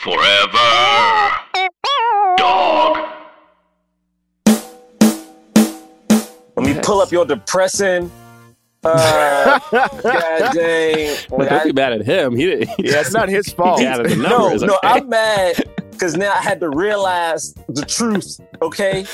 Forever. Dog. Let me pull up your depressing. Uh, God dang. Well, don't be mad at him. He didn't. Yeah, it's not his fault. He added the no, numbers. no, okay? I'm mad because now I had to realize the truth. Okay.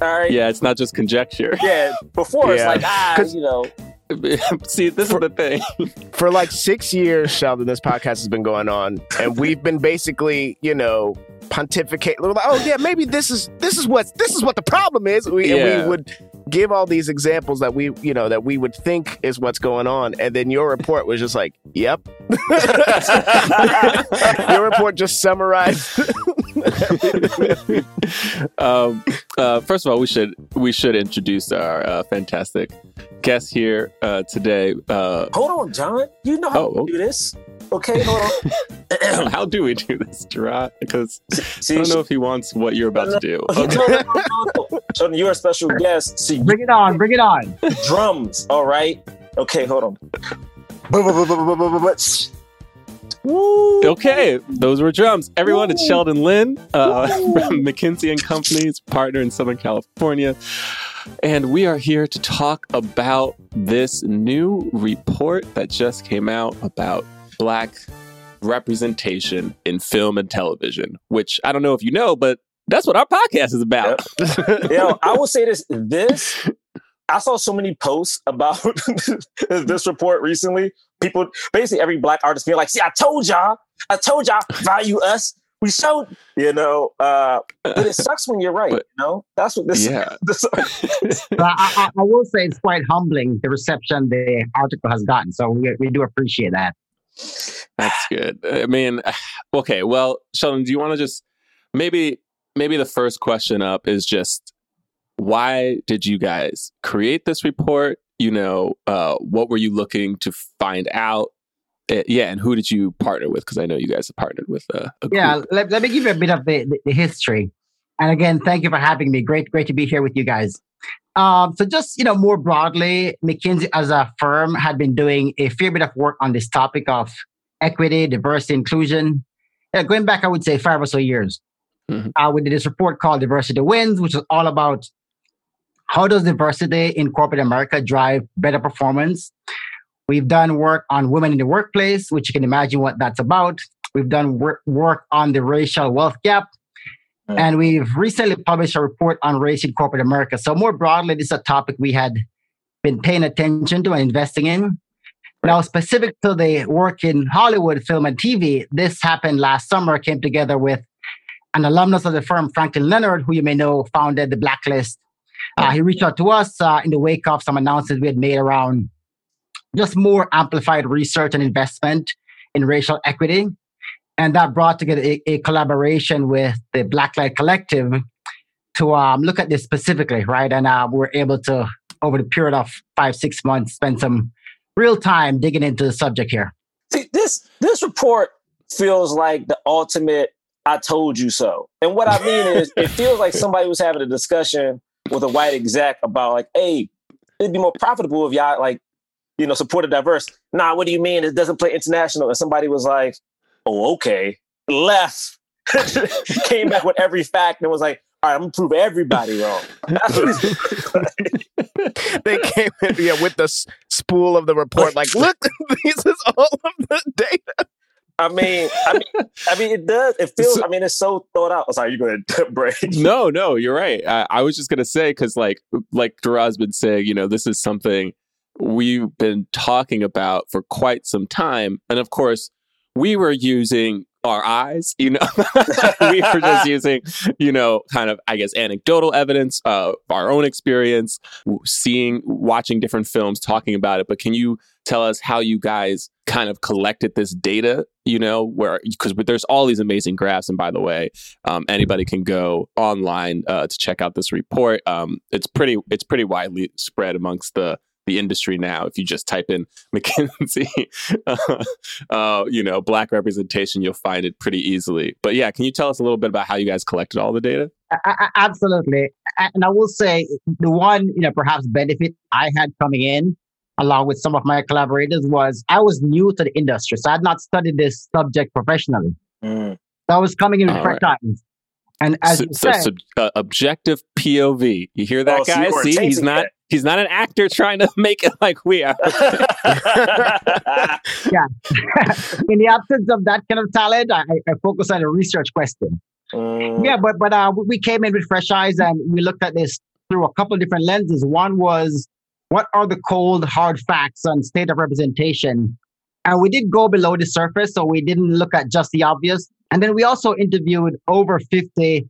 All right. Yeah, it's not just conjecture. Yeah. Before it's like ah, 'Cause- you know. See, this is the thing. For like six years, Sheldon, this podcast has been going on, and we've been basically, you know, pontificate. we're like, Oh yeah, maybe this is this is what this is what the problem is. We, And Yeah. we would give all these examples that we, you know, that we would think is what's going on, and then your report was just like, "Yep." your report just summarized. Um, uh, first of all, we should we should introduce our uh, fantastic guest here uh, today. Uh, Hold on, John. You know how Oh, to do this. Okay, hold on. how do we do this, Jerah? Because I don't know if he wants what you're about to do. no, no, no, no, no. You're a special guest. See, Bring it on, bring it on. drums, all right? Okay, hold on. Woo. Okay, those were drums. Everyone, it's Sheldon Lyn uh, from McKinsey and Company's partner in Southern California. And we are here to talk about this new report that just came out about Black representation in film and television, which I don't know if you know, but that's what our podcast is about. You know, I will say this. This I saw so many posts about this report recently. People, basically every black artist being like, see, I told y'all, I told y'all, value us. We showed, you know, uh, but it sucks when you're right, But- you know? That's what this, Yeah. this But I, I, I will say it's quite humbling the reception the article has gotten. So we, we do appreciate that. That's good. I mean, okay. Well, Sheldon, do you want to just maybe maybe the first question up is just why did you guys create this report? You know, uh, what were you looking to find out? Uh, yeah, and who did you partner with? Because I know you guys have partnered with uh, a group. Yeah, let, let me give you a bit of the, the, the history. And again, thank you for having me. Great, great to be here with you guys. Um, so just, you know, more broadly, McKinsey as a firm had been doing a fair bit of work on this topic of equity, diversity, inclusion. Yeah, going back, I would say five or so years. Mhm. Uh, we did this report called Diversity Wins, which is all about how does diversity in corporate America drive better performance. We've done work on women in the workplace, which you can imagine what that's about. We've done work, work on the racial wealth gap. And we've recently published a report on race in corporate America. So, more broadly, this is a topic we had been paying attention to and investing in. Now, specific to the work in Hollywood, film, and TV, this happened last summer, came together with an alumnus of the firm, Franklin Leonard, who you may know founded the Blacklist. Uh, he reached out to us uh, in the wake of some announcements we had made around just more amplified research and investment in racial equity. And that brought together a, a collaboration with the Blacklight Collective to um, look at this specifically, right? And uh, we were able to, over the period of five, six months, spend some real time digging into the subject here. See, this this report feels like the ultimate I told you so. And what I mean is it feels like somebody was having a discussion with a white exec about like, hey, it'd be more profitable if y'all like, you know, supported diverse. Nah, what do you mean it doesn't play international? And somebody was like, Oh, okay. Left. Came back with every fact and was like, all right, I'm gonna prove everybody wrong. That's what it's- they came in, yeah, with the spool of the report, like, look, this is all of the data. I mean, I mean, I mean, it does. It feels. I mean, it's so thought out. Oh, sorry, you go ahead, break? no, no, you're right. I, I was just gonna say because, like, like Jerah's been saying, you know, this is something we've been talking about for quite some time, and of course, we were using our eyes. You know, we were just using, you know, kind of, I guess, anecdotal evidence, uh, our own experience, seeing, watching different films, talking about it. But can you tell us how you guys kind of collected this data? You know, where because there's all these amazing graphs, and by the way, um, anybody can go online uh, to check out this report. Um, it's pretty it's pretty widely spread amongst the the industry now. If you just type in McKinsey, uh, uh, you know, black representation, you'll find it pretty easily. But yeah, can you tell us a little bit about how you guys collected all the data? A- a- Absolutely. And I will say the one, you know, perhaps benefit I had coming in along with some of my collaborators was I was new to the industry. So I had not studied this subject professionally. Mm. So So I was coming in with All fresh eyes. And as So- you so said, sub- uh, objective POV. You hear that, Oh, so guys? See, he's not. that. He's not an actor trying to make it like we are. Yeah. in the absence of that kind of talent, I, I focus on a research question. Mm, Yeah, but but uh, we came in with fresh eyes and we looked at this through a couple of different lenses. One was what are the cold, hard facts on state of representation, and we did go below the surface, so we didn't look at just the obvious. And then we also interviewed over fifty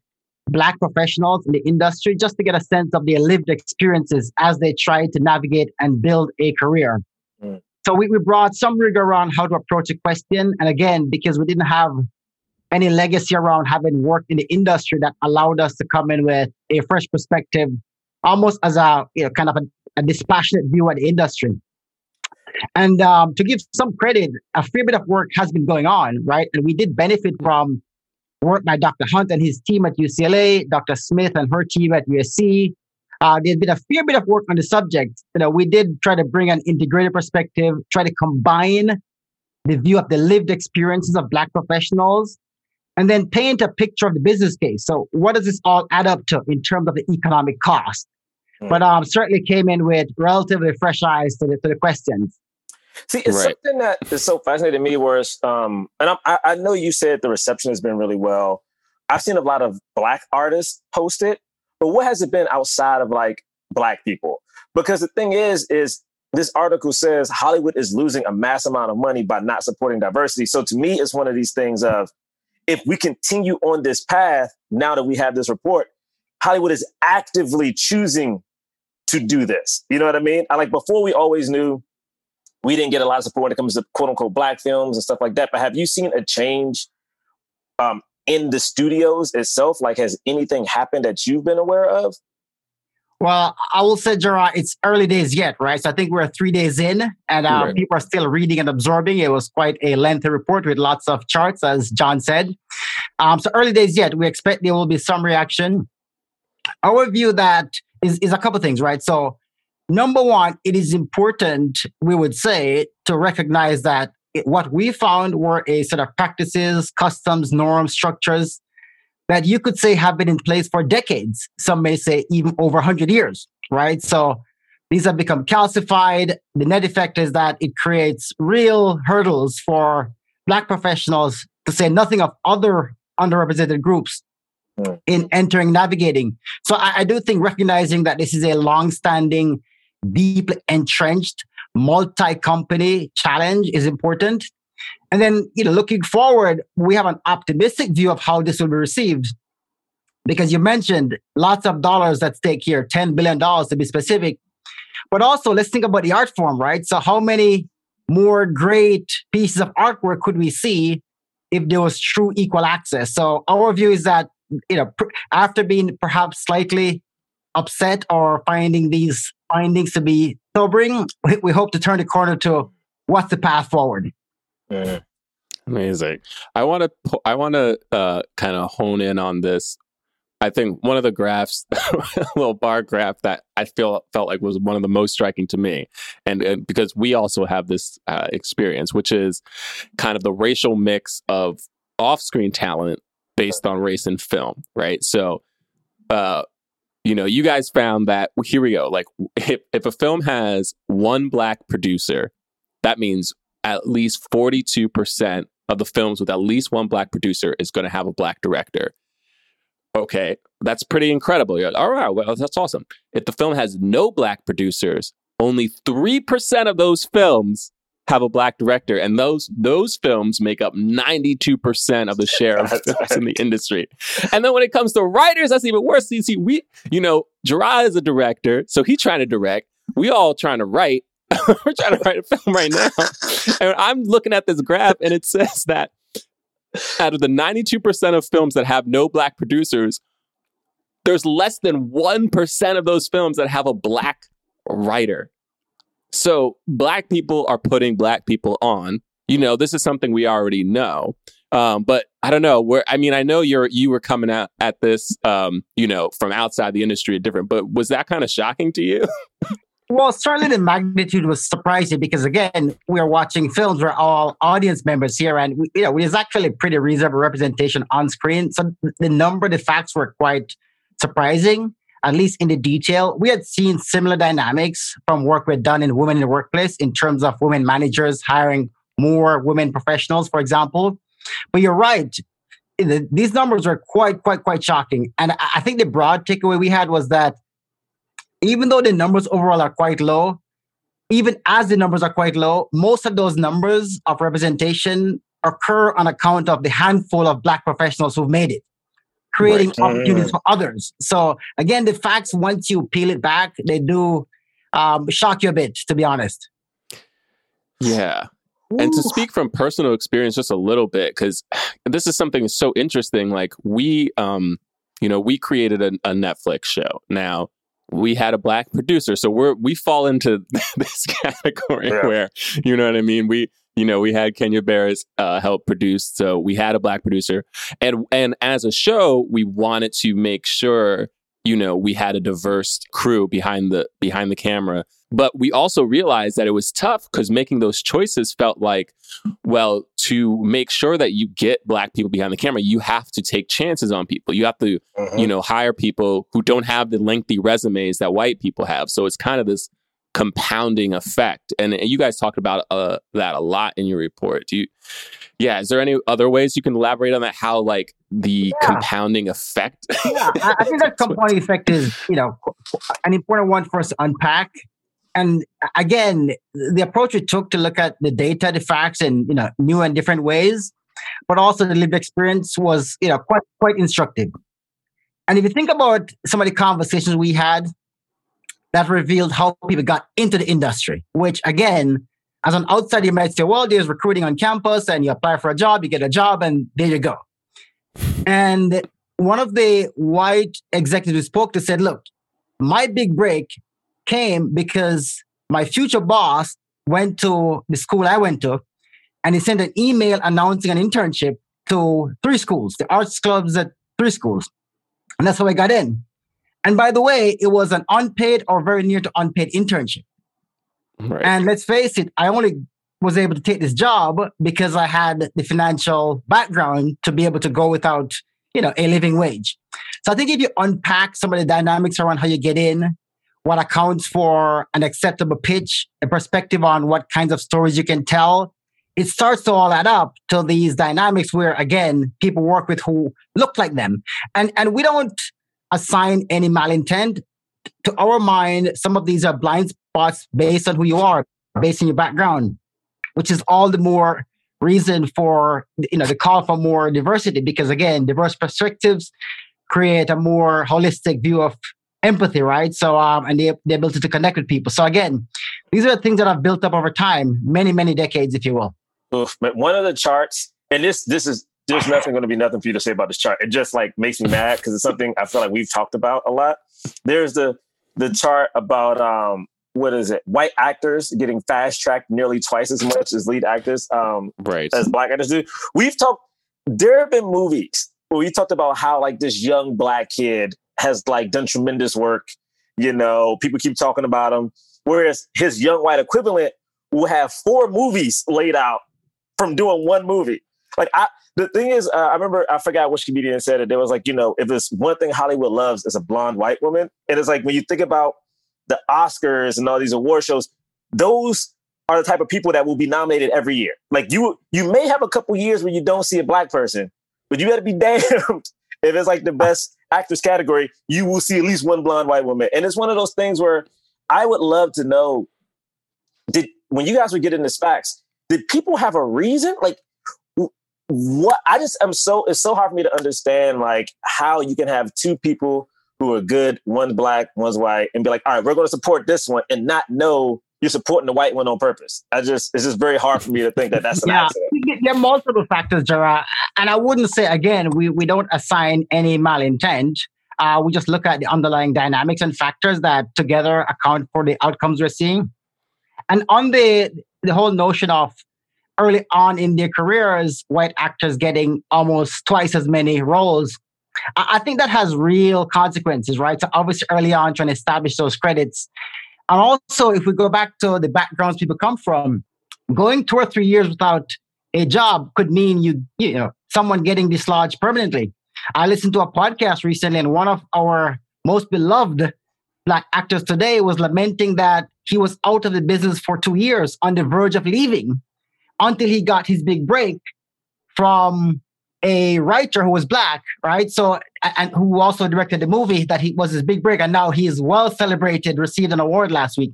black professionals in the industry just to get a sense of their lived experiences as they try to navigate and build a career. Mm. So we, we brought some rigor around how to approach a question. And again, because we didn't have any legacy around having worked in the industry that allowed us to come in with a fresh perspective, almost as a you know kind of a, a dispassionate view the industry. And um, to give some credit, a fair bit of work has been going on, right? And we did benefit from work by Dr. Hunt and his team at UCLA, Dr. Smith and her team at USC. Uh, there's been a fair bit of work on the subject. You know, we did try to bring an integrated perspective, try to combine the view of the lived experiences of Black professionals and then paint a picture of the business case. So what does this all add up to in terms of the economic cost? Mm. But um, certainly came in with relatively fresh eyes to the, to the questions. See, it's Right. something that is so fascinating to me. Where it's, um, and I'm, I, I know you said the reception has been really well. I've seen a lot of black artists post it, but what has it been outside of like black people? Because the thing is, is this article says Hollywood is losing a mass amount of money by not supporting diversity. So to me, it's one of these things of if we continue on this path, now that we have this report, Hollywood is actively choosing to do this. You know what I mean? I like before we always knew we didn't get a lot of support when it comes to quote unquote black films and stuff like that. But have you seen a change um, in the studios itself? Like, has anything happened that you've been aware of? Well, I will say, Jerah, it's early days yet, right? So I think we're three days in and uh, Right. people are still reading and absorbing. It was quite a lengthy report with lots of charts, as John said. Um, so early days yet. We expect there will be some reaction. Our view that is, is a couple things, right? So number one, it is important, we would say, to recognize that it- what we found were a set of practices, customs, norms, structures that you could say have been in place for decades. Some may say even over 100 years, right? So these have become calcified. The net effect is that it creates real hurdles for Black professionals, to say nothing of other underrepresented groups, In entering, navigating. So I, I do think recognizing that this is a long-standing, deeply entrenched, multi-company challenge is important. And then, you know, looking forward, we have an optimistic view of how this will be received. Because you mentioned lots of dollars at stake here, $10 billion to be specific. But also, let's think about the art form, right? So, how many more great pieces of artwork could we see if there was true equal access? So, our view is that, you know, pr- after being perhaps slightly upset or finding these findings to be sobering, we, we hope to turn the corner to what's the path forward. Amazing. I want to. I want to uh, kind of hone in on this. I think one of the graphs, a little bar graph that I feel felt like was one of the most striking to me, and, and because we also have this uh, experience, which is kind of the racial mix of off-screen talent based on race in film, right? So, uh, you know, you guys found that here we go. Like, if if a film has one black producer, that means at least 42% of the films with at least one black producer is going to have a black director. Okay, that's pretty incredible. You're like, All right, well, that's awesome. If the film has no black producers, only 3% of those films have a black director and those those films make up 92% of the share of films in the industry. And then when it comes to writers, that's even worse. You see, we, you know, Jerah is a director, so he's trying to direct. We all trying to write. We're trying to write a film right now. And I'm looking at this graph and it says that out of the 92% of films that have no black producers, there's less than 1% of those films that have a black writer. So black people are putting black people on. You know, this is something we already know. Um, but I don't know where. I mean, I know you're you were coming out at this, um, you know, from outside the industry, different. But was that kind of shocking to you? Well, certainly the magnitude was surprising because again, we are watching films where all audience members here, and we, you know, there's actually pretty reasonable representation on screen. So the number, the facts were quite surprising, at least in the detail. We had seen similar dynamics from work we'd done in women in the workplace in terms of women managers hiring more women professionals, for example. But you're right. The, these numbers are quite, quite, quite shocking. And I think the broad takeaway we had was that even though the numbers overall are quite low, even as the numbers are quite low, most of those numbers of representation occur on account of the handful of Black professionals who've made it, creating Right. opportunities for others. So, again, the facts, once you peel it back, they do um, shock you a bit, to be honest. Yeah. And to speak from personal experience just a little bit, because this is something so interesting. Like we, um, you know, we created a, a Netflix show. Now we had a black producer, so we're we fall into this category Yeah. where you know what I mean. We, you know, we had Kenya Barris uh, help produce, so we had a black producer, and and as a show, we wanted to make sure you know we had a diverse crew behind the behind the camera. But we also realized that it was tough because making those choices felt like well to make sure that you get black people behind the camera you have to take chances on people. You have to Mhm. you know hire people who don't have the lengthy resumes that white people have. So it's kind of this compounding effect and you guys talked about uh, that a lot in your report do you yeah is there any other ways you can elaborate on that how like the Yeah. compounding effect yeah, I, I think that compounding effect is, you know, an important one for us to unpack. And again, the approach we took to look at the data, the facts, in you know new and different ways, but also the lived experience was, you know, quite quite instructive. And if you think about some of the conversations we had, that revealed how people got into the industry. Which again, as an outsider, you might say, "Well, there's recruiting on campus, and you apply for a job, you get a job, and there you go." And one of the white executives we spoke to said, look, my big break came because my future boss went to the school I went to and he sent an email announcing an internship to three schools, the arts clubs at three schools. And that's how I got in. And by the way, it was an unpaid or very near to unpaid internship. right And let's face it, I only was able to take this job because I had the financial background to be able to go without, you know, a living wage. So I think if you unpack some of the dynamics around how you get in, what accounts for an acceptable pitch, a perspective on what kinds of stories you can tell, it starts to all add up to these dynamics where again, people work with who look like them. And and we don't assign any malintent. To our mind, some of these are blind spots based on who you are, based on your background, which is all the more reason for you know the call for more diversity because again, diverse perspectives create a more holistic view of empathy, right? So um, and the, the ability to connect with people. So again, these are the things that i've built up over time, many many decades, if you will. Oof, but one of the charts, and this this is there's nothing going to be nothing for you to say about this chart. It just like makes me mad because it's something I feel like we've talked about a lot. There's the the chart about um what is it? White actors getting fast tracked nearly twice as much as lead actors um right as black actors do. We've talked. There have been movies where we talked about how like this young black kid has like done tremendous work. You know, people keep talking about him, whereas his young white equivalent will have four movies laid out from doing one movie. Like I, the thing is, uh, I remember I forgot which comedian said it. There was like, you know, if there's one thing Hollywood loves is a blonde white woman, and it's like when you think about the Oscars and all these award shows, those are the type of people that will be nominated every year. Like you, you may have a couple years where you don't see a black person, but you better be damned if it's like the best actress category, you will see at least one blonde white woman. And it's one of those things where I would love to know did when you guys were getting this facts, did people have a reason? Like what I just am so it's so hard for me to understand like how you can have two people who are good, one's black, one's white, and be like, all right, we're gonna support this one and not know you're supporting the white one on purpose. I just it's just very hard for me to think that that's an Yeah. accident. There are multiple factors, Jerah, and I wouldn't say again we we don't assign any malintent. Uh, we just look at the underlying dynamics and factors that together account for the outcomes we're seeing. And on the the whole notion of early on in their careers, white actors getting almost twice as many roles, I, I think that has real consequences, right? So obviously, early on, trying to establish those credits. And also, if we go back to the backgrounds people come from, going two or three years without a job could mean you, you know, someone getting dislodged permanently. I listened to a podcast recently, and one of our most beloved black actors today was lamenting that he was out of the business for two years on the verge of leaving until he got his big break from a writer who was black, right? So, and who also directed the movie that he was his big break. And now he is well celebrated, received an award last week.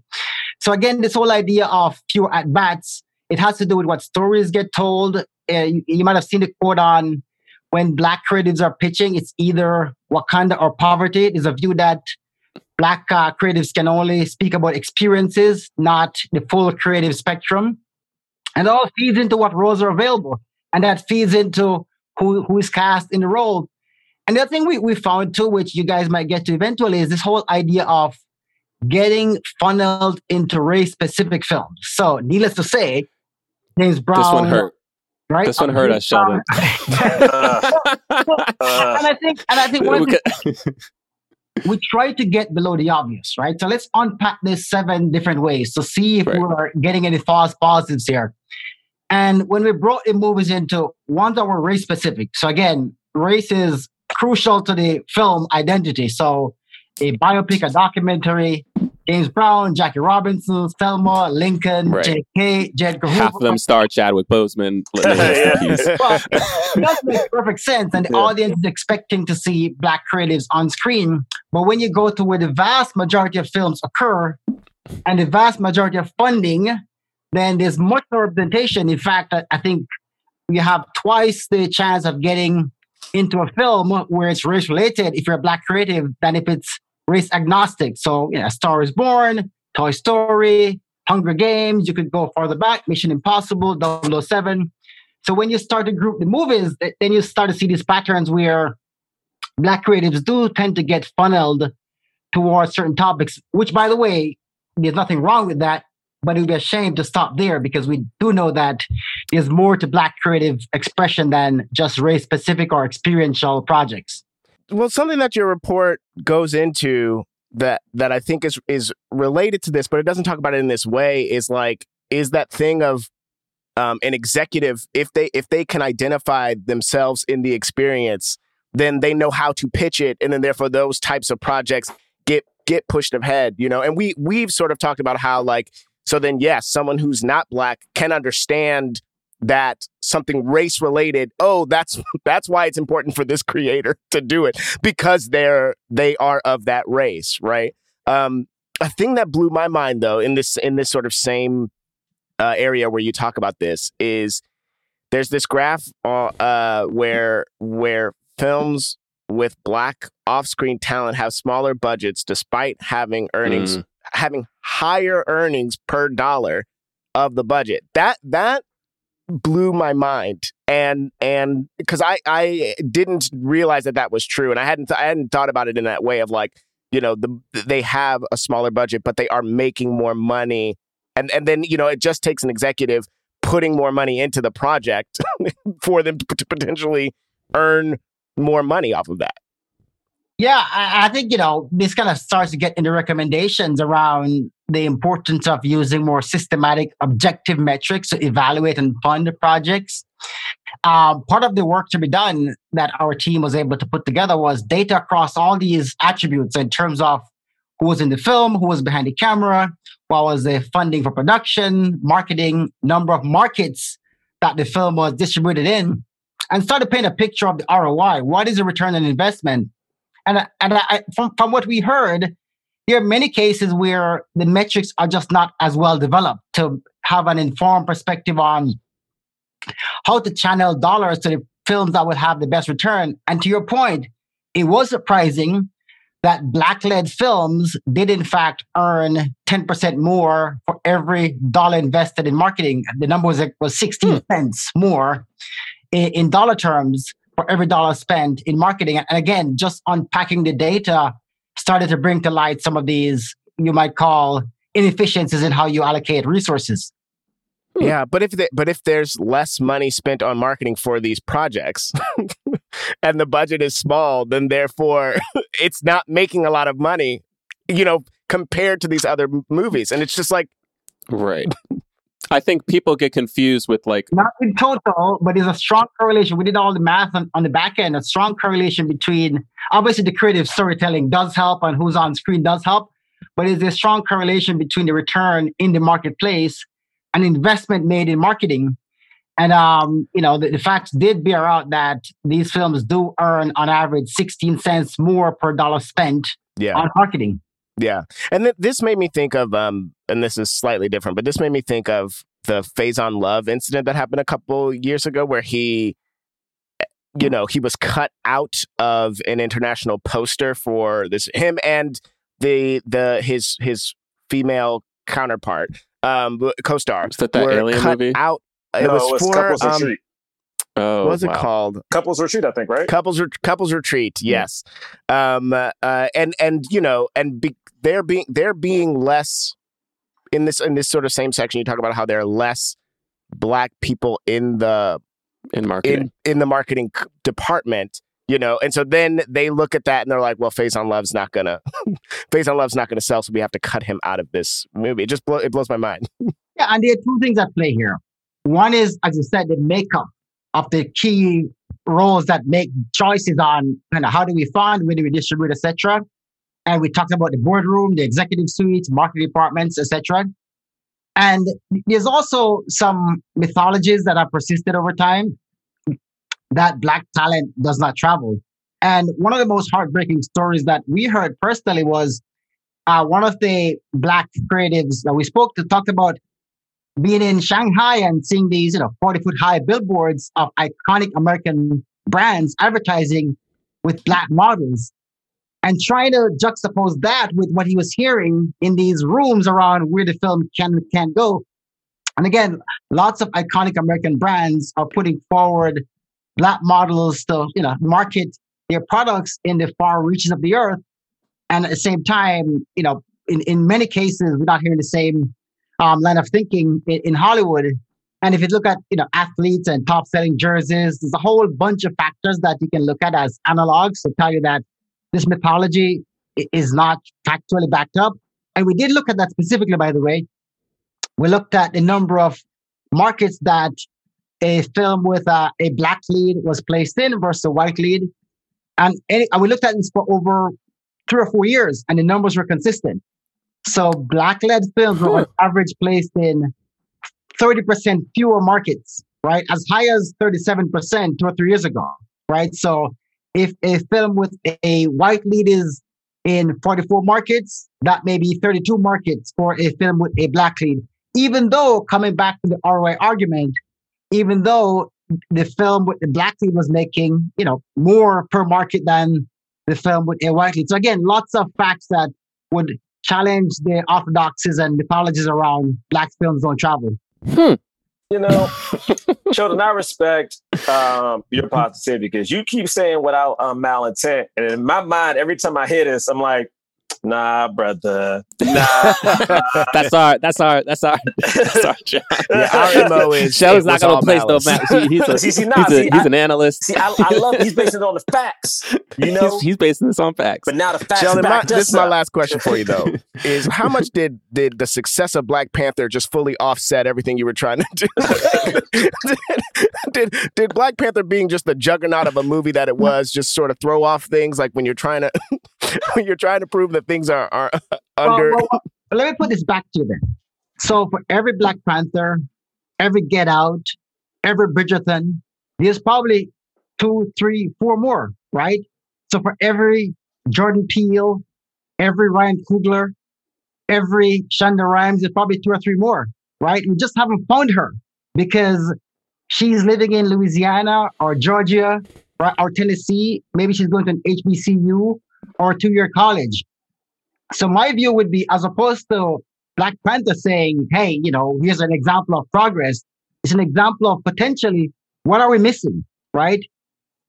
So, again, this whole idea of pure at bats, it has to do with what stories get told. Uh, you, you might have seen the quote on when black creatives are pitching, it's either Wakanda or poverty. There's a view that black uh, creatives can only speak about experiences, not the full creative spectrum. And it all feeds into what roles are available. And that feeds into who, who is cast in the role. And the other thing we, we found too, which you guys might get to eventually, is this whole idea of getting funneled into race specific films. So, needless to say, James Brown. This one hurt. Right? This one hurt us, Sheldon. Uh, and I think, and I think one of the we try to get below the obvious, right? So let's unpack this seven different ways to see if Right. we're getting any false positives here. And when we brought the movies into ones that were race specific, so again, race is crucial to the film identity. So a biopic, a documentary, James Brown, Jackie Robinson, Selma, Lincoln, Right. J.K., Jed Half of them star Chadwick Boseman. Let me rest in peace. well, it does perfect sense, and the Yeah. audience is expecting to see black creatives on screen. But when you go to where the vast majority of films occur and the vast majority of funding, then there's much more representation. In fact, I, I think you have twice the chance of getting into a film where it's race related if you're a black creative than if it's race agnostic. So, you know, Star is Born, Toy Story, Hunger Games, you could go farther back, Mission Impossible, 007. So when you start to group the movies, then you start to see these patterns where black creatives do tend to get funneled towards certain topics, which by the way, there's nothing wrong with that, but it would be a shame to stop there because we do know that there's more to black creative expression than just race specific or experiential projects. Well, something that your report goes into that that I think is is related to this, but it doesn't talk about it in this way. Is like is that thing of um, an executive if they if they can identify themselves in the experience, then they know how to pitch it, and then therefore those types of projects get get pushed ahead. You know, and we we've sort of talked about how like so then yes, someone who's not black can understand that something race related oh that's that's why it's important for this creator to do it because they're they are of that race right? Um a thing that blew my mind though in this in this sort of same uh, area where you talk about this is there's this graph uh, uh where where films with black off-screen talent have smaller budgets despite having earnings having higher earnings per dollar of the budget. That that blew my mind. And and because i i didn't realize that that was true. And i hadn't i hadn't thought about it in that way of like you know the they have a smaller budget but they are making more money. And and then you know it just takes an executive putting more money into the project for them to, to potentially earn more money off of that. Yeah, I, I think, you know, this kind of starts to get into recommendations around the importance of using more systematic, objective metrics to evaluate and fund projects. Um, part of the work to be done that our team was able to put together was data across all these attributes in terms of who was in the film, who was behind the camera, what was the funding for production, marketing, number of markets that the film was distributed in, and start to paint a picture of the ROI. What is the return on investment? And, and I, from, from what we heard, there are many cases where the metrics are just not as well developed to have an informed perspective on how to channel dollars to the films that would have the best return. And to your point, it was surprising that black led films did, in fact, earn 10% more for every dollar invested in marketing. The number was, was 16 hmm. cents more in, in dollar terms for every dollar spent in marketing. And again, just unpacking the data started to bring to light some of these, you might call inefficiencies in how you allocate resources. Hmm. Yeah, but if they, but if there's less money spent on marketing for these projects, and the budget is small, then therefore it's not making a lot of money. You know, compared to these other movies, and it's just like Right. I think people get confused with like Not in total, but there's a strong correlation. We did all the math on, on the back end, a strong correlation between obviously the creative storytelling does help and who's on screen does help, but there's a strong correlation between the return in the marketplace and investment made in marketing. And um, you know, the, the facts did bear out that these films do earn on average 16 cents more per dollar spent yeah. on marketing. Yeah, and th- this made me think of, um, and this is slightly different, but this made me think of the Faizon Love incident that happened a couple years ago, where he, eh, you know, he was cut out of an international poster for this him and the the his his female counterpart, um, co-star, Was that that were alien cut movie? out. It no, was it was for couples um, retreat. oh, what was it called? Couples retreat, I think, right? couples ret- couples retreat yes um uh, and and you know and be, they're being they're being less in this in this sort of same section you talk about how there are less black people in the in marketing? in in the marketing department you know and so then they look at that and they're like well Faizon Love's not gonna Faizon Love's not gonna sell so we have to cut him out of this movie it just blow, it blows my mind Yeah, and there are two things at play here. One is, as you said, the makeup of the key roles that make choices on kind of how do we fund, where do we distribute, etc. And we talked about the boardroom, the executive suites, marketing departments, etc. And there's also some mythologies that have persisted over time that black talent does not travel. And one of the most heartbreaking stories that we heard personally was uh, one of the black creatives that we spoke to talked about being in Shanghai and seeing these, you know, 40 foot high billboards of iconic American brands advertising with black models and trying to juxtapose that with what he was hearing in these rooms around where the film can can go. And again, lots of iconic American brands are putting forward black models to, you know, market their products in the far reaches of the earth. And at the same time, you know, in, in many cases, we're not hearing the same um, line of thinking in, in Hollywood. And if you look at you know athletes and top selling jerseys, there's a whole bunch of factors that you can look at as analogs to tell you that this mythology is not factually backed up. And we did look at that specifically, by the way. We looked at the number of markets that a film with a, a black lead was placed in versus a white lead. And, any, and we looked at this for over three or four years, and the numbers were consistent. So black led films were hmm. on average placed in 30% fewer markets, right? As high as 37% two or three years ago, right? So if a film with a white lead is in 44 markets, that may be 32 markets for a film with a black lead. Even though, coming back to the ROI argument, even though the film with the black lead was making, you know, more per market than the film with a white lead. So again, lots of facts that would challenge the orthodoxies and mythologies around black films don't travel. Hmm. You know, Sheldon, I respect um, your positivity because you keep saying without um, malintent. And in my mind, every time I hear this, I'm like, nah, brother. Nah. that's our that's our that's our that's our job. yeah our mo is Sheldon's it not gonna all place no malice. map. He- he's a, See, see, nah, he's, a, see, he's I- an analyst. See, I, I love he's basing it on the facts, you know? he's, he's basing this on facts. but now the facts Sheldon, my, this is my last question for you though: is how much did did the success of Black Panther just fully offset everything you were trying to do? did, did did Black Panther being just the juggernaut of a movie that it mm-hmm. was just sort of throw off things like when you're trying to when you're trying to prove that things are are under? Well, well, well, let me put this back to you then. So for every Black Panther, every Get Out, every Bridgerton, there's probably two, three, four more, right? So for every Jordan Peele, every Ryan Coogler, every Shonda Rhimes, there's probably two or three more, right? We just haven't found her because she's living in Louisiana or Georgia right, or Tennessee. Maybe she's going to an HBCU or a two-year college. So my view would be, as opposed to Black Panther saying, "Hey, you know, here's an example of progress," it's an example of potentially what are we missing, right?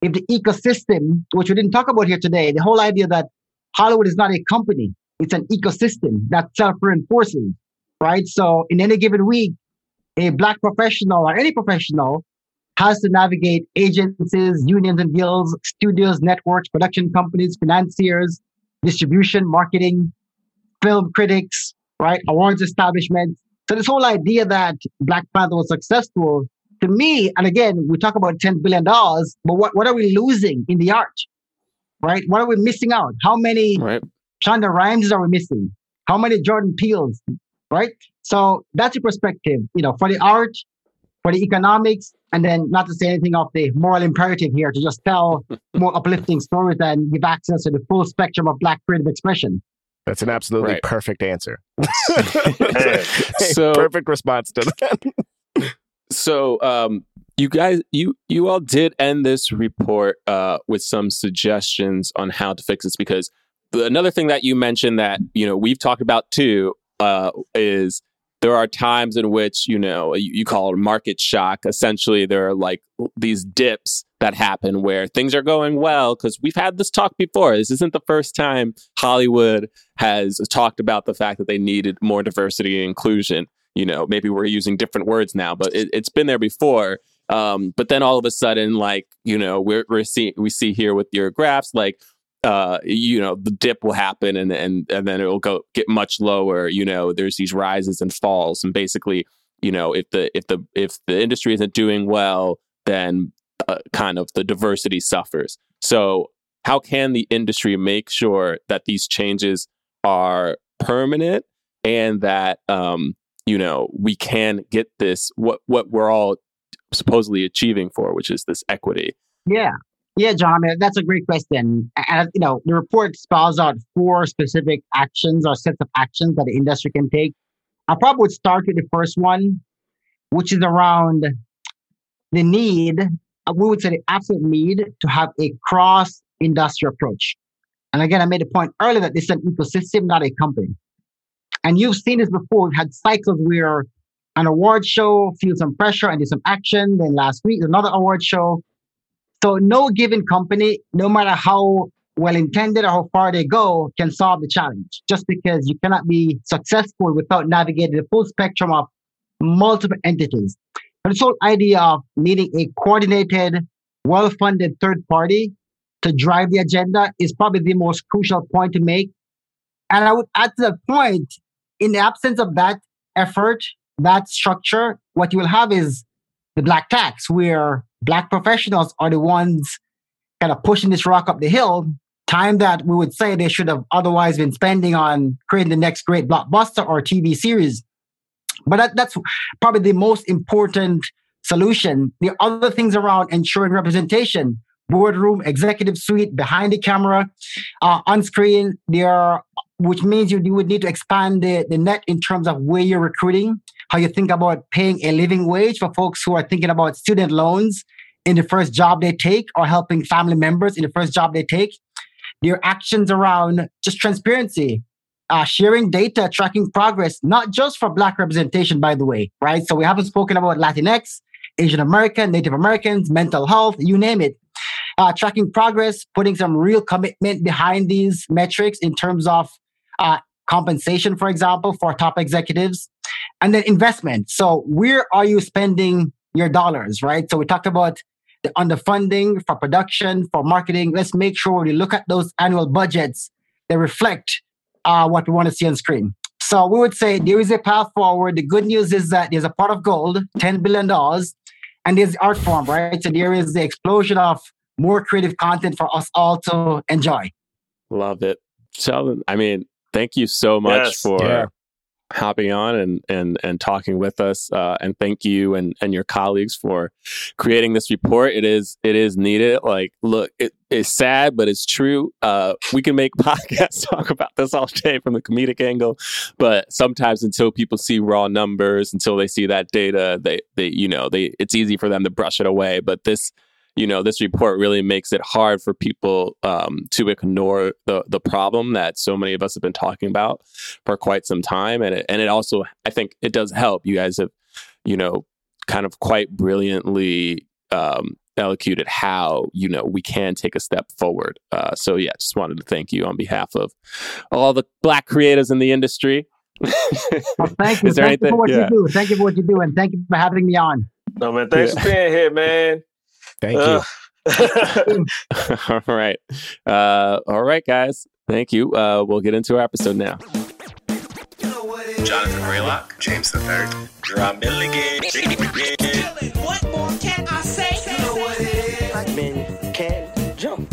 If the ecosystem, which we didn't talk about here today, the whole idea that Hollywood is not a company, it's an ecosystem that self-reinforces, right? So in any given week, a black professional or any professional has to navigate agencies, unions and guilds, studios, networks, production companies, financiers, distribution, marketing, film critics, right? Awards establishments. So this whole idea that Black Panther was successful, to me, and again, we talk about $10 billion, but what, what are we losing in the art? Right? What are we missing out? How many Right. Shonda Rhimes are we missing? How many Jordan Peeles? Right? So that's the perspective, you know, for the art, for the economics, and then not to say anything of the moral imperative here to just tell more uplifting stories and give access to the full spectrum of Black creative expression. That's an absolutely Right. perfect answer. Man. So- perfect response to that. So, um, you guys, you you all did end this report uh, with some suggestions on how to fix this because another thing that you mentioned that you know we've talked about too uh, is there are times in which you know you, you call it market shock. Essentially, there are like these dips that happen where things are going well because we've had this talk before. This isn't the first time Hollywood has talked about the fact that they needed more diversity and inclusion you know maybe we're using different words now but it, it's been there before um, but then all of a sudden like you know we're, we're seeing we see here with your graphs like uh, you know the dip will happen and and and then it'll go get much lower you know there's these rises and falls. And basically you know if the if the if the industry isn't doing well then uh, kind of the diversity suffers. So how can the industry make sure that these changes are permanent and that um, you know we can get this what what we're all supposedly achieving for which is this equity? Yeah. Yeah, John, mean, that's a great question. And, you know, the report spells out four specific actions or sets of actions that the industry can take. I probably would start with the first one, which is around the need, uh, we would say the absolute need to have a cross industry approach. And again, I made a point earlier that this is an ecosystem, not a company. And you've seen this before. We've had cycles where an award show feels some pressure and did some action. Then last week, another award show. So no given company, no matter how well intended or how far they go, can solve the challenge. Just because you cannot be successful without navigating the full spectrum of multiple entities. But this whole idea of needing a coordinated, well-funded third party to drive the agenda is probably the most crucial point to make. And I would add to that point, in the absence of that effort, that structure, what you will have is the black tax, where black professionals are the ones kind of pushing this rock up the hill. Time that we would say they should have otherwise been spending on creating the next great blockbuster or TV series. But that, that's probably the most important solution. The other things around ensuring representation, boardroom, executive suite, behind the camera, uh, on screen, there which means you, you would need to expand the, the net in terms of where you're recruiting, how you think about paying a living wage for folks who are thinking about student loans in the first job they take or helping family members in the first job they take. Your actions around just transparency, uh, sharing data, tracking progress, not just for Black representation, by the way, right? So we haven't spoken about Latinx, Asian American, Native Americans, mental health, you name it. Uh, tracking progress, putting some real commitment behind these metrics in terms of uh, compensation, for example, for top executives, and then investment. So where are you spending your dollars, right? So we talked about the underfunding for production, for marketing. Let's make sure we look at those annual budgets that reflect uh, what we want to see on screen. So we would say there is a path forward. The good news is that there's a pot of gold, $10 billion, and there's art form, right? So there is the explosion of more creative content for us all to enjoy. love it sheldon i mean thank you so much Yes. for Yeah. hopping on and and and talking with us uh, and thank you and and your colleagues for creating this report it is it is needed like look it is sad but it's true uh we can make podcasts talk about this all day from the comedic angle but sometimes until people see raw numbers until they see that data they they you know they it's easy for them to brush it away but this you know this report really makes it hard for people um, to ignore the the problem that so many of us have been talking about for quite some time and it, and it also i think it does help you guys have you know kind of quite brilliantly um, elocuted how you know we can take a step forward uh, so yeah just wanted to thank you on behalf of all the black creatives in the industry Well, thank you. Is there thank you for what yeah. you do. Thank you for what you do. And thank you for having me on. No man, thanks Yeah. for being here, man. Thank you. Uh, all right uh, all right guys thank you uh, we'll get into our episode now Jonathan Braylock, James the Third, Jerah Milligan. What more can I say? You know what it is. Black men can't jump.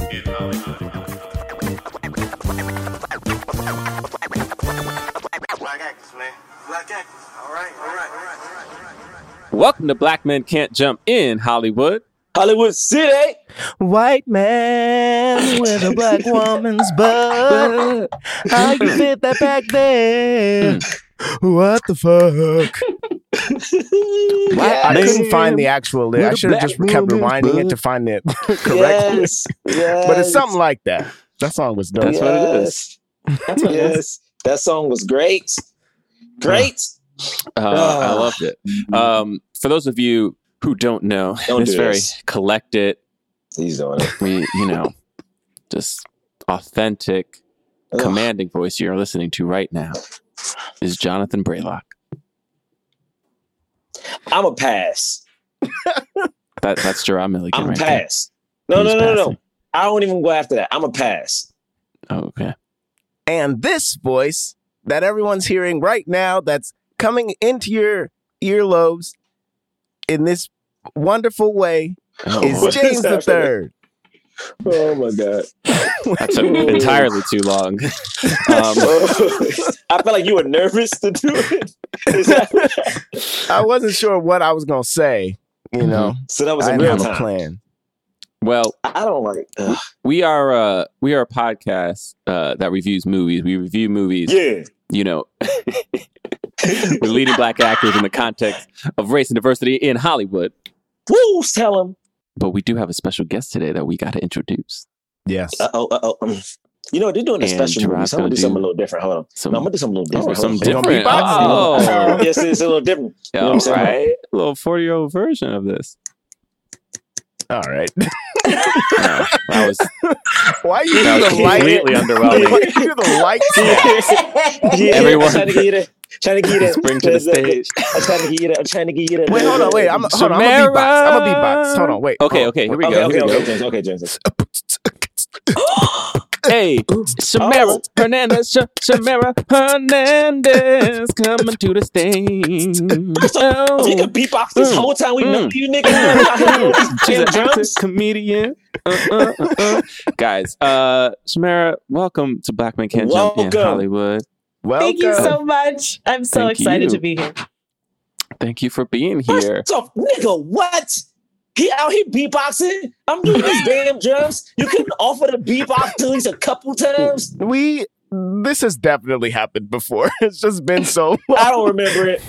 Black actors, man. Black actors. All right, all right, all right, all right, all right. Welcome to Black Men Can't Jump in Hollywood. Hollywood City. White man with a black woman's butt. How you fit that back there? What the fuck? I couldn't find the actual lyric. I should have just kept rewinding it to find it correctly. Yes, yes. But it's something like that. That song was dope. That's what it is. That's what it is. Yes, that song was great. Great. Uh, I loved it. Um, for those of you who don't know, Don't this do very this. collected, He's doing it. we you know, just authentic, Ugh. commanding voice you're listening to right now is Jonathan Braylock. I'm a pass. That that's Jerah Milligan I'm a right there. pass. No, Who's no, no, no, passing? no. I don't even go after that. I'm a pass. Oh, okay. And this voice that everyone's hearing right now that's coming into your earlobes in this wonderful way Oh, is James is the? Third. Oh my god. that took entirely too long. Um, I felt like you were nervous to do it. Is that- I wasn't sure what I was gonna say. You know, so that was I a didn't real time. plan. well, I don't like. Ugh. we are uh, we are a podcast uh, that reviews movies. We review movies. Yeah. You know, with leading black actors in the context of race and diversity in Hollywood. Woo! Tell him. But we do have a special guest today that we got to introduce. Yes. Uh oh. Uh oh. You know they're doing a And special movie. Jerah's So I'm gonna gonna do something a little different. Hold on. Some, No, I'm gonna do something a little oh, different. some Hold on. They gonna different. beatbox? Oh, yes, it's a little different. You know what I'm saying? right. A little 40 year old version of this. All right. No, that was, Why you that do the light? completely Why underwhelming. you do the light? Everyone- I'm trying to get you that. Trying to get you that. Spring to the stage. I'm trying to get you that. I'm trying to get you that. Wait, hold on. Wait, I'm hold on. I'm a beatbox. I'm a beatbox. Hold on. Wait. Okay, on. okay, here we Okay, go. okay, okay. James. Okay, James. Hey, Samara Oh. Hernandez, Sh- Samara Hernandez coming to the stage. Oh, you Oh, can beatbox this Mm. whole time we know Mm. you niggas. she's Jam an drums. comedian. Uh, uh, uh, uh. Guys, uh, Samara, welcome to Black Men Can't Jump in Hollywood. Welcome. Thank you so much. I'm so Thank excited you. to be here. Thank you for being here. First off, nigga, what? He out here beatboxing. I'm doing these damn drums. You couldn't offer the beatbox at least a couple times. We. This has definitely happened before. It's just been so long. I don't remember it.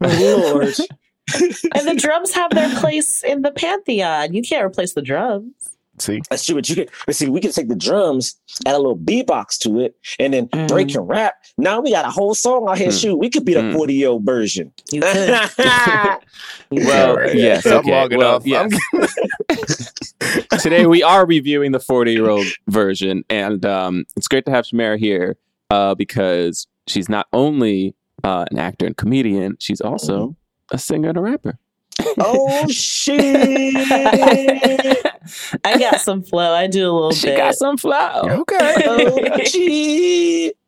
Oh, Lord. And the drums have their place in the pantheon. You can't replace the drums. See, That's true, but you can but see, we can take the drums, add a little beatbox to it, and then Mm. Drake can rap. Now we got a whole song out here. Mm. Shoot, we could be the Mm. 40 year old version. You could. Well, Alright. yes, I'm okay. long Well, enough. yes. Today we are reviewing the 40 year old version, and um, it's great to have Shamara here uh, because she's not only uh, an actor and comedian, she's also a singer and a rapper. Oh shit. I got some flow. I do a little she bit. got some flow. okay. oh shit.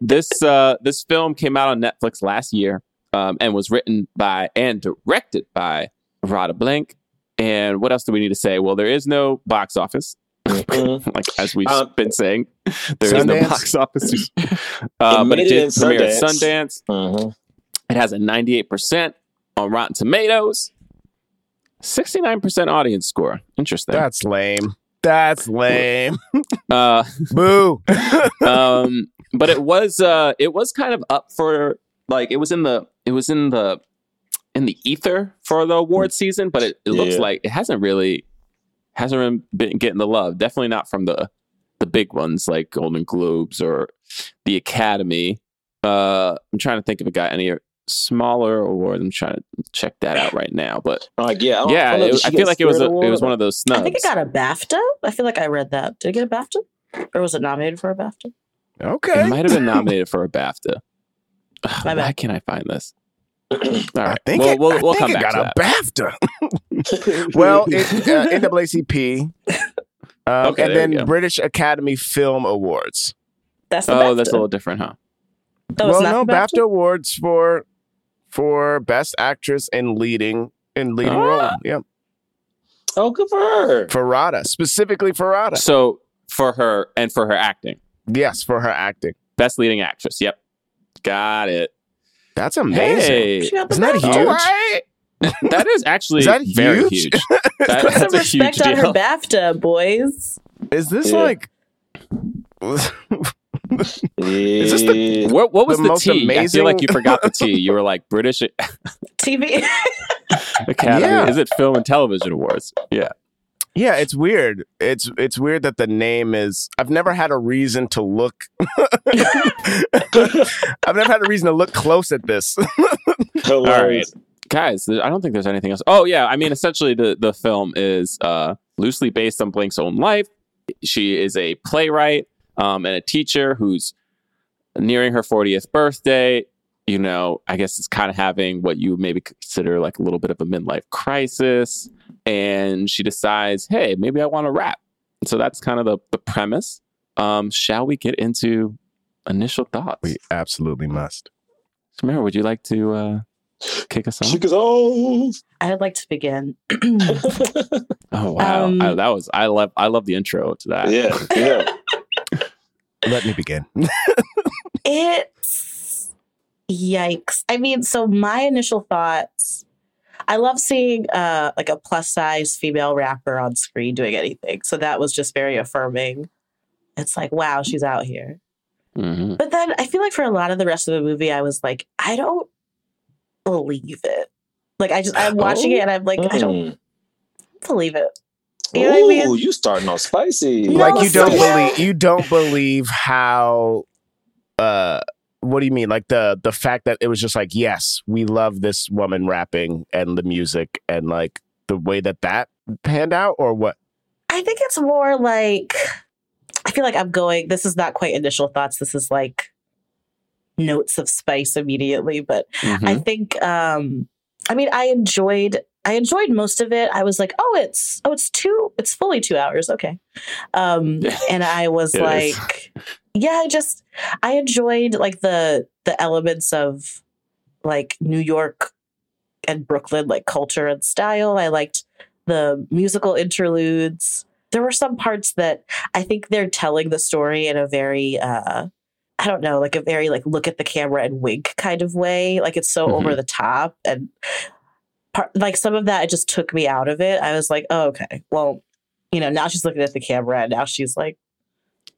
This uh, this film came out on Netflix last year um, and was written by and directed by Radha Blank. And what else do we need to say? Well, there is no box office. Mhm. like as we've Um, been saying, there is no box office. Uh, but it did in premiere at Sundance. Sundance. Mhm. It has a 98% on Rotten Tomatoes, 69% audience score. Interesting. That's lame. That's lame. Uh, Boo. um, but it was uh, it was kind of up for like it was in the it was in the in the ether for the award season, but it, it looks Yeah. like it hasn't really hasn't been getting the love. Definitely not from the the big ones like Golden Globes or the Academy. Uh, I'm trying to think if it got any smaller awards. I'm trying to check that out right now, but Like, yeah, I don't- I yeah, it, I feel like it was a, it was one of those snubs. I think it got a BAFTA. I feel like I read that. Did it get a BAFTA? Or was it nominated for a BAFTA? Okay, it might have been nominated for a BAFTA. Ugh, My Why bad. can't I find this? All I think we'll, it, we'll, we'll think come it back got to a that. BAFTA. well, it, uh, NAACP, um, Okay, and then. British Academy Film Awards. That's the Oh, BAFTA. that's a little different, huh? That well, not no the BAFTA awards for for best actress in leading in leading Ah. role. Yeah, Oh, good for her. for Radha specifically for Radha. So for her and for her acting, Yes, for her acting. best leading actress. Yep, got it. That's amazing. Hey, She got the Isn't that huge? Alright. that is actually Is that very huge? huge. That- Put some that's a huge respect on her. BAFTA, boys. Is this Yeah. like? Is this the- What, what was The the, most T? I amazing- feel like you forgot the T. You were like British TV. Academy. Yeah. Is it Film and Television Awards? Yeah. Yeah, it's weird. It's it's weird that the name is. I've never had a reason to look. I've never had a reason to look close at this. hilarious. Guys, I don't think there's anything else. Oh yeah, I mean essentially the the film is uh loosely based on Blank's own life. She is a playwright um and a teacher who's nearing her 40th birthday. You know, I guess it's kind of having what you maybe consider like a little bit of a midlife crisis. And she decides, hey, maybe I want to rap. So that's kind of the, the premise. Um, shall we get into initial thoughts? we absolutely must. Samara, would you like to uh, kick us off? She goes, oh. I'd like to begin. Oh wow, Um, I, that was I love I love the intro to that. yeah, yeah. Let me begin. It's yikes. I mean, so my initial thoughts. I love seeing uh like a plus size female rapper on screen doing anything. So that was just very affirming. It's like, wow, she's out here. Mhm. But then I feel like for a lot of the rest of the movie, I was like, I don't believe it. Like I just I'm watching Oh. it and I'm like, I don't Mm. believe it. You know what I mean? Ooh, you starting off spicy. No, like you don't believe you don't believe how. Uh, what do you mean? Like the the fact that it was just like, yes, we love this woman rapping and the music and like the way that that panned out, or what? I think it's more like I feel like I'm going. This is not quite initial thoughts. This is like notes of spice immediately. But Mhm. I think um I mean I enjoyed I enjoyed most of it. I was like, oh, it's oh, it's two, it's fully two hours. Okay. Um and I was It is. like, yeah, I just I enjoyed like the the elements of like New York and Brooklyn like culture and style. I liked the musical interludes. There were some parts that I think they're telling the story in a very uh I don't know, like a very like look at the camera and wink kind of way. Like it's so Mhm. over the top and part, like some of that it just took me out of it. I was like, oh, okay, well, you know, now she's looking at the camera and now she's like,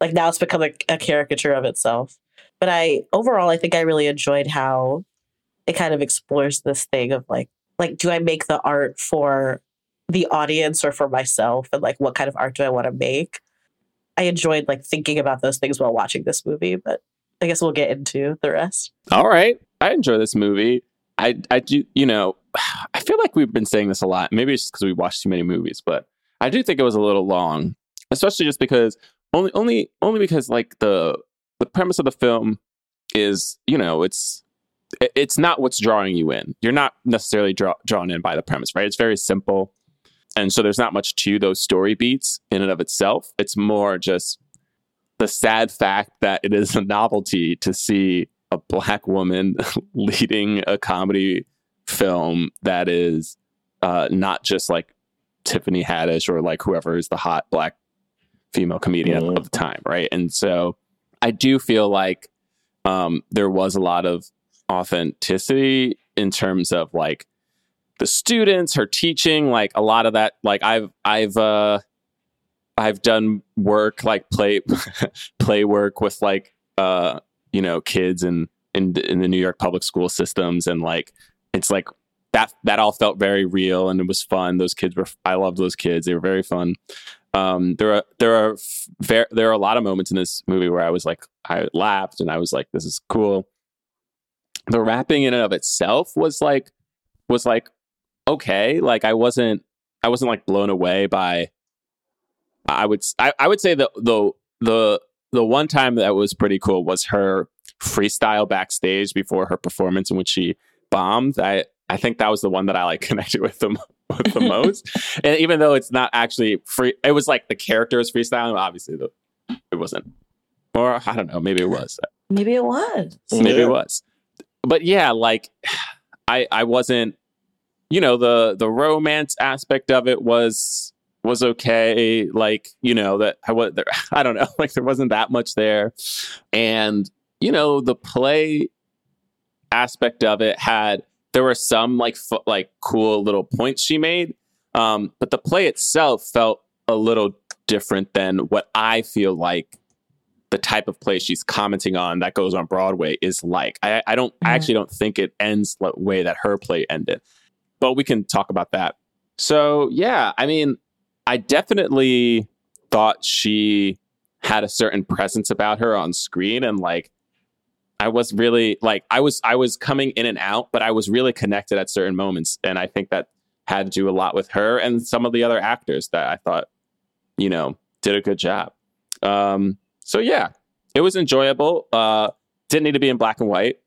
like now it's become a, a caricature of itself. But I overall, I think I really enjoyed how it kind of explores this thing of like, like, do I make the art for the audience or for myself, and like, what kind of art do I want to make? I enjoyed like thinking about those things while watching this movie, but I guess we'll get into the rest. All right, I enjoy this movie. I I do you know I feel like we've been saying this a lot. Maybe it's because we watched too many movies, but I do think it was a little long, especially just because only only only because like the the premise of the film is you know it's it's not what's drawing you in. You're not necessarily draw, drawn in by the premise, right? It's very simple. And so there's not much to those story beats in and of itself. It's more just the sad fact that it is a novelty to see a black woman leading a comedy film that is uh, not just like Tiffany Haddish or like whoever is the hot black female comedian Mhm. of the time, right? And so I do feel like um, there was a lot of authenticity in terms of like the students, her teaching, like a lot of that. Like I've I've uh, I've done work like play play work with like uh you know kids in in in the New York public school systems and like it's like that that all felt very real and it was fun. Those kids were I loved those kids. They were very fun. Um there are there are ver- there are a lot of moments in this movie where I was like I laughed and I was like this is cool. The rapping in and of itself was like was like okay. Like I wasn't I wasn't like blown away by I would I, I would say the the the the one time that was pretty cool was her freestyle backstage before her performance in which she bombed. I I think that was the one that I like connected with the with the most. and even though it's not actually free, it was like the character is freestyling. Obviously, the it wasn't. Or I don't know. Maybe it was. Maybe it was. maybe Yeah. it was but yeah like i i wasn't you know the the romance aspect of it was was okay like you know that i was there i don't know like there wasn't that much there and you know the play aspect of it had there were some like fu- like cool little points she made um but the play itself felt a little different than what i feel like the type of play she's commenting on that goes on Broadway is like. I, I don't, I Mhm. actually don't think it ends the way that her play ended, but we can talk about that. So yeah, I mean, I definitely thought she had a certain presence about her on screen, and like, I was really like, I was, I was coming in and out, but I was really connected at certain moments, and I think that had to do a lot with her and some of the other actors that I thought, you know, did a good job. Um, so yeah, it was enjoyable. Uh, didn't need to be in black and white,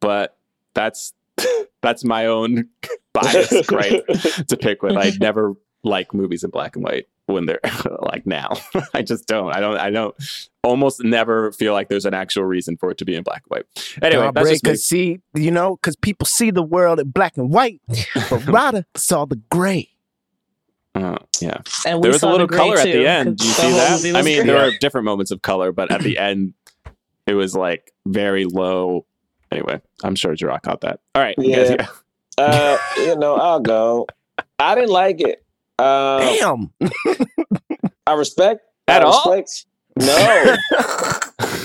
but that's that's my own bias right to pick with. I never like movies in black and white when they're like now. I just don't. I don't. I don't. Almost never feel like there's an actual reason for it to be in black and white. Anyway, that's just me. because see, you know, because people see the world in black and white, but Radha saw the gray. Uh, yeah, And we there was a little the gray color at the end. Do you the see that? I mean, gray. there are different moments of color, but at the end, it was like very low. Anyway, I'm sure Jerah caught that. All right, you guys Yeah. Uh, you know, I'll go. I didn't like it. Uh, Damn. I respect At I all? respect- No,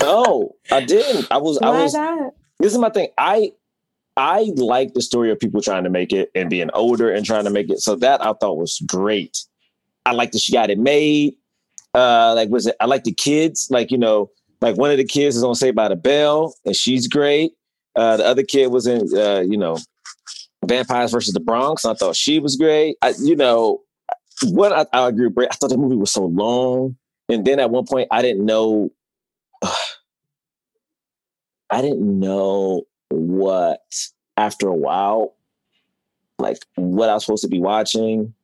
no, I didn't. I was. I was. not? This is my thing. I I like the story of people trying to make it and being older and trying to make it. So that I thought was great. I like that she got it made. Uh, like was it? I like the kids. Like you know, like one of the kids is on Saved by the Bell, and she's great. Uh, the other kid was in, uh, you know, Vampires versus the Bronx. I thought she was great. I, you know, what I, I agree with. I thought the movie was so long, and then at one point I didn't know. I didn't know what after a while, like what I was supposed to be watching.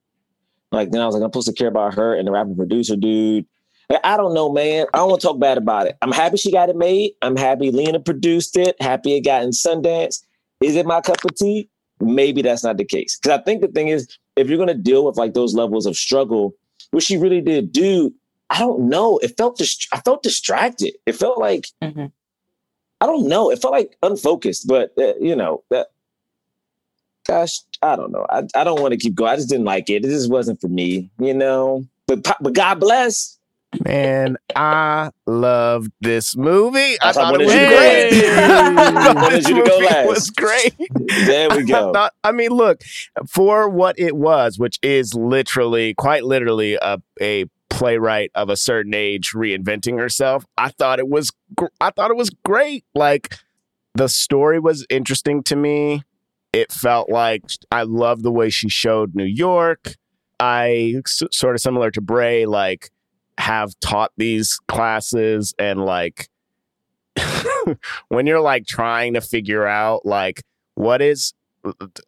Like then I was like, I'm supposed to care about her and the rapper producer dude. Like, I don't know, man. I don't want to talk bad about it. I'm happy she got it made. I'm happy Lena produced it. Happy it got in Sundance. Is it my cup of tea? Maybe that's not the case. Because I think the thing is, if you're gonna deal with like those levels of struggle, which she really did do, I don't know. It felt dist- I felt distracted. It felt like Mhm. I don't know. It felt like unfocused, but uh, you know that. Gosh, I don't know. I, I don't want to keep going. I just didn't like it. It just wasn't for me, you know. But but God bless. Man, I loved this movie. I I thought it was you to go great. thought this you to go last. was great. There we go. I, thought- I mean, look, for what it was, which is literally, quite literally, a, a playwright of a certain age reinventing herself. I thought it was, gr- I thought it was great. Like the story was interesting to me. It felt like I love the way she showed New York. I s- sort of similar to Bray, like have taught these classes and like when you're like trying to figure out like what is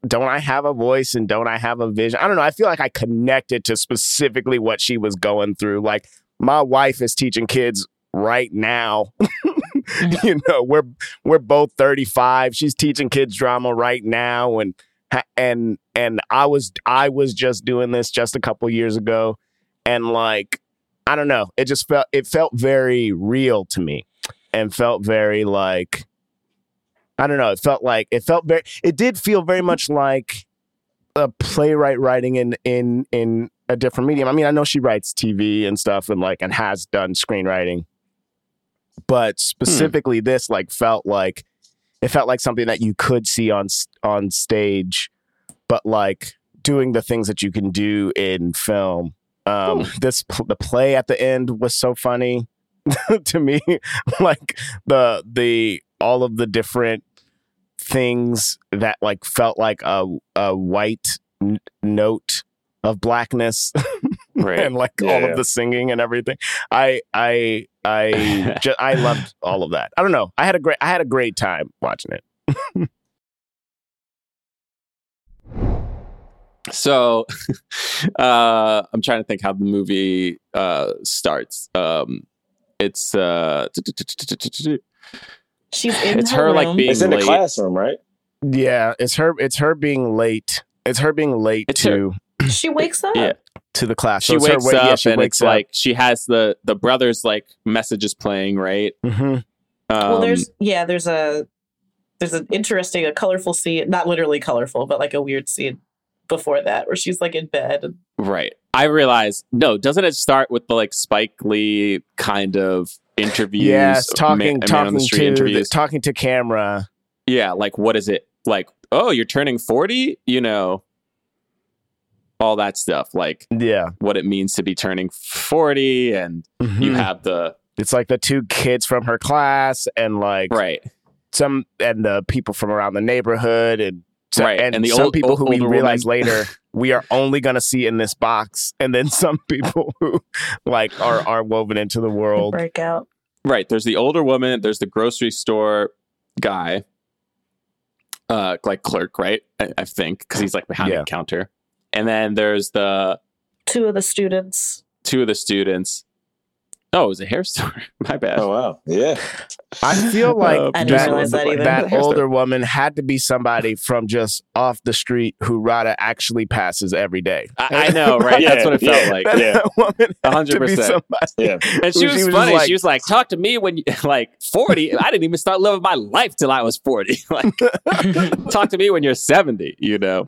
don't I have a voice and don't I have a vision? I don't know. I feel like I connected to specifically what she was going through. Like my wife is teaching kids right now. you know, we're we're both 35. She's teaching kids drama right now and and and I was I was just doing this just a couple years ago and like I don't know, it just felt it felt very real to me and felt very like I don't know. It felt like it felt very. It did feel very much like a playwright writing in in in a different medium. I mean, I know she writes TV and stuff, and like and has done screenwriting, but hmm. specifically this like felt like it felt like something that you could see on on stage, but like doing the things that you can do in film. Um, this the play at the end was so funny to me, like the the all of the different things that like felt like a a white n- note of blackness Right. and like Yeah, all yeah. of the singing and everything. I I I just I loved all of that. I don't know. I had a great I had a great time watching it. So, uh, I'm trying to think how the movie uh, starts. Um, it's uh, She's in It's her, her, like, being- It's in the classroom, right? Yeah, it's her. It's her being late. It's her being late It's to She wakes up. Yeah. to the class. she So it's her wakes wa- up yeah, she and wakes it's like she has the the brother's like messages playing, right? Mhm. Um, well, there's yeah, there's a there's an interesting, a colorful scene, not literally colorful, but like a weird scene before that where she's like in bed. Right. I realize no, doesn't it start with the like Spike Lee kind of interviews? yes, talking man, man talking the street to the, talking to camera. yeah, like what is it like? Oh, you're turning forty, you know, all that stuff, like Yeah, what it means to be turning forty, and you Mhm. have the it's like the two kids from her class and like right, some and the people from around the neighborhood and so, Right, and, and the some old- people old- who we older realize woman. later we are only going to see in this box and then some people who like are are woven into the world breakout. right. There's the older woman. There's the grocery store guy, uh, like clerk, right? I, I think because he's like behind Yeah. the counter, and then there's the Two of the students. two of the students. Oh, it was a hair store. My bad. Oh wow, yeah. I feel like Uh, I didn't that, that that older woman had to be somebody from just off the street who Radha actually passes every day. I, I know, right? Yeah, That's what it yeah. felt like. That Yeah. woman hundred percent. Yeah. And she She was, was funny. like- she was like, "Talk to me when you like 40. I didn't even start living my life till I was 40. like, talk to me when you're 70. You know,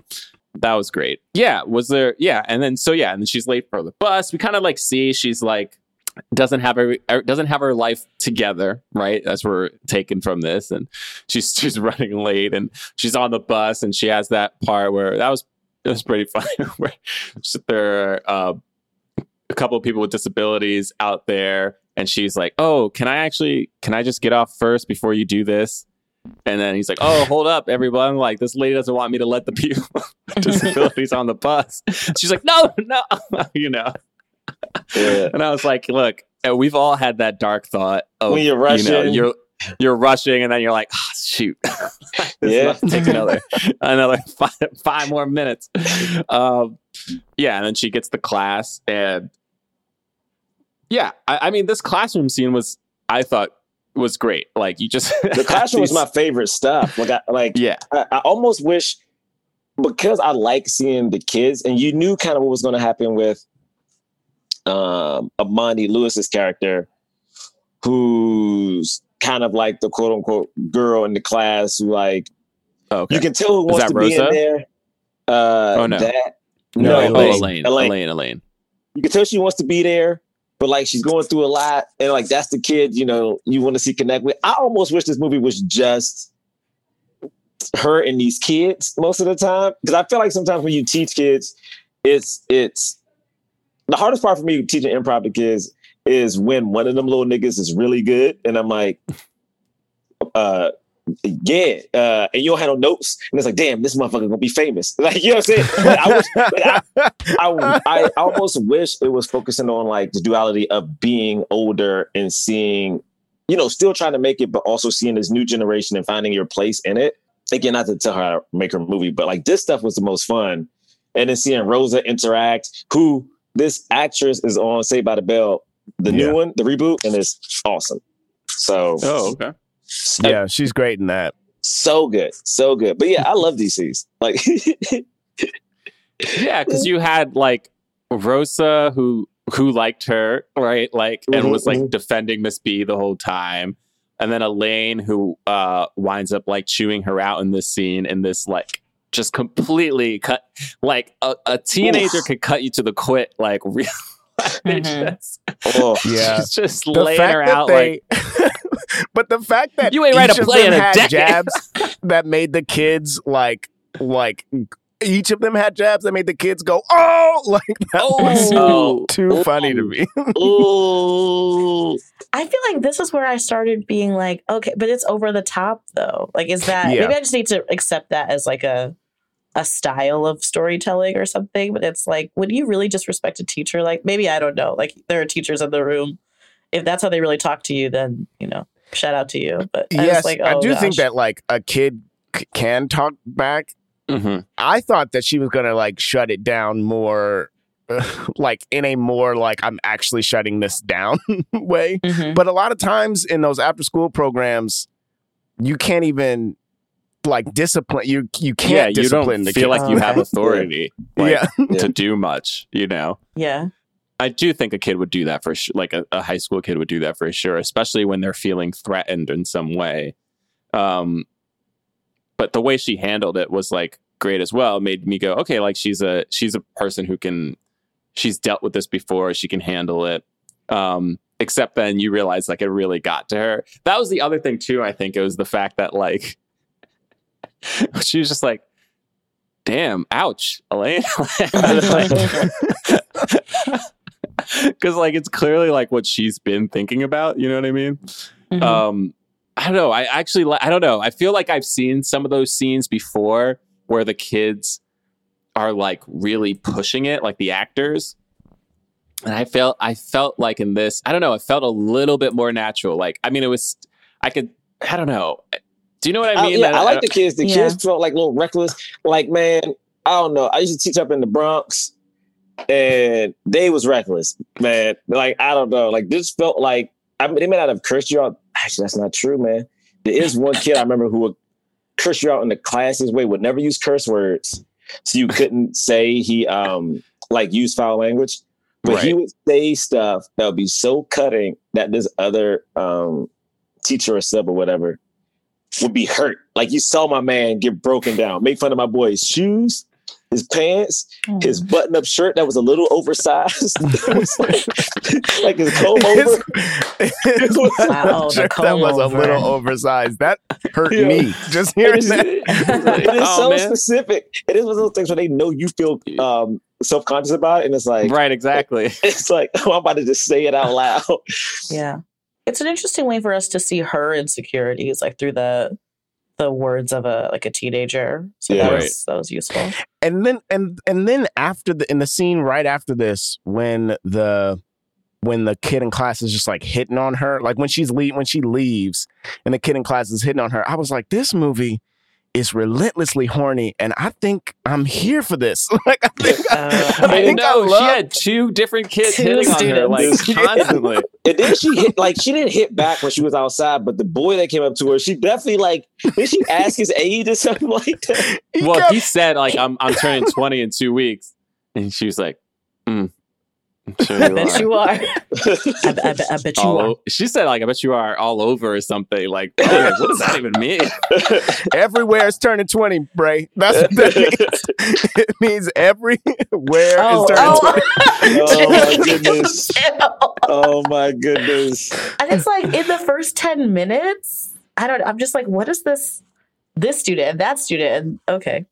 that was great. Yeah, was there? Yeah, and then so yeah, and then she's late for the bus. We kind of like see she's like doesn't have her er, doesn't have her life together, right? That's where we're taken from this, and she's she's running late, and she's on the bus, and she has that part where that was it was pretty funny where there are uh, a couple of people with disabilities out there and she's like oh can i actually can i just get off first before you do this? And then he's like oh hold up everyone like this lady doesn't want me to let the people with disabilities on the bus. She's like no no you know Yeah. and i was like look uh, we've all had that dark thought of When you're you know, rushing. you're you're rushing and then you're like oh, shoot Yeah. take another another five, five more minutes um yeah and then she gets the class and yeah I, I mean this classroom scene was i thought was great like you just The classroom was my favorite stuff. Like, I, like yeah I, I almost wish because I like seeing the kids, and you knew kind of what was going to happen with um Imani Lewis's character, who's kind of like the quote unquote girl in the class who like okay you can tell who wants to be in there. Uh, Oh, no. that No, oh, Elaine. elaine Elaine. elaine elaine You can tell she wants to be there, but like she's going through a lot, and like that's the kid you know you want to see connect with. I almost wish this movie was just her and these kids most of the time because I feel like sometimes when you teach kids, it's it's the hardest part for me teaching improv to kids is when one of them little niggas is really good, and I'm like, uh. Yeah, uh, and you don't have no notes, and it's like, damn, this motherfucker gonna be famous. Like, you know what I'm saying? I wish, I, I, I almost wish it was focusing on like the duality of being older and seeing, you know, still trying to make it, but also seeing this new generation and finding your place in it. Again, not to tell her make her movie, but like this stuff was the most fun. And then seeing Rosa interact, who this actress is on Saved by the Bell, the Yeah. new one, the reboot, and it's awesome. So, oh okay so, yeah, she's great in that. so good, so good. But yeah, I love DCs. Like, yeah because you had like rosa who who liked her right like and Mhm, was like mhm. defending miss b the whole time and then elaine who uh winds up like chewing her out in this scene in this like just completely cut like a, a teenager Oof. could cut you to the quit like real Mhm. just, oh, Yeah. she's just The laying her out they, like but the fact that You ain't right to each of play them in a had decade. jabs that made the kids like like each of them had jabs that made the kids go oh like that was Oh. too funny to Ooh. me. ooh. I feel like this is where I started being like, okay, but it's over the top though. Like, is that Yeah. maybe I just need to accept that as like a a style of storytelling or something? But it's like, would you really disrespect a teacher? Like, maybe I don't know. Like, there are teachers in the room. If that's how they really talk to you, then you know, shout out to you. But I was yes, like, I oh, do think that like a kid c- can talk back. Mhm. I thought that she was gonna like shut it down more, like in a more like I'm actually shutting this down way. Mhm. But a lot of times in those after school programs, you can't even like discipline you you can't yeah, you discipline don't the feel kid. like you have authority like, yeah. to do much, you know. Yeah. I do think a kid would do that for sure. Like a, a high school kid would do that for sure, especially when they're feeling threatened in some way. Um, but the way she handled it was like great as well. It made me go, okay, like she's a she's a person who can she's dealt with this before. She can handle it. Um, except then you realize like it really got to her. That was the other thing too. I think it was the fact that like she was just like, "Damn, ouch, Elaine." Because like it's clearly like what she's been thinking about. You know what I mean? Mhm. Um, I don't know. I actually, I don't know. I feel like I've seen some of those scenes before where the kids are like really pushing it, like the actors. And I felt, I felt like in this, I don't know. It felt a little bit more natural. Like, I mean, it was, I could, I don't know. Do you know what I I, mean? yeah, I like the kids. The Yeah. kids felt like a little reckless. Like, man, I don't know. I used to teach up in the Bronx, and they was reckless, man. Like, I don't know. Like, this felt like I mean, they may not have cursed you out. Actually, that's not true, man. There is one kid I remember who would curse you out in the class his way, would never use curse words, so you couldn't say he um like use foul language. But he would say stuff that would be so cutting that this other um teacher or sub or whatever would be hurt. Like you saw my man get broken down, make fun of my boy's shoes, his pants, his Mm. button-up shirt that was a little oversized. was like, like his comb over. His, his Wow, the shirt that comb was a little oversized. That hurt Yeah. me just It hearing is, that. it is Oh, so man. specific. It is one of those things where they know you feel um, self-conscious about it, and it's like right, exactly. it's like oh, I'm about to just say it out loud. Yeah. It's an interesting way for us to see her insecurities, like through the the words of a like a teenager. So Yeah. that Right. was that was useful. and then and and then after the in the scene right after this when the when the kid in class is just like hitting on her like when she's leave when she leaves and the kid in class is hitting on her i was like this movie is relentlessly horny and i think i'm here for this. Like i think Uh, i, I think know I she had two different kids Two hitting on her like constantly. And then she hit like she didn't hit back when she was outside, but the boy that came up to her, she definitely like did she ask his age or something like that? he well, kept- he said like I'm I'm turning 20 in two weeks, and she was like, mm, I'm sure I you bet are. you are. I, I, bet- I bet you All are. o- she said like I bet you are all over or something. Like, I what does that even mean? everywhere is turning 20 bray that's what that means it means everywhere Oh, is turning oh. 20 Oh my goodness. Oh my goodness. and it's like in the first 10 minutes i don't i'm just like what is this this student and that student and okay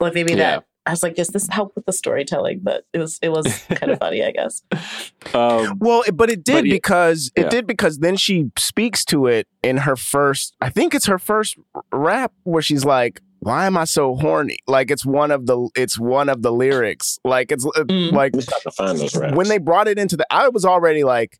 like maybe Yeah. that i was like does this help with the storytelling but it was it was kind of funny i guess Um, Well, but it did But it- because it yeah. did because then she speaks to it in her first. I think it's her first rap where she's like, "Why am I so horny?" Like it's one of the it's one of the lyrics. Like it's uh, Mm. like We just have to find those raps. when they brought it into the. I was already like.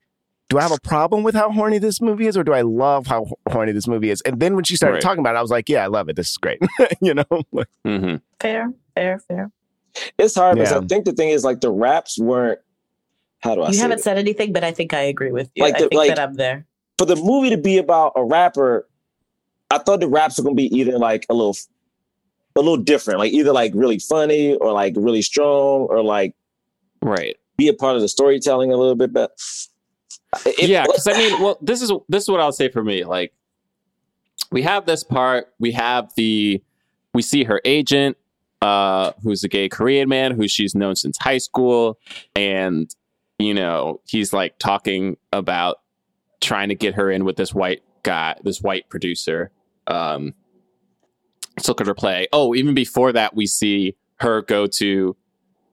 Do I have a problem with how horny this movie is, or do I love how horny this movie is? And then when she started Right. talking about it, I was like, "Yeah, I love it. This is great." you know, Like, mhm. fair fair fair it's hard because I think the thing is like the raps weren't how do I you say haven't it? said anything but i think i agree with you Like I think like, that I'm there for the movie to be about a rapper, I thought the raps were gonna be either like a little a little different, like either like really funny or like really strong or like right. be a part of the storytelling a little bit better. It- yeah, because I mean, well, this is this is what I'll say for me. Like, we have this part. We have the we see her agent, uh, who's a gay Korean man who she's known since high school, and you know he's like talking about trying to get her in with this white guy, this white producer. Um, let's look at her play. Oh, even before that, we see her go to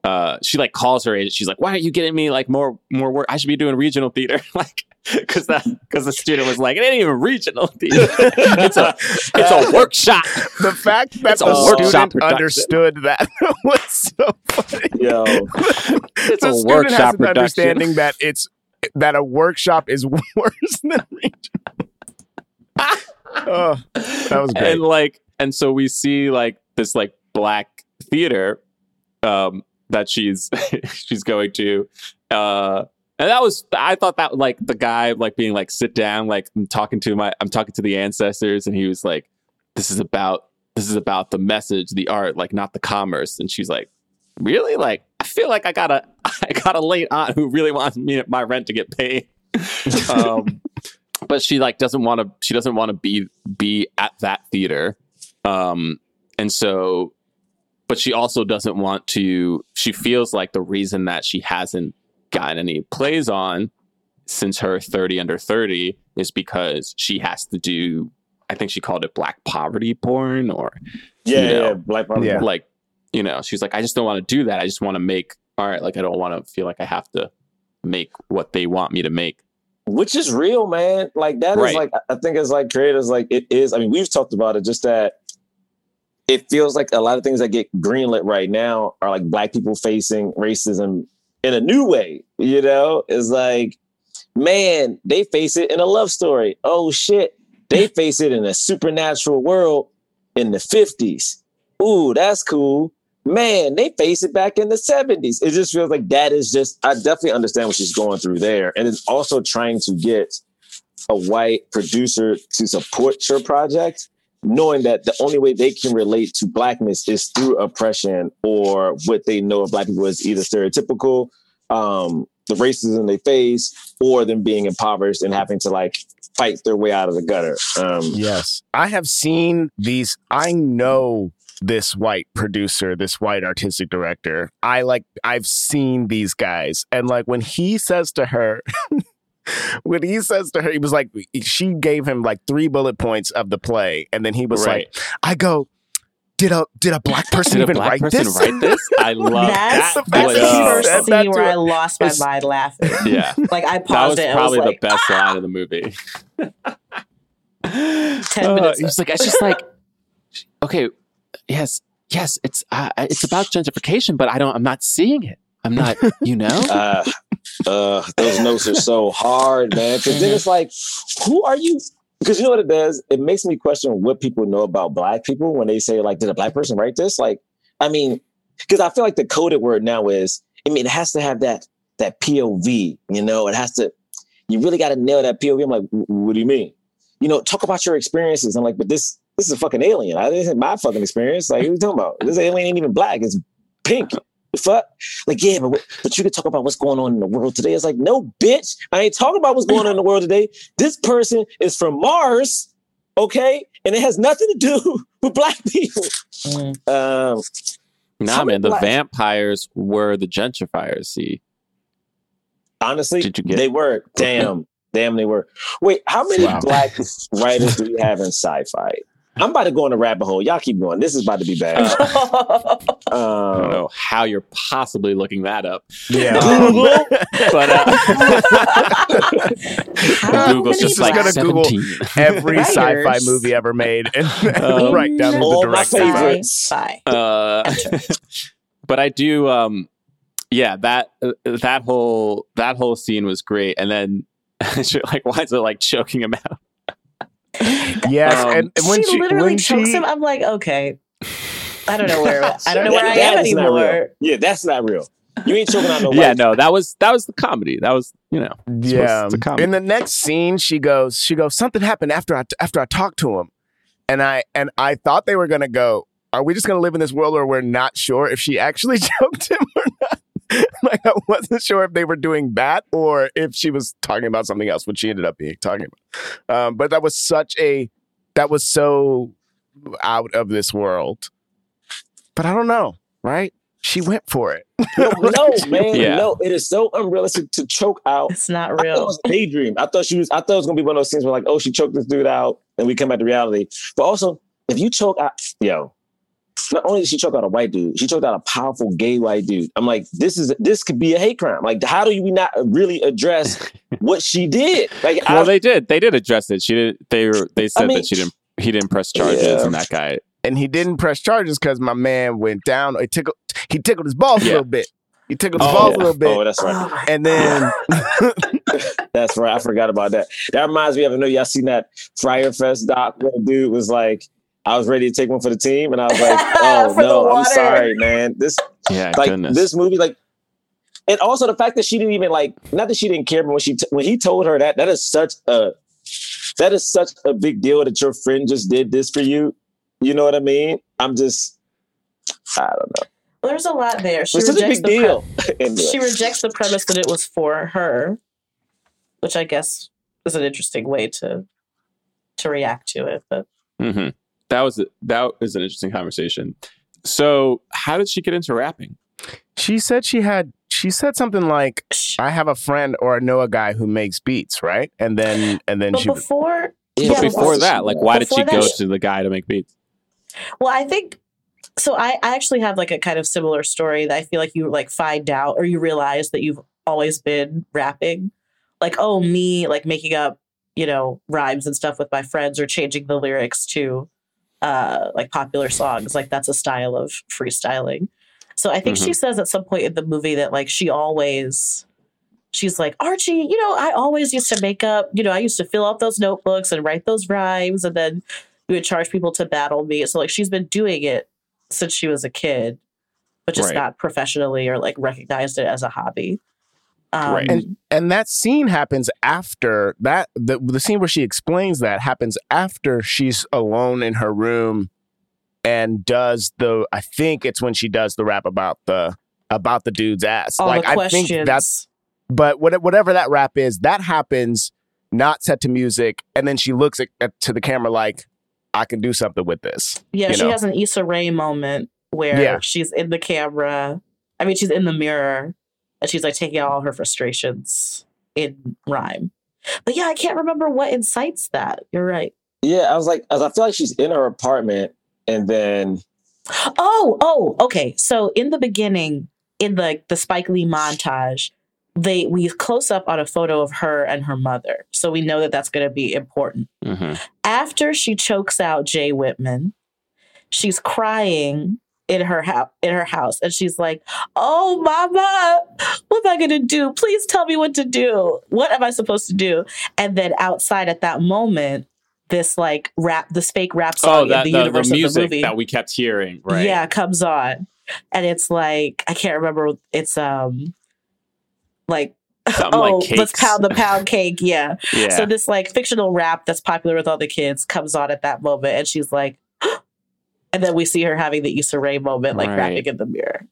uh she like calls her agent she's like why aren't you getting me like more more work i should be doing regional theater like because that because the student was like it ain't even regional theater it's a it's a workshop the fact that It's a the workshop student production. understood that was so funny. Yo, it's the a student workshop has an production understanding that it's that a workshop is worse than regional. oh, that was great. and like and so we see like this like black theater um that she's she's going to uh And that was I thought that like the guy like being like sit down like I'm talking to my I'm talking to the ancestors and he was like this is about this is about the message, the art, like not the commerce. And she's like, really? Like I feel like I got a I got a late aunt who really wants me my rent to get paid. um, but she like doesn't want to she doesn't want to be be at that theater. Um, and so but she also doesn't want to she feels like the reason that she hasn't gotten any plays on since her 30 under 30 is because she has to do i think she called it black poverty porn or Yeah, you know, yeah, Black Panther. Yeah. like you know she's like i just don't want to do that i just want to make art like i don't want to feel like i have to make what they want me to make which is real, man. Like that is Right. like I think as like creators, like it is. I mean, we've talked about it. Just that it feels like a lot of things that get greenlit right now are like black people facing racism in a new way. You know, it's like, man, they face it in a love story. Oh shit, they face it in a supernatural world in the fifties. Ooh, that's cool. Man, they face it back in the 70s. It just feels like that is just, I definitely understand what she's going through there. And it's also trying to get a white producer to support your project, knowing that the only way they can relate to blackness is through oppression or what they know of black people is either stereotypical, um, the racism they face, or them being impoverished and having to like fight their way out of the gutter. Um, Yes. I have seen these. I know this white producer, this white artistic director. I like, I've seen these guys. And like when he says to her, when he says to her, he was like, she gave him like three bullet points of the play. And then he was Right. like, I go, did a did a black person Did a even black write person this? write this? I love That's, that. that's the uh, first that scene to where her. I lost my It's- mind laughing. yeah. Like I That paused was it and probably was like, the best line of the movie. Ten minutes He's like, it's just like, okay, yes, yes, it's uh, it's about gentrification, but I don't, I'm not seeing it. I'm not, you know. uh, uh, those notes are so hard, man. Because then it's like, who are you? Because you know what it does? It makes me question what people know about black people when they say, like, did a black person write this? Like, I mean, because I feel like the coded word now is, I mean, it has to have that that POV. You know, it has to. You really got to nail that POV. I'm like, what do you mean? You know, talk about your experiences. I'm like, but this this is a fucking alien. I this isn't my fucking experience. Like, what are you talking about? This alien ain't even black. It's pink. The fuck? Like, yeah, but but you could talk about what's going on in the world today. It's like, no, bitch, I ain't talking about what's going on in the world today. This person is from Mars, okay, and it has nothing to do with black people. Mm. Um, Nah, man, the black- vampires were the gentrifiers. See, honestly, Did you get- they were. Damn, damn, they were. Wait, how many Wow. black writers do we have in sci-fi? I'm about to go in a rabbit hole. Y'all keep going. This is about to be bad. I don't Um, know how you're possibly looking that up, Yeah. Google. but uh, Google's just like Just gonna Google 17. every Writers. sci-fi movie ever made and Um, write down all the my director favorites. Uh, but I do, um, yeah, that uh, that whole that whole scene was great, and then she, like, why is it like choking him out? Yes, Um, and, and when she, she, literally when chokes she, him. I'm like, okay. I don't know where I don't know where I That- am that is not real. anymore. Yeah, that's not real. You ain't choking out no yeah, no, that was that was the comedy. That was you know, yeah, it's a comedy. in the next scene, she goes, she goes, something happened after I after I talked to him, and I and I thought they were gonna go. Are we just gonna live in this world where we're not sure if she actually choked him or not? like I wasn't sure if they were doing that or if she was talking about something else, which she ended up being talking about. Um, but that was such a that was so out of this world. But I don't know, right? She went for it. No, no, man, Yeah. no. It is so unrealistic to choke out. It's not I thought it real. was a daydream. I thought she was. I thought it was gonna be one of those scenes where like, oh, she choked this dude out, and we come back to reality. But also, if you choke out, yo, not only did she choke out a white dude, she choked out a powerful gay white dude. I'm like, this is this could be a hate crime. Like, how do we not really address what she did? Like, well, I, they did they did address it. She did. They were they said mean- that she didn't. He didn't press charges, Yeah. and that guy. and he didn't press charges because my man went down. He tickled, he tickled his balls a little bit. He tickled his oh, balls a little bit, oh, that's right. And then That's right. I forgot about that. That reminds me of I know y'all seen that Fyre Fest doc where the dude was like, I was ready to take one for the team, and I was like, oh no, I'm sorry, man. This Yeah, like goodness. this movie, like and also the fact that she didn't even like, not that she didn't care, but when she t- when he told her that, that is such a that is such a big deal that your friend just did this for you. You know what I mean? I'm just, I don't know. Well, there's a lot there. She It's such a rejects big the pre- deal. Anyway. she rejects the premise that it was for her, which I guess is an interesting way to to react to it. But hmm That was that was an interesting conversation. So, how did she get into rapping? She said she had. She said something like, "I have a friend or I know a guy who makes beats, right?" And then and then but she. before, Yeah, But Yeah, before that, like, why did she go she- to the guy to make beats? well, I think so. I, I actually have like a kind of similar story that I feel like you like find out or you realize that you've always been rapping. Like, oh, me like making up, you know, rhymes and stuff with my friends or changing the lyrics to uh like popular songs. Like that's a style of freestyling. So I think she says at some point in the movie that like she always she's like, Archie, you know, I always used to make up, you know, I used to fill out those notebooks and write those rhymes and then we would charge people to battle me. So like she's been doing it since she was a kid, but just Right. not professionally or like recognized it as a hobby. Um, Right. and and that scene happens after that the the scene where she explains that happens after she's alone in her room and does the I think it's when she does the rap about the about the dude's ass. all like I think that's but what, whatever that rap is, that happens not set to music and then she looks at, at- to the camera like I can do something with this. Yeah, she know? has an Issa Rae moment where Yeah. she's in the camera. I mean, she's in the mirror and she's like taking out all her frustrations in rhyme. But yeah, I can't remember what incites that. You're right. Yeah, I was like, I feel like she's in her apartment, and then Oh, oh, okay. So in the beginning, in the the Spike Lee montage, they we close up on a photo of her and her mother, so we know that that's going to be important. hmm after she chokes out Jay Whitman, she's crying in her house in her house and she's like, "Oh mama, what am I going to do? Please tell me what to do. What am I supposed to do?" And then outside at that moment, this like rap this fake rap Oh, song that in the, the the universe of the movie that we kept hearing, right? yeah, comes on. And it's like I can't remember it's um like Something oh, like let's pound the pound cake. Yeah. yeah. So this like fictional rap that's popular with all the kids comes on at that moment, and she's like, and then we see her having the Issa Rae moment, like Right. rapping in the mirror.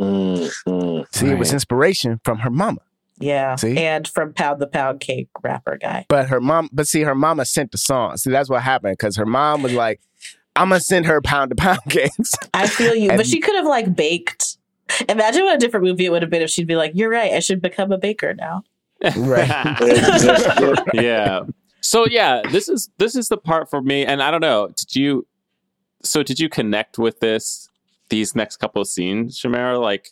mm, mm. See, it was inspiration from her mama. Yeah, See? and from Pound the Pound Cake rapper guy. But her mom, but see, her mama sent the song. See, that's what happened because her mom was like, "I'm gonna send her pound to pound cakes." I feel you, And- but she could have like baked. Imagine what a different movie it would have been if she'd be like, "You're right, I should become a baker now." Right. yeah. So yeah, this is this is the part for me, and I don't know. Did you? So did you connect with this? These next couple of scenes, Shamara, like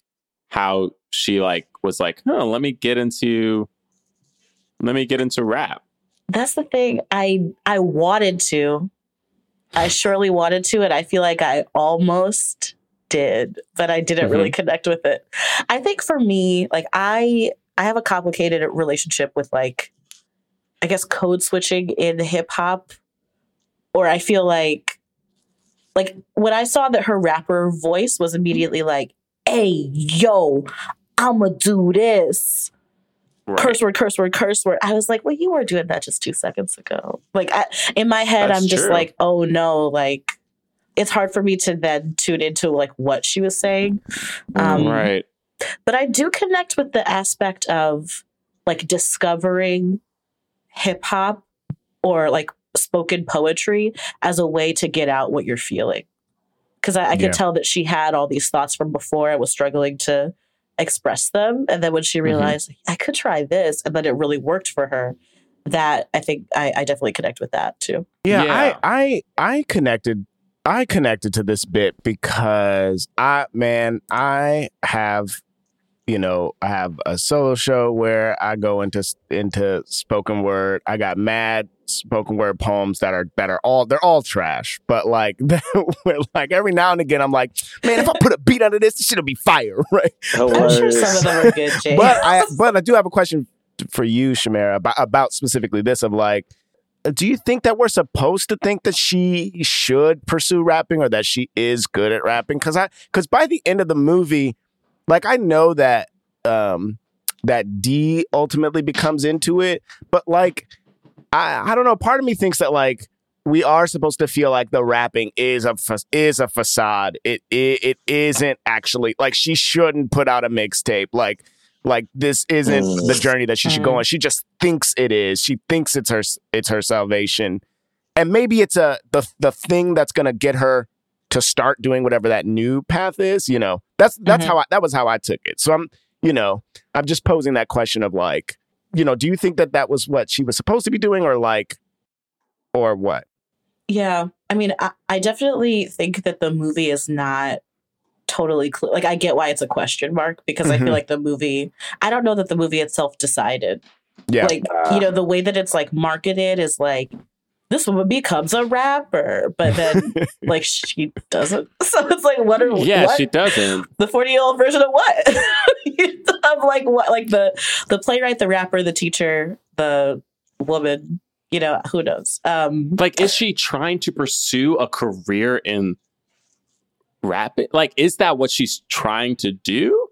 how she like was like, "Oh, let me get into, let me get into rap." That's the thing. I I wanted to. I surely wanted to, and I feel like I almost did, but I didn't really mm-hmm. connect with it. I think for me, like I I have a complicated relationship with like I guess code switching in hip hop. Or I feel like like when I saw that her rapper voice was immediately like, hey, yo, I'ma do this Right. curse word, curse word, curse word. I was like, well, you were doing that just two seconds ago. Like I, in my head, That's I'm just true. like, oh no, like it's hard for me to then tune into like what she was saying. Um, right. But I do connect with the aspect of like discovering hip hop or like spoken poetry as a way to get out what you're feeling. Because I, I Yeah. could tell that she had all these thoughts from before and was struggling to express them. And then when she mm-hmm. realized, like, I could try this, and then it really worked for her, that I think I, I definitely connect with that too. Yeah, Yeah. I, I I connected I connected to this bit because I man, I have you know, I have a solo show where I go into into spoken word. I got mad spoken word poems that are that are all they're all trash. But like like every now and again I'm like, man, if I put a beat under this, this shit'll be fire, right? I'm sure some of them are good, Jay. But I but I do have a question for you, Shamara, about, about specifically this of like, do you think that we're supposed to think that she should pursue rapping or that she is good at rapping? Because I because by the end of the movie, like I know that um that D ultimately becomes into it. But like I I don't know, part of me thinks that like we are supposed to feel like the rapping is a fa- is a facade. It, it it isn't actually like she shouldn't put out a mixtape. Like like this isn't Mm. the journey that she should go Mm. on. She just thinks it is. She thinks it's her it's her salvation. And maybe it's a the the thing that's gonna get her to start doing whatever that new path is. You know, that's that's Mhm. how I, that was how I took it. So I'm you know I'm just posing that question of like you know do you think that that was what she was supposed to be doing or like or what? Yeah, I mean, I, I definitely think that the movie is not totally clear. Like, I get why it's a question mark because I Mhm. feel like the movie. I don't know that the movie itself decided. Yeah. Like, you know, the way that it's like marketed is like this woman becomes a rapper, but then like she doesn't. So it's like, what are Yeah, what? she doesn't. the 40 year old version of what of like what like the the playwright the rapper the teacher the woman you know who knows um Like, is she trying to pursue a career in rapping? Like, is that what she's trying to do?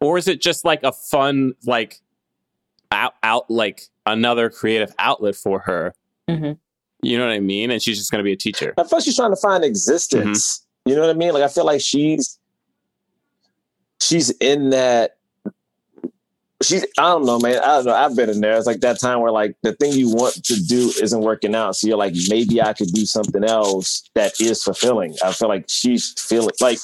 Or is it just like a fun, like, out, out like another creative outlet for her? Mhm. You know what I mean? And she's just going to be a teacher. I feel she's trying to find existence. You know what I mean? Like I feel like she's she's in that she's I don't know, man. I don't know. I've been in there. It's like that time where like the thing you want to do isn't working out. So you're like, maybe I could do something else that is fulfilling. I feel like she's feeling like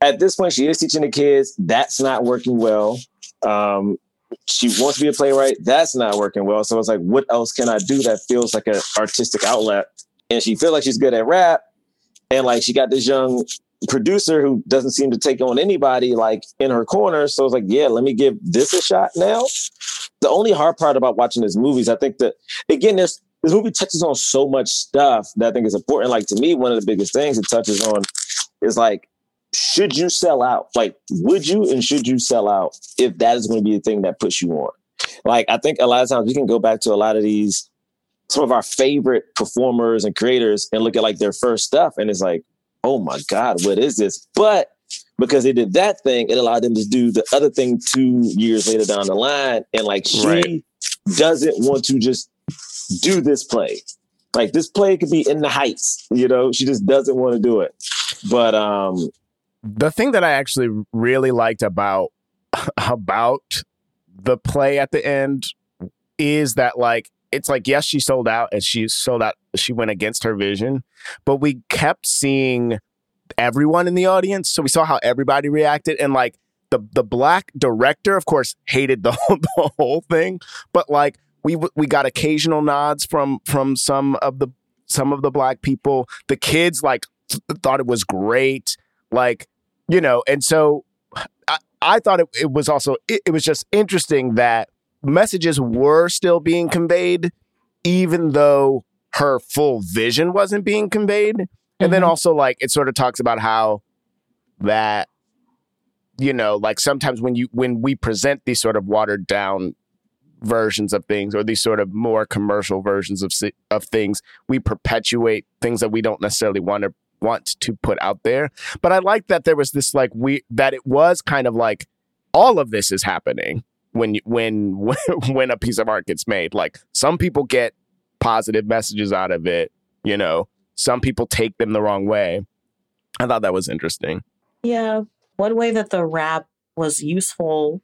at this point she is teaching the kids. That's not working well. Um, she wants to be a playwright. That's not working well. So it's like, what else can I do that feels like an artistic outlet? And she feels like she's good at rap. And like she got this young producer who doesn't seem to take on anybody like in her corner. So it's like, yeah, let me give this a shot now. The only hard part about watching this movie is I think that again, this this movie touches on so much stuff that I think is important. Like to me, one of the biggest things it touches on is like, should you sell out? Like, would you and should you sell out if that is going to be the thing that puts you on? Like, I think a lot of times we can go back to a lot of these some of our favorite performers and creators and look at like their first stuff and it's like, oh my God, what is this? But because they did that thing, it allowed them to do the other thing two years later down the line. And like she Right. doesn't want to just do this play. Like this play could be in the heights, you know, she just doesn't want to do it. But um the thing that I actually really liked about about the play at the end is that like it's like yes she sold out and she sold out she went against her vision but we kept seeing everyone in the audience. So we saw how everybody reacted and like the the black director of course hated the whole, the whole thing but like we we got occasional nods from from some of the some of the black people. The kids like th- thought it was great. Like you know and so i, I thought it, it was also it, it was just interesting that messages were still being conveyed even though her full vision wasn't being conveyed and then Mhm. also like it sort of talks about how that you know like sometimes when you when we present these sort of watered down versions of things or these sort of more commercial versions of of things we perpetuate things that we don't necessarily want to want to put out there. But i like that there was this like we that it was kind of like all of this is happening when when when a piece of art gets made. Like some people get positive messages out of it you know? Some people take them the wrong way. I thought that was interesting. Yeah. One way that the rap was useful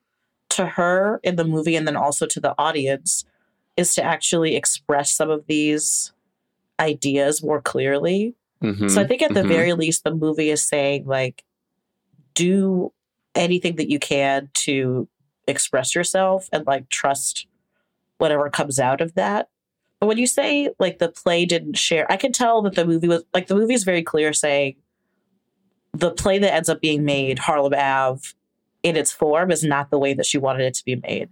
to her in the movie and then also to the audience is to actually express some of these ideas more clearly Mhm, So I think at the mhm. very least, the movie is saying like, do anything that you can to express yourself and like trust whatever comes out of that. But when you say like the play didn't share, I can tell that the movie was like the movie is very clear saying the play that ends up being made, Harlem Ave, in its form is not the way that she wanted it to be made.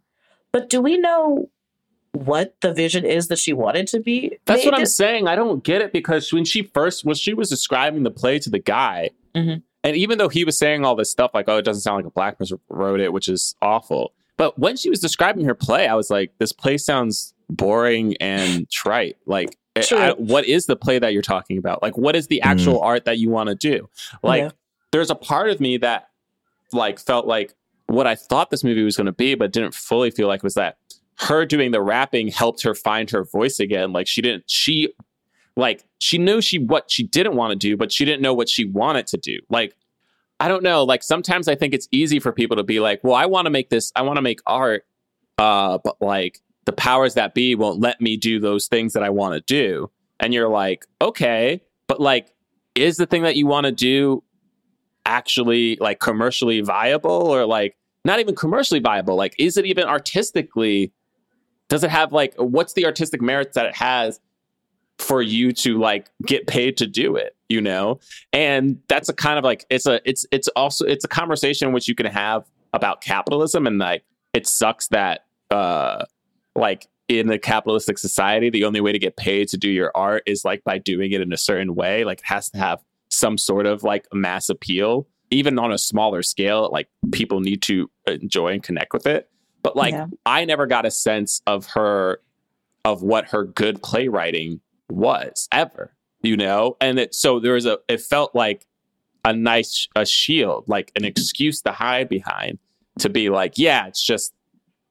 But do we know what the vision is that she wanted to be? That's what? I'm saying. I don't get it because when she first, when she was describing the play to the guy, Mhm. and even though he was saying all this stuff like, "Oh, it doesn't sound like a black person wrote it," which is awful, but when she was describing her play, I was like, "This play sounds boring and trite." Like, I- what is the play that you're talking about? Like, what is the actual art that you want to do? Like, Yeah. there's a part of me that like felt like what I thought this movie was going to be, but didn't fully feel like it was that her doing the rapping helped her find her voice again. Like she didn't, she like she knew she what she didn't want to do, but she didn't know what she wanted to do. Like I don't know. Like sometimes I think it's easy for people to be like, well, I want to make this, I want to make art, uh, but like the powers that be won't let me do those things that I want to do. And you're like, okay, but like, is the thing that you want to do actually like commercially viable or like not even commercially viable? Like, is it even artistically? Does it have like what's the artistic merits that it has for you to like get paid to do it? You know, and that's a kind of like it's a it's it's also it's a conversation which you can have about capitalism and like it sucks that uh like in a capitalistic society the only way to get paid to do your art is like by doing it in a certain way. Like it has to have some sort of like mass appeal. Even on a smaller scale like people need to enjoy and connect with it but like Yeah. i never got a sense of her of what her good playwriting was ever you know? And it so there was a it felt like a nice a shield like an excuse to hide behind to be like yeah it's just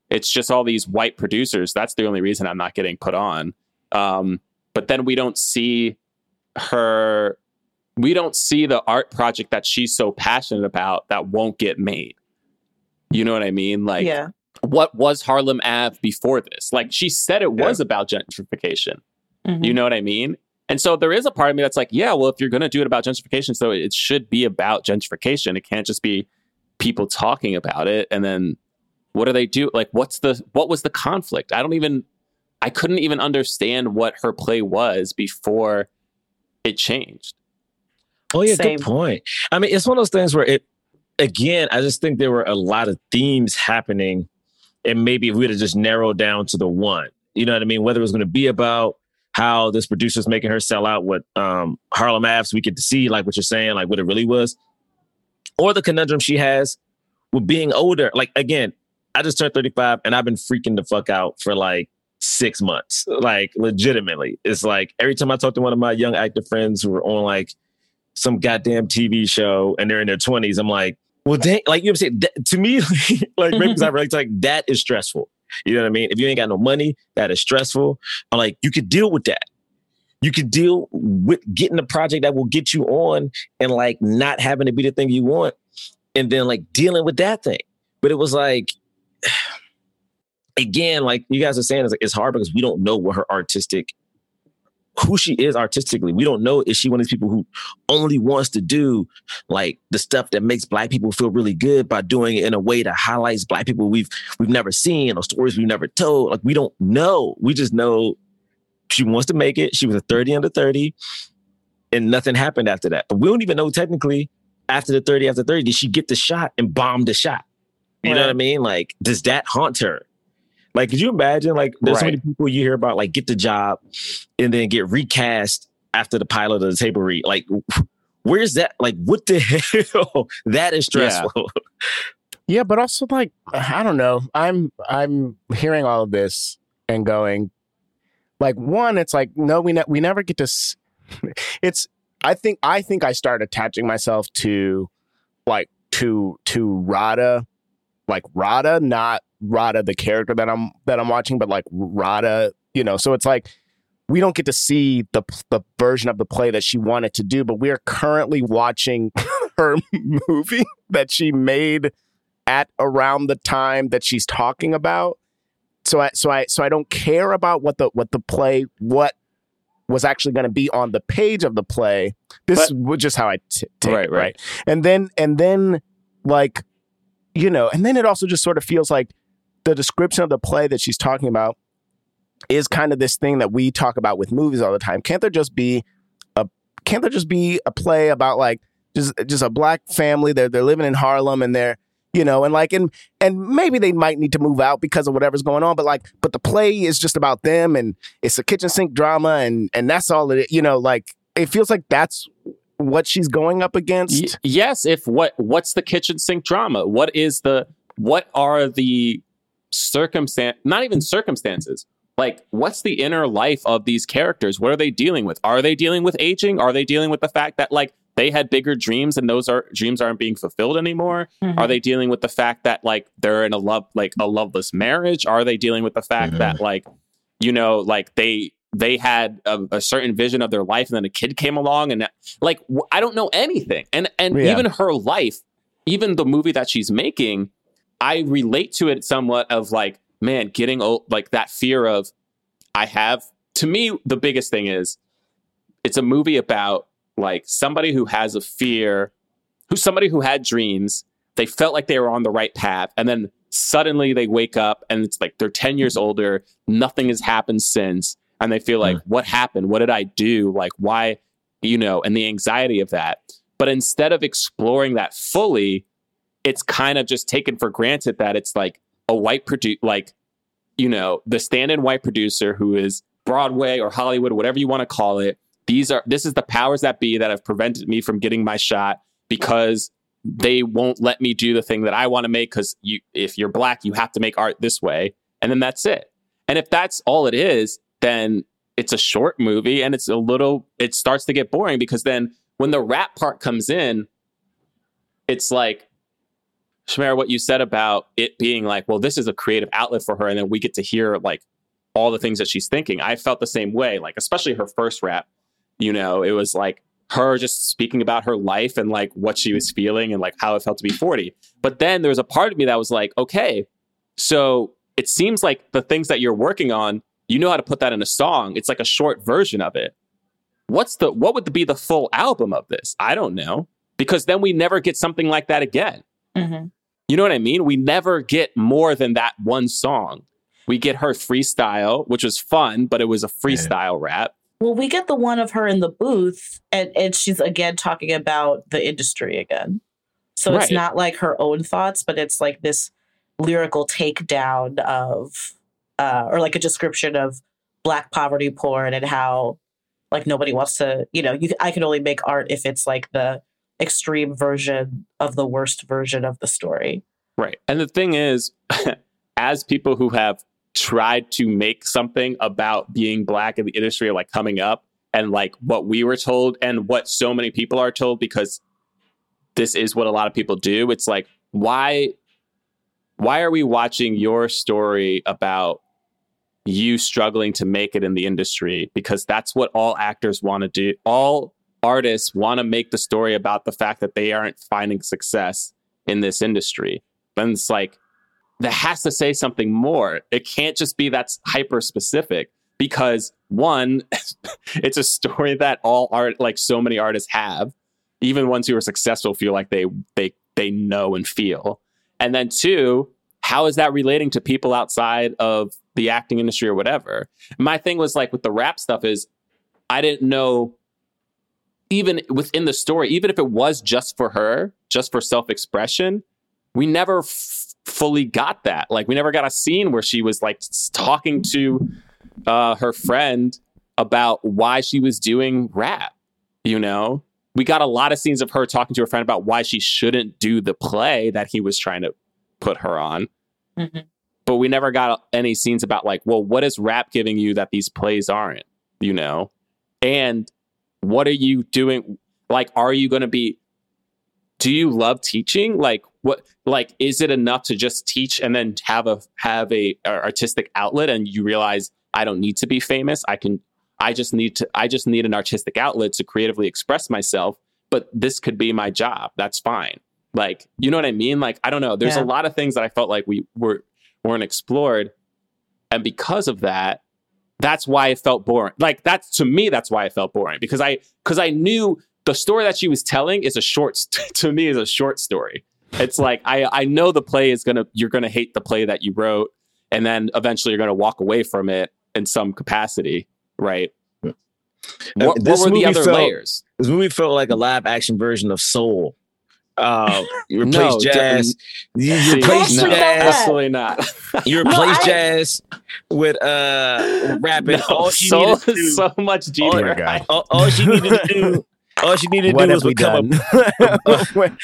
it's just all these white producers. That's the only reason i'm not getting put on. Um but then we don't see her we don't see the art project that she's so passionate about that won't get made. You know what i mean? Like yeah. What was harlem ave before this like she said it was about gentrification Mhm. you know what I mean? And so there is a part of me that's like, yeah, well, if you're going to do it about gentrification, so it should be about gentrification. It can't just be people talking about it. And then what do they do? Like, what's the, what was the conflict? I don't even, I couldn't even understand what her play was before it changed. Oh yeah, Same. good point. I mean, it's one of those things where it again, I just think there were a lot of themes happening. And maybe if we'd have just narrowed down to the one, you know what I mean? Whether it was going to be about how this producer's making her sell out what um Harlem Ave we get to see like what you're saying, like what it really was. Or the conundrum she has with being older. Like again, I just turned 35 and I've been freaking the fuck out for like six months. Like legitimately. It's like every time I talk to one of my young actor friends who are on like some goddamn TV show and they're in their 20s, I'm like, well, dang, like you know what I'm saying? That- to me, like because I relate to like that is stressful. You know what I mean? If you ain't got no money, that is stressful. I'm like, you could deal with that. You could deal with getting a project that will get you on and like not having to be the thing you want and then like dealing with that thing. But it was like, again, like you guys are saying, it's, like, it's hard because we don't know what her artistic, who she is artistically. We don't know is she one of these people who only wants to do like the stuff that makes black people feel really good by doing it in a way that highlights black people we've we've never seen or stories we've never told. Like we don't know. We just know she wants to make it. She was a 30 under 30 and nothing happened after that. But we don't even know technically after the 30 after 30 did she get the shot and bomb the shot? You know what I mean? Like does that haunt her? Like could you imagine like there's so many people you hear about like get the job and then get recast after the pilot of the table read. Like where's that? Like what the hell? that is stressful. Yeah, but also like I don't know. I'm I'm hearing all of this and going like one it's like no we ne- we never get to s- it's I think I think I start attaching myself to like to to Radha like Radha not Radha the character that I'm that I'm watching but like Radha, you know. So it's like we don't get to see the the version of the play that she wanted to do, but we are currently watching her movie that she made at around the time that she's talking about. So I so I so I don't care about what the what the play what was actually going to be on the page of the play. This was just how I t- take Right, it, right. right? And then and then like you know, and then it also just sort of feels like the description of the play that she's talking about is kind of this thing that we talk about with movies all the time. Can't there just be a can't there just be a play about like just just a black family? They're they're living in Harlem and they're you know and like and and maybe they might need to move out because of whatever's going on but like but the play is just about them and it's a kitchen sink drama and and that's all it you know like it feels like that's what she's going up against. Y- yes if what what's the kitchen sink drama? What is the what are the circumstance not even circumstances like what's the inner life of these characters what are they dealing with are they dealing with aging are they dealing with the fact that like they had bigger dreams and those are dreams aren't being fulfilled anymore? Mhm. Are they dealing with the fact that like they're in a love like a loveless marriage? Are they dealing with the fact Mhm. that like you know like they they had a, a certain vision of their life and then a kid came along and like w- I don't know anything. And and Yeah. even her life, even the movie that she's making, I relate to it somewhat of like man getting old like that fear of I have to me the biggest thing is it's a movie about like somebody who has a fear who's somebody who had dreams they felt like they were on the right path and then suddenly they wake up and it's like they're 10 years mm-hmm. older nothing has happened since and they feel like mm. what happened? What did i do? Like why? You know and the anxiety of that. But instead of exploring that fully it's kind of just taken for granted that it's like a white produ- like you know the stand-in white producer who is broadway or hollywood whatever you want to call it these are this is the powers that be that have prevented me from getting my shot because they won't let me do the thing that I want to make because you if you're black, you have to make art this way. And then that's it. And if that's all it is, then it's a short movie and it's a little it starts to get boring because then when the rap part comes in, it's like Shmer, what you said about it being like, well, this is a creative outlet for her, and then we get to hear like all the things that she's thinking. I felt the same way, like especially her first rap. You know, it was like her just speaking about her life and like what she was feeling and like how it felt to be 40. But then there was a part of me that was like, okay, so it seems like the things that you're working on, you know how to put that in a song. It's like a short version of it. What's the what would be the full album of this? I don't know. Because then we never get something like that again. Mhm. You know what I mean? We never get more than that one song. We get her freestyle, which was fun, but it was a freestyle rap. Well, we get the one of her in the booth, and, and she's again talking about the industry again. So it's not like her own thoughts, but it's like this lyrical takedown of, uh, or like a description of black poverty porn and how, like, nobody wants to, you know, you I can only make art if it's like the extreme version of the worst version of the story. Right. And the thing is, as people who have tried to make something about being black in the industry, like coming up and like what we were told and what so many people are told, because this is what a lot of people do. It's like, why, why are we watching your story about you struggling to make it in the industry? Because that's what all actors want to do. All artists want to make the story about the fact that they aren't finding success in this industry. And it's like, that has to say something more. It can't just be that's hyper specific because one, it's a story that all art, like so many artists have, even ones who are successful feel like they they they know and feel. And then two, how is that relating to people outside of the acting industry or whatever? My thing was like with the rap stuff is I didn't know even within the story, even if it was just for her, just for self expression, we never f- fully got that. Like, we never got a scene where she was like talking to uh, her friend about why she was doing rap. You know, we got a lot of scenes of her talking to her friend about why she shouldn't do the play that he was trying to put her on. Mhm. But we never got any scenes about like, well, what is rap giving you that these plays aren't? You know, and what are you doing? Like, are you going to be? Do you love teaching? Like, what? Like, is it enough to just teach and then have a have a, a artistic outlet, and you realize I don't need to be famous. I can. I just need to. I just need an artistic outlet to creatively express myself. But this could be my job. That's fine. Like, you know what I mean? Like, I don't know. There's Yeah. a lot of things that I felt like we were weren't explored, and because of that, that's why it felt boring. Like that's to me, that's why it felt boring because I because I knew the story that she was telling is a short to me is a short story. It's like I I know the play is gonna you're gonna hate the play that you wrote, and then eventually you're gonna walk away from it in some capacity, right? What, uh, what were the other felt- layers? This movie felt like a live action version of Soul. Uh, you replace No, jazz. You you replace no, jazz. absolutely not. You No, replace I- jazz with uh rapping. No, all she soul needed to is do, so much deeper. God. all, all she needed to do, all she needed to What do have was become done? where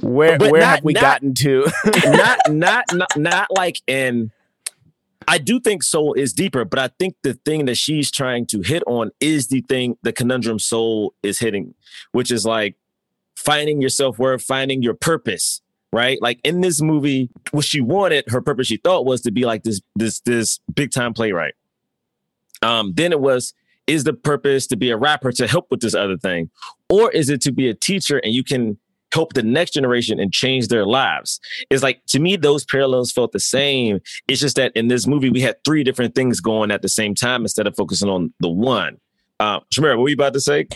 where, But where not- have we not- gotten to? not not not not like in. I do think Soul is deeper, but I think the thing that she's trying to hit on is the thing, the conundrum Soul is hitting, which is like finding your self-worth, finding your purpose, right? Like in this movie, what she wanted, her purpose she thought was to be like this this this big time playwright. Um, then it was is the purpose to be a rapper to help with this other thing, or is it to be a teacher and you can help the next generation and change their lives? It's like to me, those parallels felt the same. It's just that in this movie, we had three different things going at the same time instead of focusing on the one. Uh, Shamira, what were you about to say?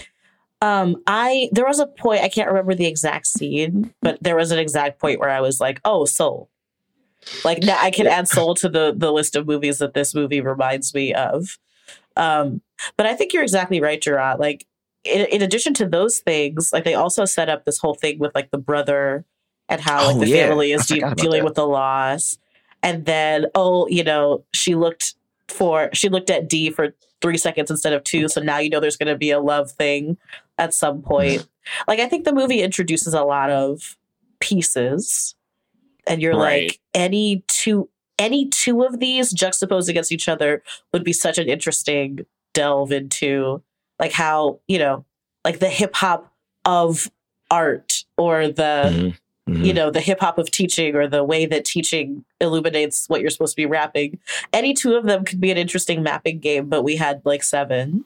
Um, I there was a point I can't remember the exact scene, but there was an exact point where I was like, "Oh, Soul." Like now, I can add Soul to the the list of movies that this movie reminds me of. Um, but I think you're exactly right, Jerah. Like in, in addition to those things, like they also set up this whole thing with like the brother and how like Oh, the yeah. family is de- dealing that. with the loss, and then oh, you know, she looked for she looked at D for three seconds instead of two, so now you know there's going to be a love thing at some point. like I think the movie introduces a lot of pieces, and you're Right. like any two any two of these juxtaposed against each other would be such an interesting delve into like how you know like the hip hop of art or the Mhm. you know the hip hop of teaching or the way that teaching illuminates what you're supposed to be rapping any two of them could be an interesting mapping game but we had like seven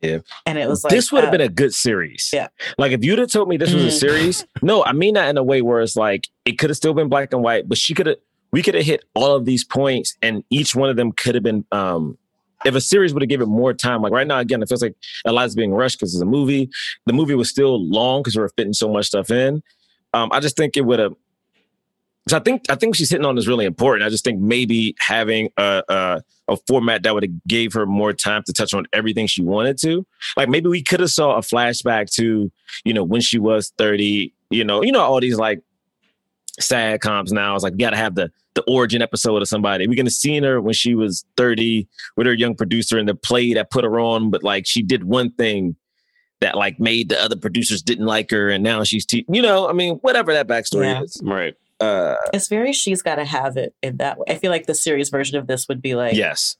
Yeah. and it was like this would have uh, been a good series. Yeah. Like if you'd have told me this was a Mhm. series, no, I mean that in a way where it's like it could have still been black and white, but she could have we could have hit all of these points and each one of them could have been um if a series would have given more time, like right now, again, it feels like a lot's being rushed because it's a movie. The movie was still long because we were fitting so much stuff in. Um, I just think it would have. So I think I think she's hitting on is really important. I just think maybe having a a, a format that would have gave her more time to touch on everything she wanted to. Like maybe we could have saw a flashback to you know when she was thirty. You know, you know all these like sad comps now. It's like you got to have the the origin episode of somebody. We're gonna see her when she was thirty with her young producer in the play that put her on, but like she did one thing that like made the other producers didn't like her, and now she's te- you know, I mean, whatever that backstory Yeah. is. Right. Uh, it's very she's got to have it in that way i feel like the series version of this would be like yes,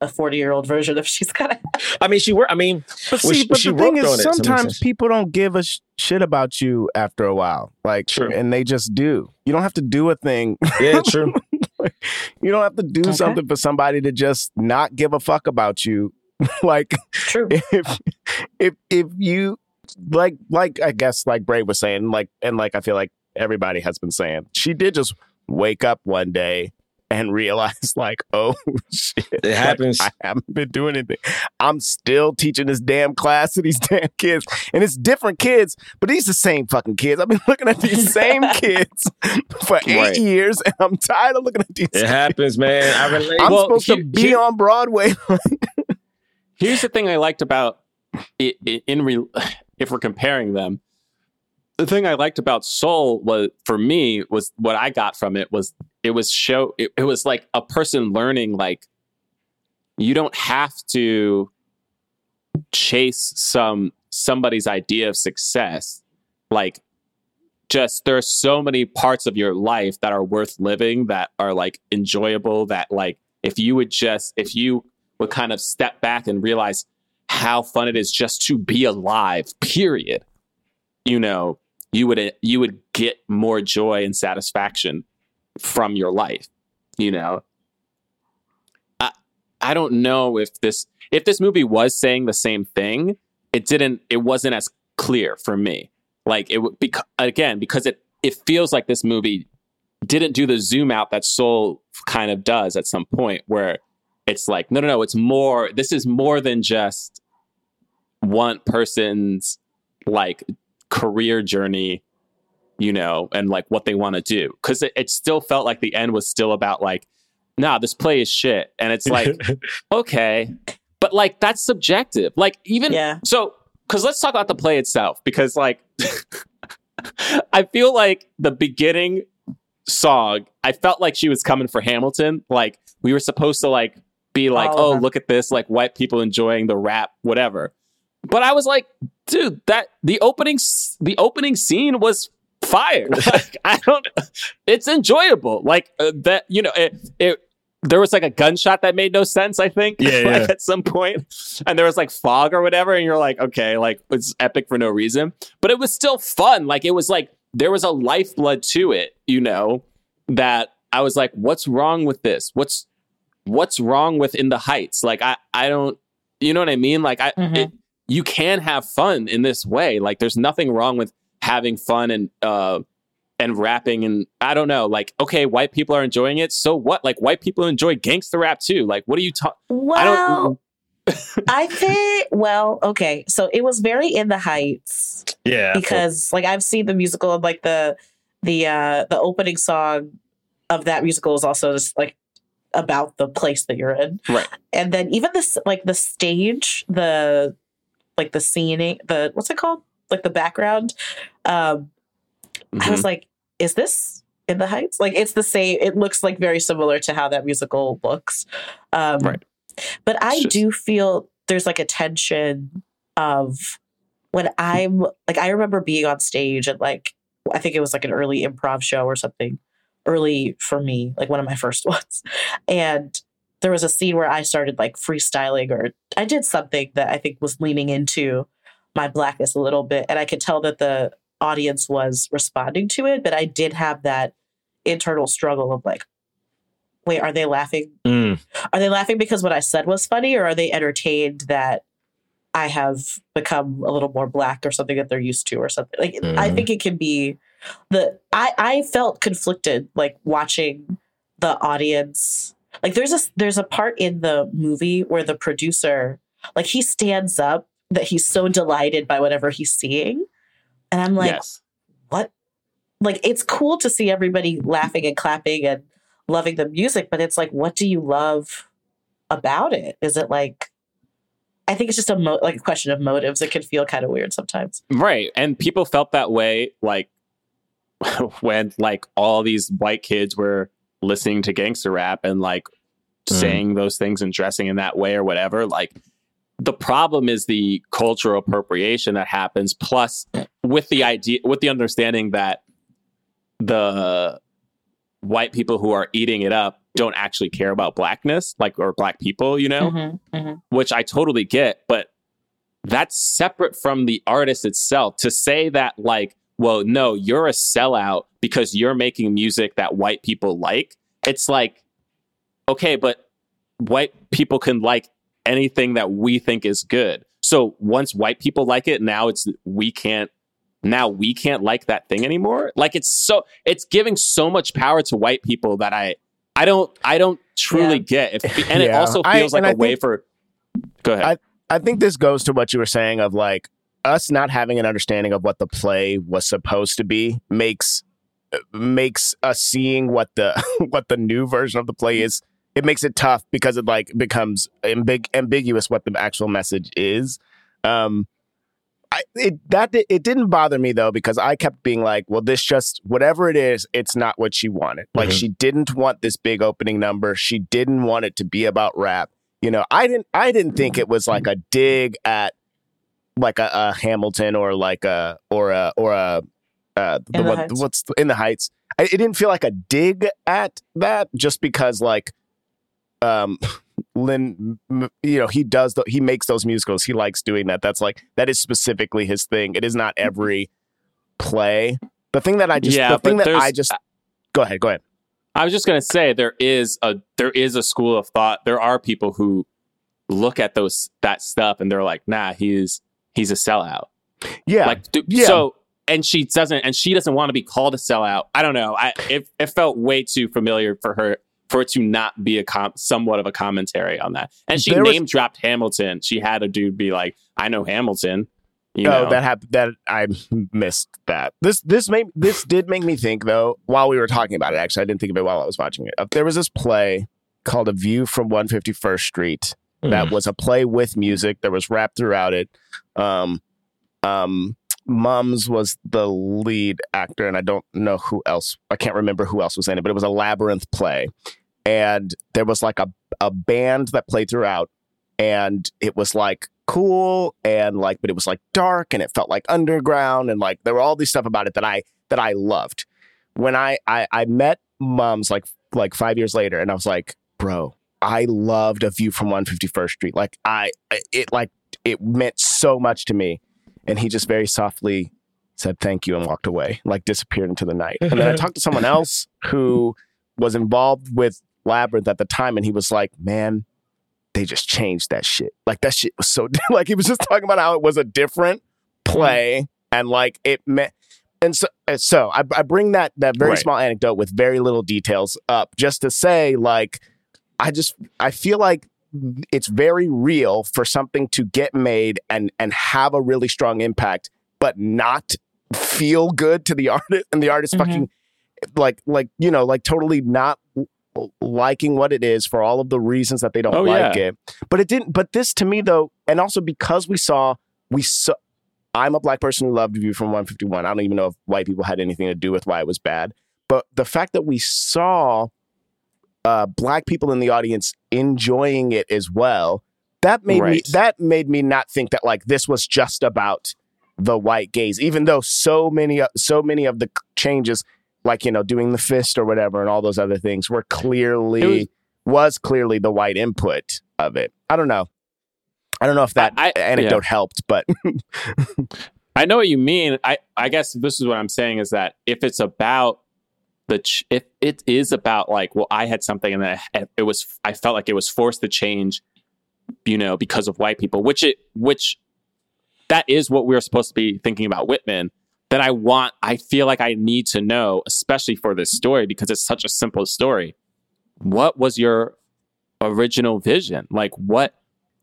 a 40 year old version of she's got to I mean she worked. I mean, But see, she- but she the thing is, it, it sometimes people don't give a sh- shit about you after a while, like, True. and they just do. You don't have to do a thing. yeah, true. You don't have to do Okay. something for somebody to just not give a fuck about you. like, true if if if you like like I guess like Bray was saying, like and like I feel like everybody has been saying, she did just wake up one day and realize like, oh shit. It like, happens. I haven't been doing anything. I'm still teaching this damn class to these damn kids. And it's different kids, but these the same fucking kids. I've been looking at these same kids for eight Right. years and I'm tired of looking at these It happens, man. I relate. I'm Well, supposed to be here- on Broadway. Here's the thing I liked about it, in re, if we're comparing them. The thing I liked about Soul was for me was what I got from it was it was show it, it was like a person learning like you don't have to chase some somebody's idea of success. Like just there's so many parts of your life that are worth living that are like enjoyable that like if you would just if you would kind of step back and realize how fun it is just to be alive period. You know you would you would get more joy and satisfaction from your life you know? I i don't know if this if this movie was saying the same thing it didn't it wasn't as clear for me. Like it would because again because it it feels like this movie didn't do the zoom out that soul kind of does at some point where it's like no no no it's more this is more than just one person's like career journey you know and like what they want to do. Because it, it still felt like the end was still about like nah this play is shit. And it's like okay. But like that's subjective. Like even yeah. so because let's talk about the play itself. Because like i feel like the beginning song i felt like she was coming for hamilton. Like we were supposed to like be like All oh look at this like white people enjoying the rap whatever but i was like dude that the opening the opening scene was fire like, i don't it's enjoyable like uh, that you know it, it there was like a gunshot that made no sense, I think. Yeah, like yeah. at some point. And there was like fog or whatever, and you're like, okay, like it's epic for no reason. But it was still fun. Like it was like there was a lifeblood to it, you know, that I was like, what's wrong with this? What's what's wrong with in the heights? Like I I don't you know what I mean? Like I Mhm. it, you can have fun in this way. Like there's nothing wrong with having fun and uh and rapping and I don't know, like okay, white people are enjoying it. So what? Like white people enjoy gangster rap too. Like what are you talking? I Well, don't. I think. Well, okay. So it was very in the heights Yeah. because, like, I've seen the musical and like the the uh the opening song of that musical is also just like about the place that you're in, Right. And then even this, like the stage, the like the scene, the what's it called? Like the background. Um, I Mhm. was like, is this in the heights? Like it's the same. It looks like very similar to how that musical looks. Um, Right. But I just- do feel there's like a tension of when I'm like I remember being on stage and like I think it was like an early improv show or something early for me, like one of my first ones. And there was a scene where I started like freestyling or I did something that I think was leaning into my blackness a little bit. And I could tell that the audience was responding to it, but I did have that internal struggle of like, wait, are they laughing? Mm. Are they laughing because what I said was funny, or are they entertained that I have become a little more black or something that they're used to or something? Like I Mhm. think it can be the I I felt conflicted like watching the audience. Like there's a there's a part in the movie where the producer like he stands up that he's so delighted by whatever he's seeing. And I'm like, yes. what? Like, it's cool to see everybody laughing and clapping and loving the music, but it's like, what do you love about it? Is it like, I think it's just a mo- like a question of motives. It can feel kind of weird sometimes. Right. And people felt that way like when like all these white kids were listening to gangster rap and like Mm. saying those things and dressing in that way or whatever. Like the problem is the cultural appropriation that happens plus with the idea with the understanding that the white people who are eating it up don't actually care about blackness like or black people, you know? Mhm, mhm. which I totally get, but that's separate from the artist itself. To say that, like, well, no, you're a sellout because you're making music that white people like, it's like, okay, but white people can like anything that we think is good. So once white people like it, now it's we can't now we can't like that thing anymore. Like it's so it's giving so much power to white people that I I don't I don't truly get. If, and it Yeah. also I- feels like and a I way think- for Go ahead. I, I think this goes to what you were saying of like us not having an understanding of what the play was supposed to be makes makes us seeing what the what the new version of the play is it makes it tough because it like becomes ambig- ambiguous what the actual message is um I, it that it didn't bother me though because I kept being like, well, this just whatever it is, it's not what she wanted. Like Mhm. she didn't want this big opening number. She didn't want it to be about rap. You know, I didn't I didn't think it was like a dig at like a, a Hamilton or like a or a or a uh, the, the what, what's the, in the heights. I, it didn't feel like a dig at that just because like um Lin, you know, he does, the, he makes those musicals. He likes doing that. That's like, that is specifically his thing. It is not every play. The thing that I just, Yeah, the thing that I just, go ahead, go ahead. I was just gonna say there is a there is a school of thought. There are people who look at those that stuff and they're like, nah, he's he's a sellout. Yeah. Like d- Yeah. so and she doesn't and she doesn't want to be called a sellout. I don't know. I it, it felt way too familiar for her for it to not be a com- somewhat of a commentary on that. And she There was- name dropped Hamilton. She had a dude be like, I know Hamilton. You oh, know? that happened. That I missed that. This this made this did make me think though. While we were talking about it, actually, I didn't think of it while I was watching it. There was this play called A View from One Fifty That was a play with music. There was rap throughout it. Um, um, Mums was the lead actor, and I don't know who else. I can't remember who else was in it, but it was a labyrinth play, and there was like a a band that played throughout, and it was like cool and like, but it was like dark and it felt like underground, and like there were all these stuff about it that I that I loved. When I I, I met Mums like like five years later, and I was like, bro, I loved A View from 151st Street. Like I, it like it meant so much to me. And he just very softly said thank you and walked away, like disappeared into the night. And then I talked to someone else who was involved with Labyrinth at the time, and he was like, man, they just changed that shit. Like that shit was so like he was just talking about how it was a different play and like it meant and so so I, I bring that that very Right. small anecdote with very little details up just to say like I just I feel like it's very real for something to get made and and have a really strong impact but not feel good to the artist and the artist Mhm. fucking like like you know like totally not liking what it is for all of the reasons that they don't Oh, like yeah. it but it didn't but this to me though and also because we saw we saw i'm a black person who loved view from 151 i don't even know if white people had anything to do with why it was bad but the fact that we saw uh, black people in the audience enjoying it as well that made me that made me not think that like this was just about the white gaze even though so many so many of the changes like you know doing the fist or whatever and all those other things were clearly was, was- clearly the white input of it. I don't know. I don't know if that I- I- anecdote helped but I know what you mean. I, I guess this is what I'm saying is that if it's about the ch- if it is about like well I had something and then I- it was I felt like it was forced to change, you know, because of white people, which it which that is what we are supposed to be thinking about Whitman. Then I want I feel like I need to know, especially for this story because it's such a simple story. What was your original vision? Like what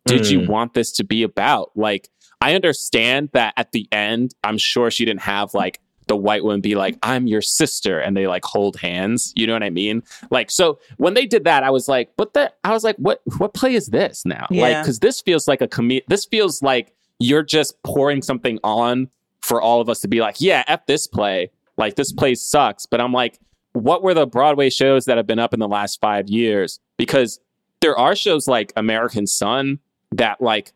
did you hmm. want this to be about? Like I understand that at the end, I'm sure she didn't have like the white woman be like, I'm your sister, and they like hold hands. You know what I mean? Like, so when they did that, I was like, but that I was like, what what play is this now? Like, because this feels like a com this feels like you're just pouring something on for all of us to be like, yeah, F this play. Like this play sucks. But I'm like, what were the Broadway shows that have been up in the last five years? Because there are shows like American Son that like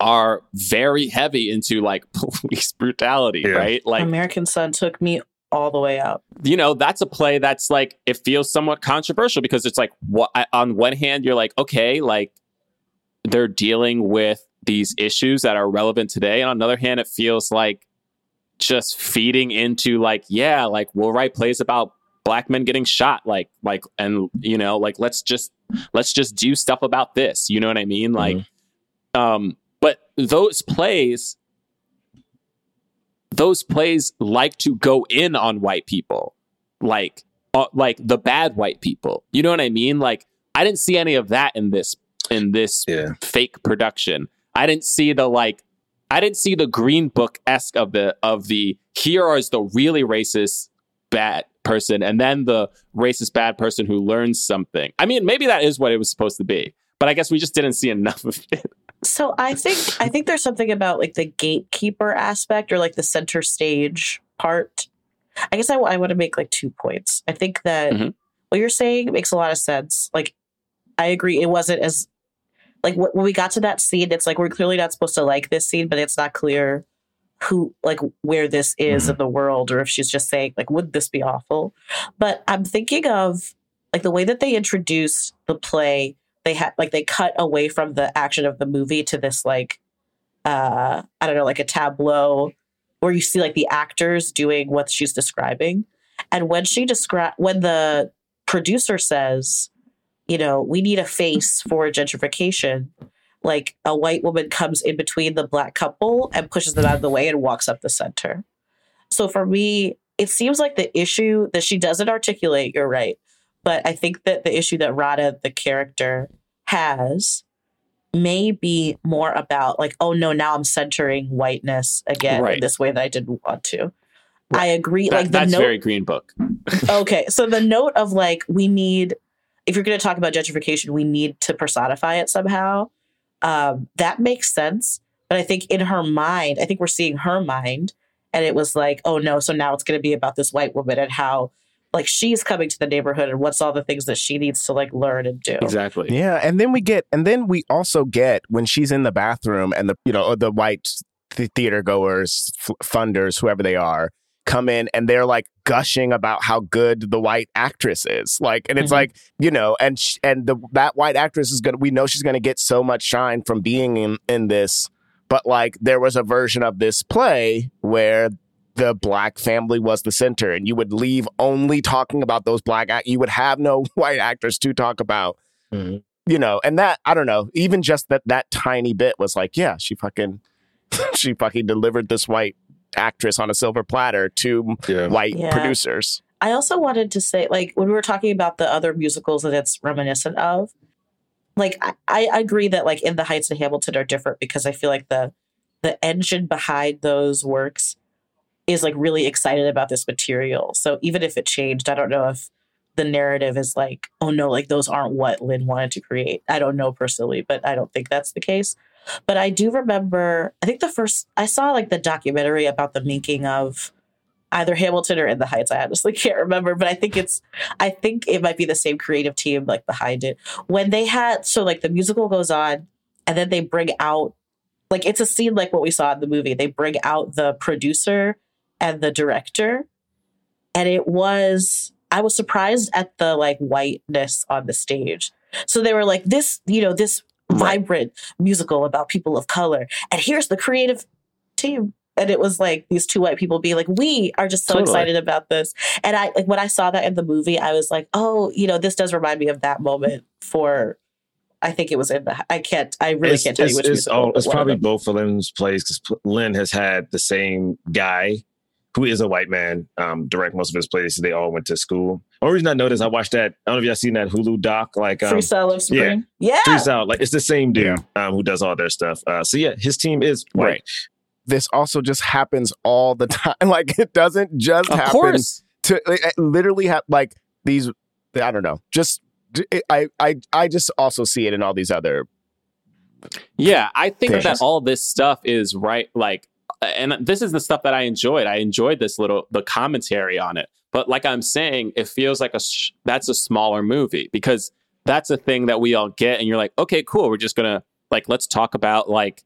are very heavy into like police brutality, Yeah. right? Like, American Son took me all the way up. you know, that's a play that's like it feels somewhat controversial because it's like what on one hand you're like, okay, like they're dealing with these issues that are relevant today, and on the other hand, it feels like just feeding into like, yeah, like we'll write plays about black men getting shot, like, like, and you know, like let's just let's just do stuff about this. You know what I mean? Like, um, but those plays those plays like to go in on white people like uh, like the bad white people. You know what i mean? Like i didn't see any of that in this in this Yeah. fake production. I didn't see the like i didn't see the green book esque of the of the here is the really racist bad person and then the racist bad person who learns something. I mean maybe that is what it was supposed to be but i guess we just didn't see enough of it So I think I think there's something about like the gatekeeper aspect or like the center stage part. I guess I, want to make like two points. I think that Mhm. what you're saying makes a lot of sense. Like I agree, it wasn't as like when we got to that scene, it's like we're clearly not supposed to like this scene, but it's not clear who like where this is in the world or if she's just saying like would this be awful but i'm thinking of like the way that they introduced the play they had like they cut away from the action of the movie to this like uh i don't know like a tableau where you see like the actors doing what she's describing. And when she describe when the producer says you know we need a face for gentrification like a white woman comes in between the black couple and pushes them out of the way and walks up the center. So for me it seems like the issue that she doesn't articulate you're right but I think that the issue that Radha, the character, has may be more about like, oh no, now I'm centering whiteness again Right. in this way that I didn't want to. I agree. That- like the that's note. very green book okay, so the note of like we need, if you're going to talk about gentrification, we need to personify it somehow. Um, that makes sense. But I think in her mind, I think we're seeing her mind, and it was like, oh no, so now it's going to be about this white woman and how like she's coming to the neighborhood and what's all the things that she needs to like learn and do. exactly Yeah, and then we get, and then we also get when she's in the bathroom and the you know the white th- theater goers, f- funders, whoever they are, come in and they're like gushing about how good the white actress is like and it's Mhm. like you know and sh- and the that white actress is gonna we know she's gonna get so much shine from being in in this but like there was a version of this play where the black family was the center and you would leave only talking about those black act you would have no white actors to talk about Mhm. you know and that i don't know even just that that tiny bit was like yeah she fucking she fucking delivered this white actress on a silver platter to Yeah. white Yeah. producers I also wanted to say, like, when we were talking about the other musicals that it's reminiscent of, like, I, I agree that like In the Heights and Hamilton are different because I feel like the the engine behind those works is like really excited about this material. So even if it changed, I don't know if the narrative is like, oh no, like those aren't what Lin wanted to create. I don't know personally, but I don't think that's the case. But I do remember, I think the first I saw like the documentary about the making of either Hamilton or In the Heights. I honestly can't remember, but I think it's I think it might be the same creative team like behind it. When they had so like the musical goes on and then they bring out like it's a scene like what we saw in the movie. They bring out the producer and the director. And it was I was surprised at the like whiteness on the stage. So they were like this, you know, this vibrant musical about people of color. And here's the creative team. And it was like these two white people being like, we are just so Totally. excited about this. And I like when I saw that in the movie, I was like, oh, you know, this does remind me of that moment for I think it was in the I can't I really it's, can't tell you it's- which it's, all, it's probably both of Lin's plays because Lynn has had the same guy who is a white man um, direct most of his plays. They all went to school. Only reason I noticed, I watched that. I don't know if y'all seen that Hulu doc, like um, Freestyle Love Supreme. Yeah. Freestyle. Like it's the same dude um, who does all their stuff. Uh, so yeah, his team is white. Right. this also just happens all the time like it doesn't just Of happen course. to it it literally have like these i don't know just it, I, I i just also see it in all these other Yeah, I think Things. that all this stuff is right. Like, and this is the stuff that I enjoyed. I enjoyed this little the commentary on it. But like I'm saying, it feels like a sh- that's a smaller movie because that's a thing that we all get, and you're like, okay, cool. We're just gonna like let's talk about like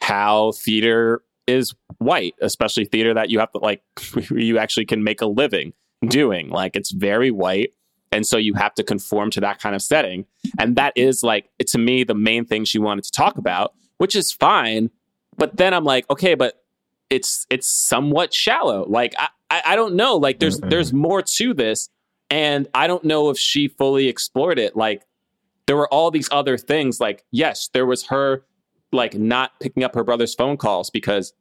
how theater is white, especially theater that you have to like you actually can make a living doing. Like it's very white. And so you have to conform to that kind of setting. And that is like, to me, the main thing she wanted to talk about, which is fine. But then I'm like, okay, but it's it's somewhat shallow. Like I, I, don't know. Like there's Mhm. there's more to this. And I don't know if she fully explored it. Like there were all these other things. Like, yes, there was her like not picking up her brother's phone calls because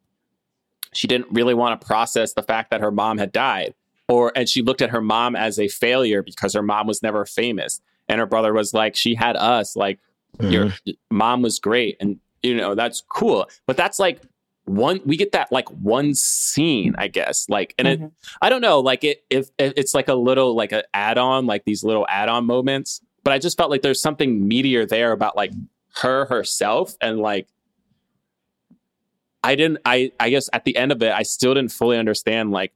she didn't really want to process the fact that her mom had died or and she looked at her mom as a failure because her mom was never famous and her brother was like she had us like your mom was great and you know that's cool but that's like one we get that like one scene i guess like and it Mhm. i don't know like it if, if it's like a little like an add-on like these little add-on moments but i just felt like there's something meatier there about like her herself and like i didn't i i guess at the end of it i still didn't fully understand like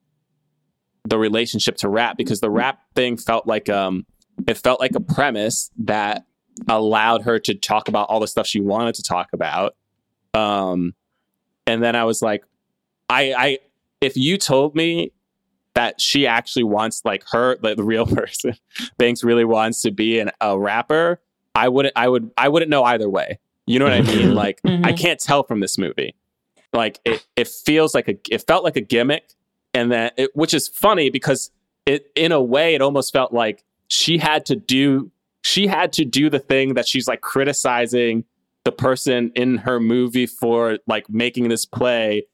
the relationship to rap because the rap thing felt like um it felt like a premise that allowed her to talk about all the stuff she wanted to talk about um and then i was like i i if you told me that she actually wants like her like the real person banks really wants to be an, a rapper i wouldn't i would i wouldn't know either way. You know what i mean? Like i Mhm. can't tell from this movie. Like it, it feels like a it felt like a gimmick and then it, which is funny because it in a way it almost felt like she had to do she had to do the thing that she's like criticizing the person in her movie for like making this play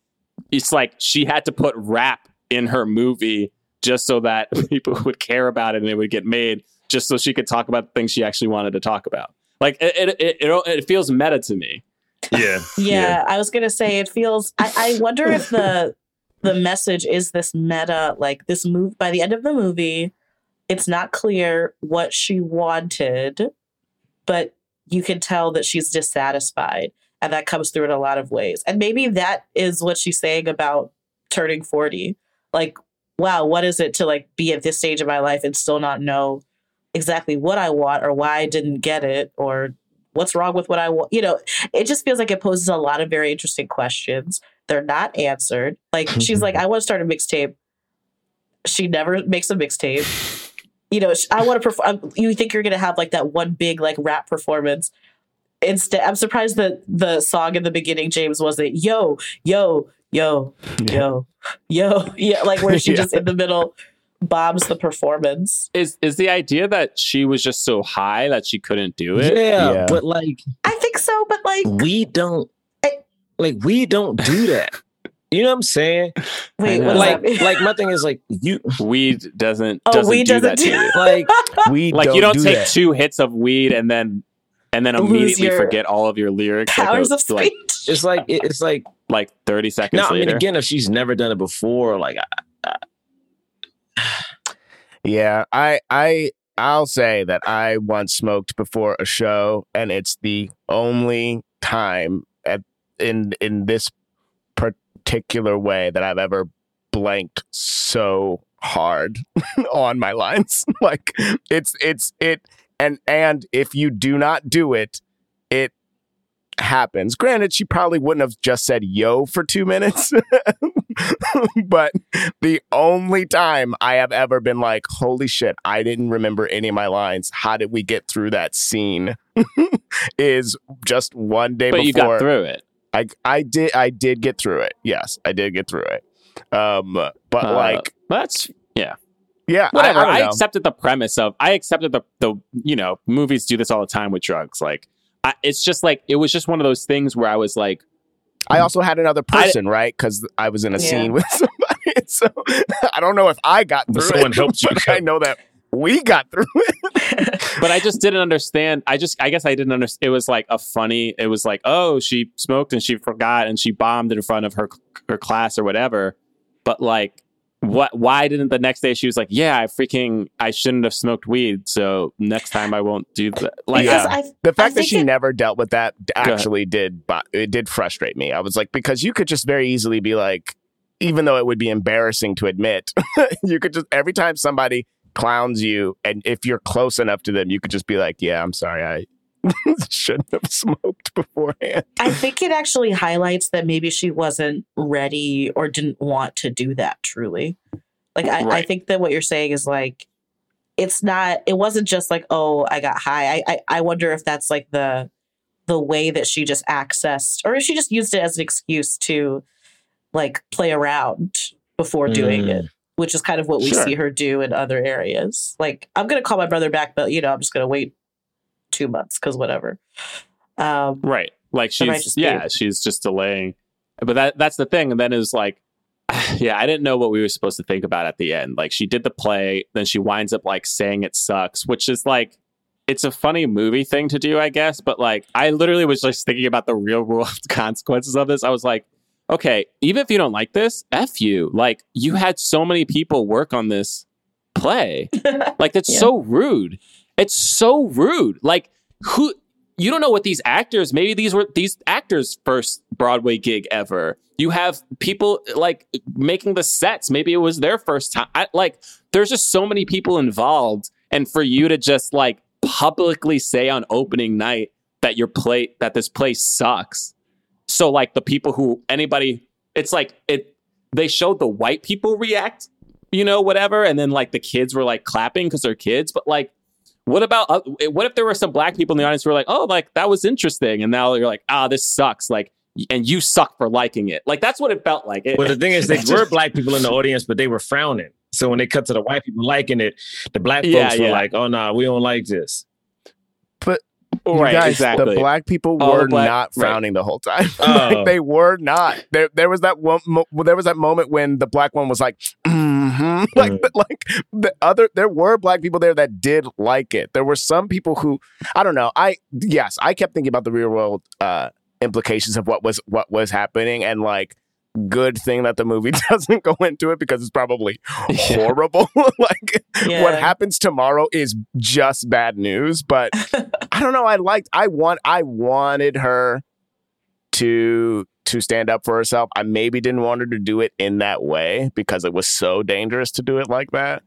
it's like she had to put rap in her movie just so that people would care about it and it would get made just so she could talk about the things she actually wanted to talk about like it it, it, it, it feels meta to me Yeah. Yeah, I was gonna say it feels. I, I wonder if the the message is this meta, like this move. By the end of the movie, it's not clear what she wanted, but you can tell that she's dissatisfied, and that comes through in a lot of ways. And maybe that is what she's saying about turning forty. Like, wow, what is it to like be at this stage of my life and still not know exactly what I want or why I didn't get it or what's wrong with what I want? You know, it just feels like it poses a lot of very interesting questions. They're not answered. Like she's like, I want to start a mixtape she never makes a mixtape. You know, I want to perform. Um, you think you're gonna have like that one big like rap performance? Instead, I'm surprised that the song in the beginning, James, wasn't "Yo, yo, yo, yo, yo," yeah, like where she Yeah. just in the middle bombs the performance. Is is the idea that she was just so high that she couldn't do it? Yeah, Yeah. but like I think so, but like, we don't I- like we don't do that. You know what I'm saying? wait, know. what does Like that mean? like my thing is like you Weed doesn't Oh, doesn't weed do doesn't that to you. like We Like don't you don't do take that. two hits of weed and then and then Lose immediately forget all of your lyrics powers a- of like speech. it's like it's like like 30 seconds no, I mean later. again if she's never done it before, like I- Yeah, I I I'll say that I once smoked before a show, and it's the only time at in in this particular way that I've ever blanked so hard on my lines. like it's it's it and and if you do not do it, it happens. Granted, she probably wouldn't have just said yo for two minutes. but the only time I have ever been like, holy shit, I didn't remember any of my lines. How did we get through that scene? is just one day but before you got through it. I I did I did get through it. Yes, I did get through it. Um but Uh, like that's yeah. yeah, Whatever. I, I, I, accepted the premise of I accepted the the you know, movies do this all the time with drugs. Like I, it's just like it was just one of those things where I was like I also had another I- person, right? Because I was in a Yeah. scene with somebody. So I don't know if I got But through someone it, helped you but. I know that we got through it. but I just didn't understand. I just, I guess I didn't understand. It was like a funny, it was like, oh, she smoked and she forgot and she bombed in front of her, her class or whatever. But like, what, why didn't the next day she was like, yeah, I freaking, I shouldn't have smoked weed. So next time I won't do that. Like, Yeah. Because The fact that she it- never dealt with that actually did, bo- it did frustrate me. I was like, because you could just very easily be like, even though it would be embarrassing to admit, you could just every time somebody clowns you, and if you're close enough to them, you could just be like, yeah, I'm sorry, I shouldn't have smoked beforehand. I think it actually highlights that maybe she wasn't ready or didn't want to do that truly. Like I, I think that what you're saying is like it's not it wasn't just like, oh, I got high. I, I I wonder if that's like the the way that she just accessed or if she just used it as an excuse to like play around before doing Mm. it. Which is kind of what we Sure. see her do in other areas. Like, I'm gonna call my brother back, but you know, I'm just gonna wait two months because whatever. Um, right. Like she's, just be- yeah, she's just delaying. But that, that's the thing. And then was like, yeah, I didn't know what we were supposed to think about at the end. Like she did the play, then she winds up like saying it sucks, which is like it's a funny movie thing to do, I guess. But like I literally was just thinking about the real world consequences of this. I was like, okay, even if you don't like this, F you. Like you mm-hmm. had so many people work on this play. like that's Yeah. so rude. It's so rude. Like who you don't know what these actors maybe these were these actors first broadway gig ever you have people like making the sets maybe it was their first time I, like there's just so many people involved and for you to just like publicly say on opening night that your play that this place sucks so like the people who anybody it's like it they showed the white people react you know whatever and then like the kids were like clapping because they're kids but like what about uh, what if there were some black people in the audience who were like, "Oh, like that was interesting," and now you're like, "Ah, this sucks." Like, and you suck for liking it. Like that's what it felt like. It, Well, the thing is, they were black people in the audience, but they were frowning. So when they cut to the white people liking it, the black folks Yeah, were yeah. like, "Oh no, nah, we don't like this." You right, guys, exactly. The black people All were black- not right. frowning the whole time. Oh. like they were not. There, there was that one. Mo- there was that moment when the black one was like, mm-hmm. like, Mm. like the other. There were black people there that did like it. There were some people who, I don't know. I yes, I kept thinking about the real world uh, implications of what was what was happening, and like, good thing that the movie doesn't go into it because it's probably horrible. like Yeah. what happens tomorrow is just bad news. But I don't know. I liked. I want. I wanted her to to stand up for herself. I maybe didn't want her to do it in that way because it was so dangerous to do it like that.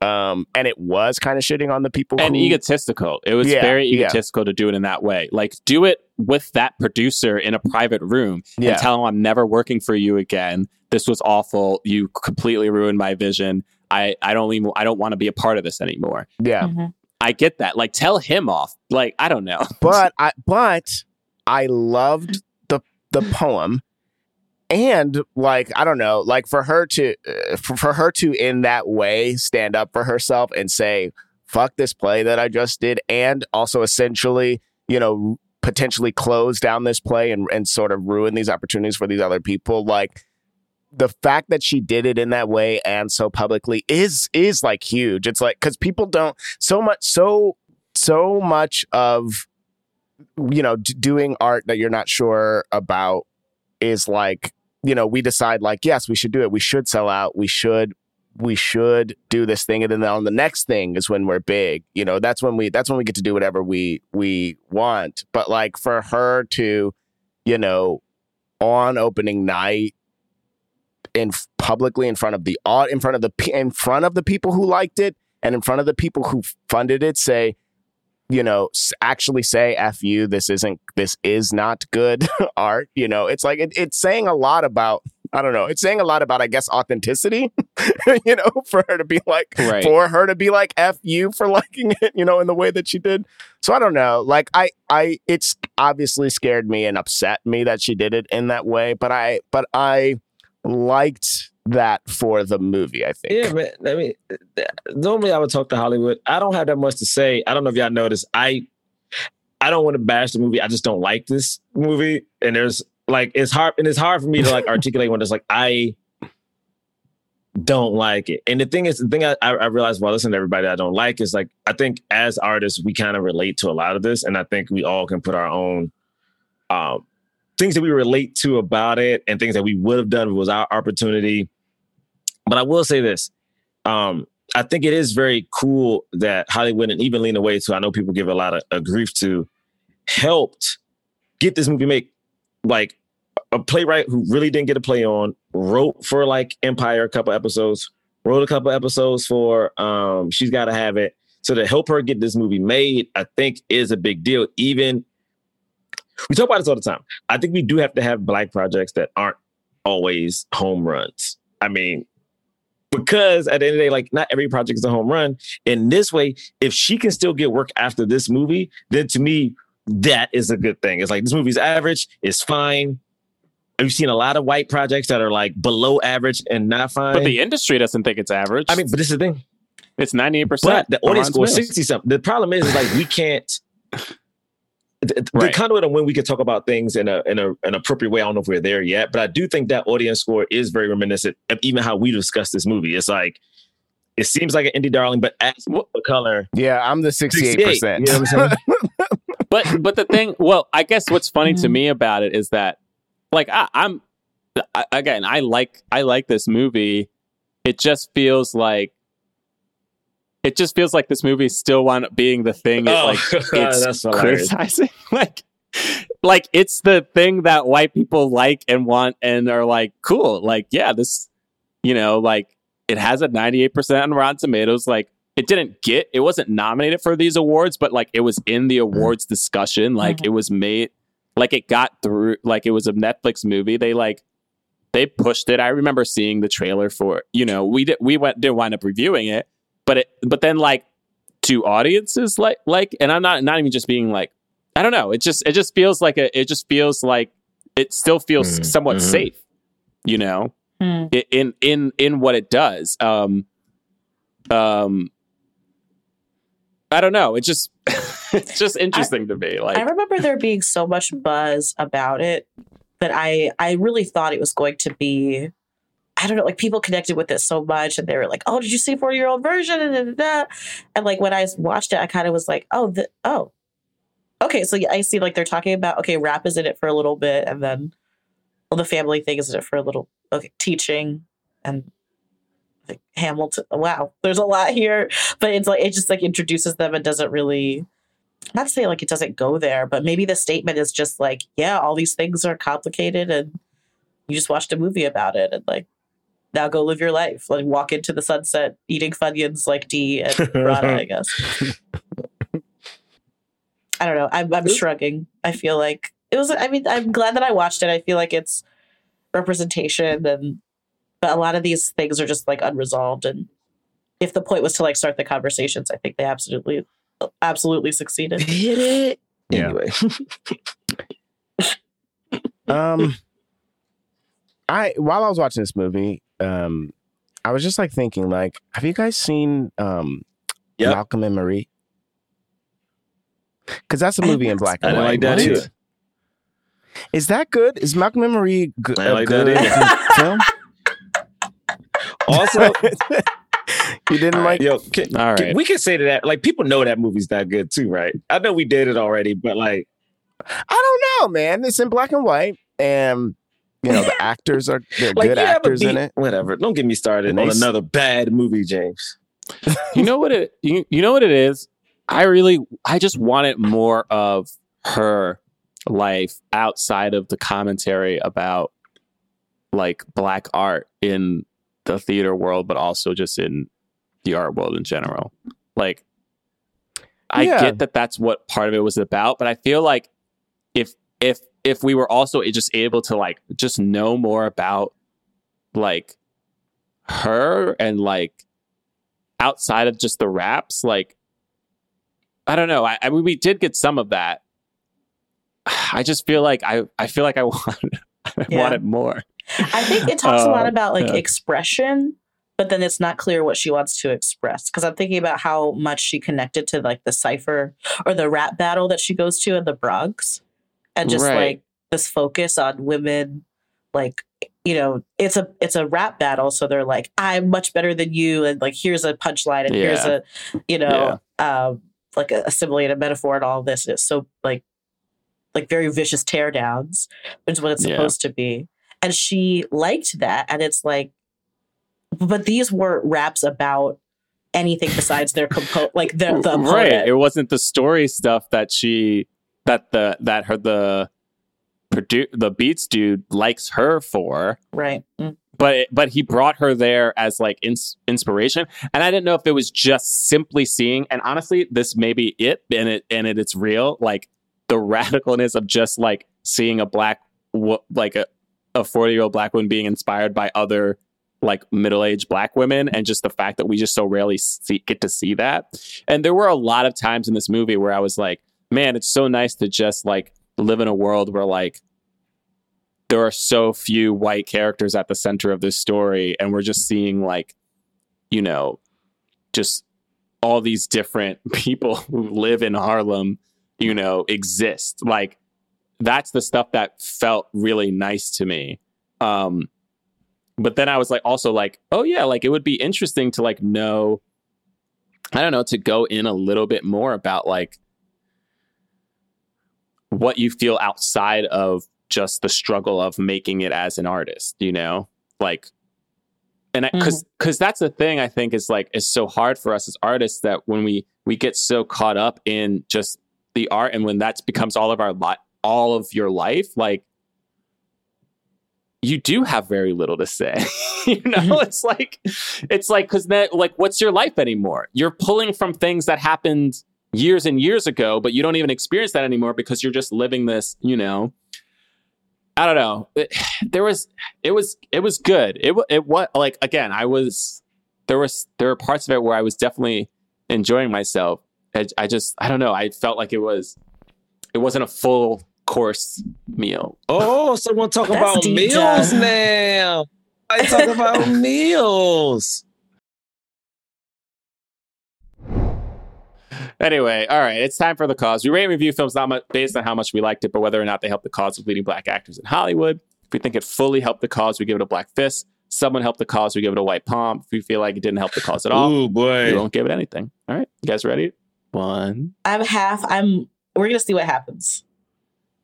Um, and it was kind of shitting on the people and who, egotistical. It was Yeah, very yeah. egotistical to do it in that way. Like, do it with that producer in a private room Yeah. and tell him, I'm never working for you again. This was awful. You completely ruined my vision. I I don't even I don't want to be a part of this anymore. Yeah. Mhm. I get that. Like tell him off. Like I don't know. but I but I loved the the poem and like I don't know like for her to uh, for, for her to in that way stand up for herself and say fuck this play that I just did and also essentially you know potentially close down this play and and sort of ruin these opportunities for these other people like the fact that she did it in that way and so publicly is is like huge. It's like cuz people don't so much so so much of you know d- doing art that you're not sure about is like you know we decide like yes we should do it. We should sell out. We should we should do this thing. And then on the next thing is when we're big. You know that's when we that's when we get to do whatever we we want. But like for her to you know on opening night in publicly in front of the in front of the in front of the people who liked it and in front of the people who funded it say you know actually say f you this isn't this is not good art you know it's like it, it's saying a lot about i don't know it's saying a lot about i guess authenticity you know for her to be like Right. for her to be like f you for liking it you know in the way that she did so i don't know like i i it's obviously scared me and upset me that she did it in that way but i but i liked that for the movie i think Yeah, man. I mean, normally I would talk to Hollywood. I don't have that much to say. I don't know if y'all noticed. I I don't want to bash the movie. I just don't like this movie. And there's like it's hard and it's hard for me to like articulate when it's like I don't like it. And the thing is, the thing I, I I realized while listening to everybody I don't like is like I think as artists we kind of relate to a lot of this, and I think we all can put our own um things that we relate to about it and things that we would have done was our opportunity. But I will say this. Um, I think it is very cool that Hollywood and even Lena Waithe, who I know people give a lot of, of grief to, helped get this movie made. Like a playwright who really didn't get a play on, wrote for like Empire a couple episodes, wrote a couple episodes for um She's Gotta Have It. So to help her get this movie made, I think is a big deal. Even we talk about this all the time. I think we do have to have black projects that aren't always home runs. I mean, because at the end of the day, like not every project is a home run. In this way, if she can still get work after this movie, then to me, that is a good thing. It's like this movie's average, it's fine. We've seen a lot of white projects that are like below average and not fine. But the industry doesn't think it's average. I mean, but this is the thing. it's 98%. But the audience score is 60 something. The problem is, is like we can't the, the Right. conduit on when we can talk about things in a in a an appropriate way. I don't know if we're there yet, but I do think that audience score is very reminiscent of even how we discuss this movie. It's like it seems like an indie darling, but as the color yeah i'm the 68%, 68, you know what I'm saying? but but the thing, well, I guess what's funny to Mhm. me about it is that, like, I, I'm I, again, I like I like this movie. It just feels like it just feels like this movie still wound up being the thing. It, Oh, like it's that's hilarious. criticizing, like. Like it's the thing that white people like and want and are like cool. Like yeah, this, you know, like it has a ninety eight percent on Rotten Tomatoes. Like it didn't get it wasn't nominated for these awards but like it was in the awards discussion like Mhm. it was made like it got through like it was a netflix movie they like they pushed it i remember seeing the trailer for you know we did we went didn't wind up reviewing it but it but then like to audiences like like and i'm not not even just being like i don't know it just it just feels like a it just feels like it still feels Mhm, somewhat mhm. safe you know? I- in in in what it does. Um um i don't know it just it's just interesting to me like I remember there being so much buzz about it that I I really thought it was going to be I don't know, like people connected with it so much and they were like, Oh, did you see 40 year old version? And, and like when I watched it, I kind of was like, Oh, the, oh. Okay, so I see like they're talking about okay, rap is in it for a little bit, and then well, the family thing is in it for a little okay, teaching and like Hamilton. Wow, there's a lot here, but it's like it just like introduces them and doesn't really not to say like it doesn't go there, but maybe the statement is just like, yeah, all these things are complicated and you just watched a movie about it and like now go live your life. Like walk into the sunset eating Funyuns like D and Radha, I guess. I don't know. I'm I'm shrugging. I feel like it was I mean, I'm glad that I watched it. I feel like it's representation and but a lot of these things are just like unresolved and if the point was to like start the conversations, I think they absolutely absolutely succeeded. Hit it. Yeah. Anyway. Um, I while I was watching this movie, um, I was just like thinking, like, have you guys seen um Yep. Malcolm and Marie? Because that's a movie in black and didn't white. like that right? either. Is that good? Is Malcolm and Marie go- I a like that good film? Also, You didn't like? yo, can, All can- we can say to that. Like people know that movie's not good too, right? I know we did it already, but like, I don't know, man. It's in black and white, and you know the actors are they're like good you have a actors in it. Whatever. Don't get me started And on they another bad movie, James. you know what it you, you know what it is i really i just wanted more of her life outside of the commentary about like black art in the theater world but also just in the art world in general like i Yeah. get that that's what part of it was about but i feel like if if if we were also just able to like just know more about like her and like outside of just the raps like i don't know i, I mean we did get some of that i just feel like i i feel like i want i Yeah. wanted more I think it talks a lot Uh, about like yeah. expression, but then it's not clear what she wants to express. Because I'm thinking about how much she connected to like the cipher or the rap battle that she goes to in the Bronx, and just Right. like this focus on women, like you know, it's a it's a rap battle, so they're like, I'm much better than you, and like here's a punchline, and here's a you know, um, like a, a simile and a metaphor and all this. And it's so like like very vicious teardowns, which is what it's Yeah. supposed to be. And she liked that. And it's like, but these weren't raps about anything besides their compo like the, the right it wasn't the story stuff that she that the that her the produ- the beats dude likes her for right. Mm. but but he brought her there as like ins- inspiration and i didn't know if it was just simply seeing and honestly this may be it and it and it, it's real like the radicalness of just like seeing a black like a, a 40 year old black woman being inspired by other like middle-aged black women and just the fact that we just so rarely see, get to see that and there were a lot of times in this movie where i was like man it's so nice to just like live in a world where like there are so few white characters at the center of this story and we're just seeing like you know just all these different people who live in Harlem you know exist. Like that's the stuff that felt really nice to me. Um but then I was like also like oh yeah like it would be interesting to like know I don't know to go in a little bit more about like what you feel outside of just the struggle of making it as an artist, you know? Like and because mm-hmm. because that's the thing I think is like is so hard for us as artists that when we we get so caught up in just the art and when that becomes all of our lot all of your life like you do have very little to say you know? Mm-hmm. It's like it's like because then like what's your life anymore? You're pulling from things that happened years and years ago but you don't even experience that anymore because you're just living this you know i don't know it, there was it was it was good it it was like again i was there was there were parts of it where i was definitely enjoying myself i, I just i don't know i felt like it was it wasn't a full course meal Oh, someone talk That's about deep meals dive. now. I talk about meals. Anyway, all right, it's time for the cause. We rate and review films not much based on how much we liked it, but whether or not they help the cause of leading black actors in Hollywood. If we think it fully helped the cause, we give it a black fist. Someone helped the cause, we give it a white palm. If we feel like it didn't help the cause at all, Oh we boy. won't give it anything. All right, you guys ready? One, I'm half. I'm. We're gonna see what happens.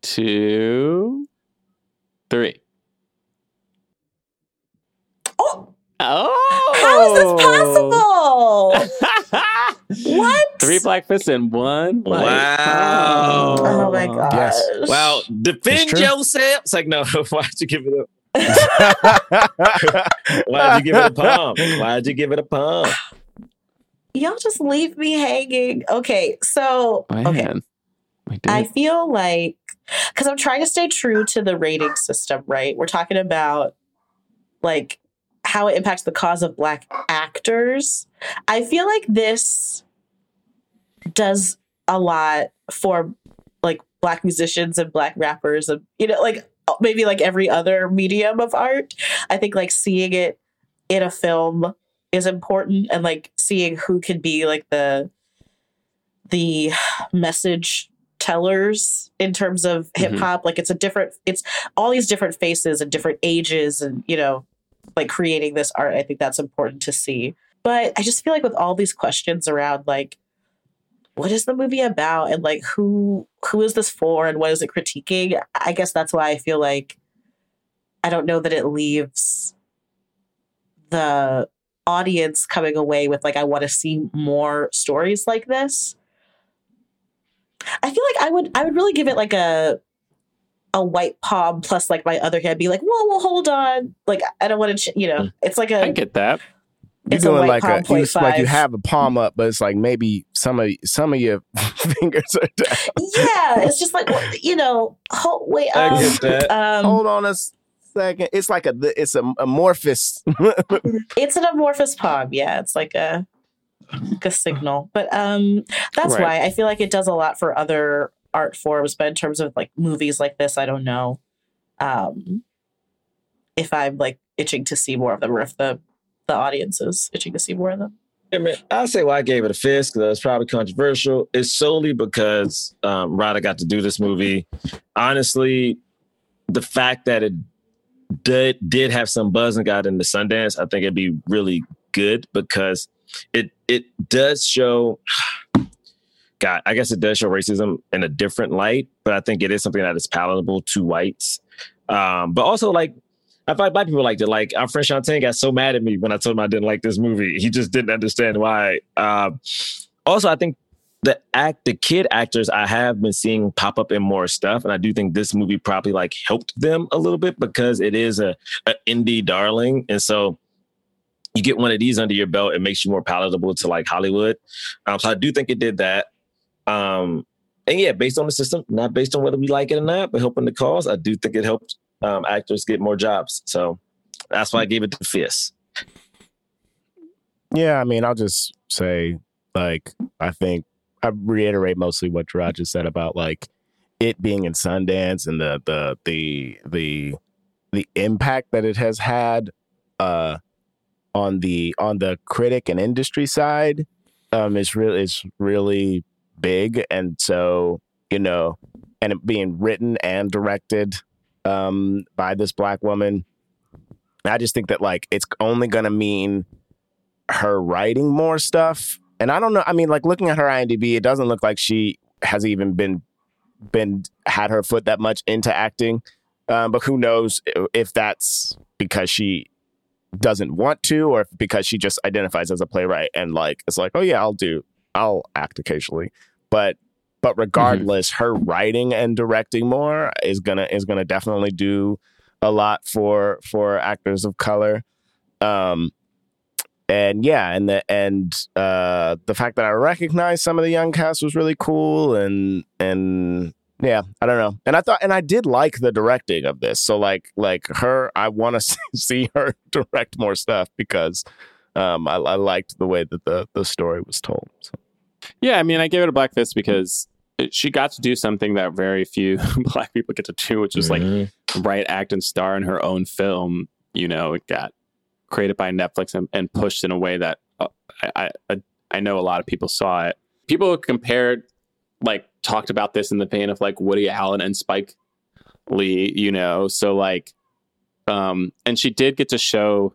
two, three. Oh, Oh, how is this possible? what? Three black fists and one. white Wow. palm. Oh my gosh. Yes. Wow, defend yourself. It's like, no, why'd you give it a why'd you give it a pump? Why'd you give it a pump? Y'all just leave me hanging. Okay, so Man, okay. I feel like because I'm trying to stay true to the rating system, right? We're talking about like how it impacts the cause of black actors. I feel like this does a lot for like black musicians and black rappers and you know like maybe like every other medium of art. I think like seeing it in a film is important and like seeing who can be like the the message tellers in terms of mm-hmm. hip hop like it's a different it's all these different faces and different ages and you know like creating this art. I think that's important to see. But i just feel like with all these questions around like what is the movie about? And like who who is this for? And what is it critiquing? I guess that's why i feel like i don't know that it leaves the audience coming away with like i want to see more stories like this. I feel like i would i would really give it like a a white palm plus like my other hand be like whoa well hold on. Like i don't want to ch- you know hmm. it's like a I get that. You're it's a doing white like palm a you, like you have a palm up, but it's like maybe some of some of your fingers are down. yeah it's just like you know hold, wait I um, get that. um Hold on a second. It's like a it's a amorphous. it's an amorphous palm yeah it's like a like a signal but um that's Right. why i feel like it does a lot for other art forms but in terms of like movies like this i don't know um if i'm like itching to see more of them or if the the audience is itching to see more of them I mean, I'll say why I gave it a fist because it's probably controversial. It's solely because um, Radha got to do this movie. Honestly, the fact that it did did have some buzz and got into Sundance, I think it'd be really good because it it does show. God, I guess it does show racism in a different light, but I think it is something that is palatable to whites. Um, but also, like, I find black people liked it. Like our friend Shantae got so mad at me when I told him I didn't like this movie. He just didn't understand why. Um, also, I think the act, the kid actors, I have been seeing pop up in more stuff, and I do think this movie probably like helped them a little bit because it is a, a indie darling, and so you get one of these under your belt, it makes you more palatable to like Hollywood. Um, so I do think it did that. Um, and yeah, based on the system, not based on whether we like it or not, but helping the cause, I do think it helped um, actors get more jobs. So that's why I gave it to fist. yeah, I mean, I'll just say like I think I reiterate mostly what Jerah just said about like it being in Sundance and the the the the the impact that it has had uh on the on the critic and industry side um is really is really big and so you know and it being written and directed um by this black woman I just think that like it's only to mean her writing more stuff. And I don't know. I mean, like looking at her IMDb, it doesn't look like she has even been been had her foot that much into acting. Um, but who knows if that's because she doesn't want to, or if because she just identifies as a playwright and like it's like, oh yeah, I'll do, I'll act occasionally. But but regardless, her writing and directing more is gonna is gonna definitely do a lot for for actors of color. Um, and yeah, and the and uh, the fact that I recognize some of the young cast was really cool, and and yeah, I don't know, and I thought, and I did like the directing of this. So like like her, I want to see her direct more stuff because um, I, I liked the way that the the story was told. So. Yeah, I mean, I gave it a black fist because she got to do something that very few black people get to do, which is like Mhm. write, act, and star in her own film. You know, it got created by Netflix and, and pushed in a way that uh, I, I I know a lot of people saw it. People compared, like, talked about this in the vein of like Woody Allen and Spike Lee. You know, so like, um, and she did get to show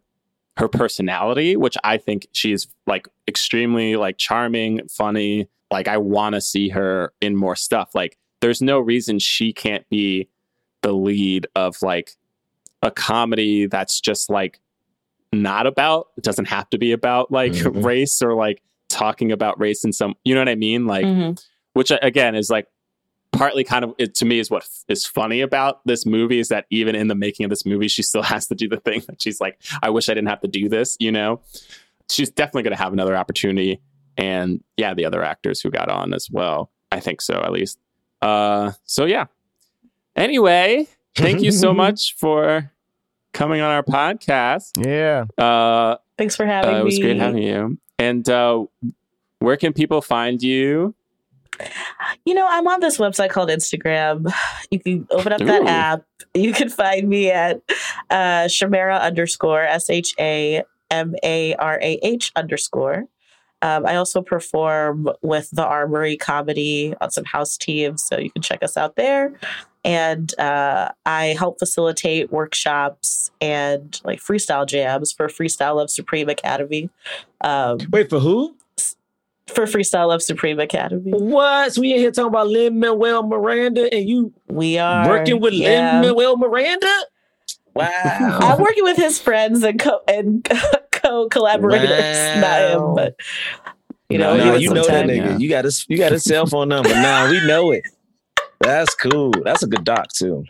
her personality, which I think she's like extremely like charming, funny. Like I want to see her in more stuff. Like there's no reason she can't be the lead of like a comedy that's just like not about it doesn't have to be about like Mhm. race or like talking about race in some you know what I mean? Like Mhm. which uh, again is like partly kind of it to me is what f- is funny about this movie is that even in the making of this movie she still has to do the thing that she's like i wish i didn't have to do this you know she's definitely going to have another opportunity and yeah the other actors who got on as well i think so at least uh so yeah anyway thank you so much for coming on our podcast. Yeah. Uh, Thanks for having uh, it was me. great having you. And uh, where can people find you? You know, I'm on this website called Instagram. You can open up that Ooh. app. You can find me at uh, Shamara underscore S H A M A R A H underscore. Um, I also perform with the Armory Comedy on some house teams, so you can check us out there. And uh, I help facilitate workshops and like freestyle jams for Freestyle Love Supreme Academy. Um, Wait for who? for Freestyle Love Supreme Academy. What? So we in here talking about Lin Manuel Miranda, and you We are working with yeah. Lin Manuel Miranda? Wow. I'm working with his friends and co and co collaborators, not him, but you know, No, he you know that nigga. yeah. You got his you got his cell phone number. Nah, we know it. That's cool. That's a good doc too.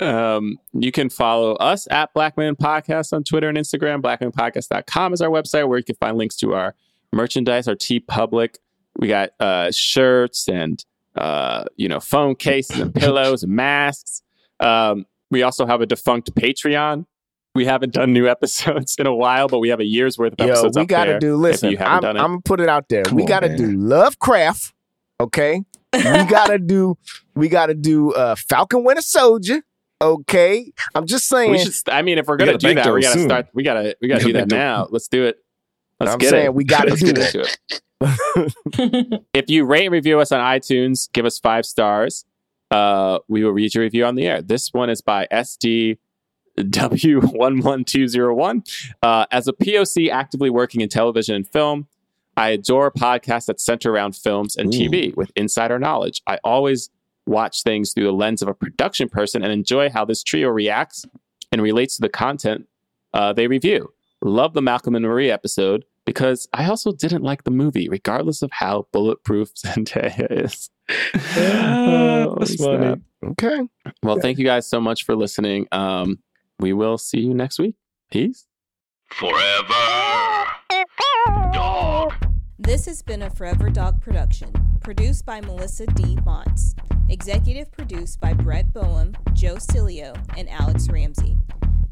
Um, you can follow us at Blackman Podcast on Twitter and Instagram. BlackmanPodcast.com is our website where you can find links to our merchandise, our TeePublic. We got uh, shirts and uh, you know phone cases and pillows and masks. Um, we also have a defunct Patreon. We haven't done new episodes in a while, but we have a year's worth of Yo, episodes. we up gotta there do. Listen, you I'm, done it. I'm gonna put it out there. Come we on, gotta man. do Lovecraft. Okay, we gotta do. We gotta do uh, Falcon Winter Soldier. Okay, I'm just saying. we should. I mean, if we're gonna gotta do that, we gotta soon. start. We gotta. We gotta do that now. Let's do it. Let's I'm get saying it. we gotta do get it. it. if you rate and review us on iTunes, give us five stars. Uh, we will read your review on the air. This one is by SDW11201. Uh, as a POC actively working in television and film, I adore podcasts that center around films and TV with insider knowledge. I always watch things through the lens of a production person and enjoy how this trio reacts and relates to the content uh, they review. Love the Malcolm and Marie episode because I also didn't like the movie, regardless of how bulletproof Zendaya is. Oh, That's snap. funny. okay. Well, thank you guys so much for listening. Um, we will see you next week. Peace. Forever. Dog. This has been a Forever Dog production, produced by Melissa D. Montz, executive produced by Brett Boehm, Joe Cilio, and Alex Ramsey.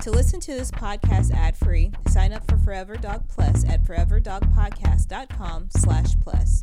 To listen to this podcast ad-free, sign up for Forever Dog Plus at foreverdogpodcast.com slash plus.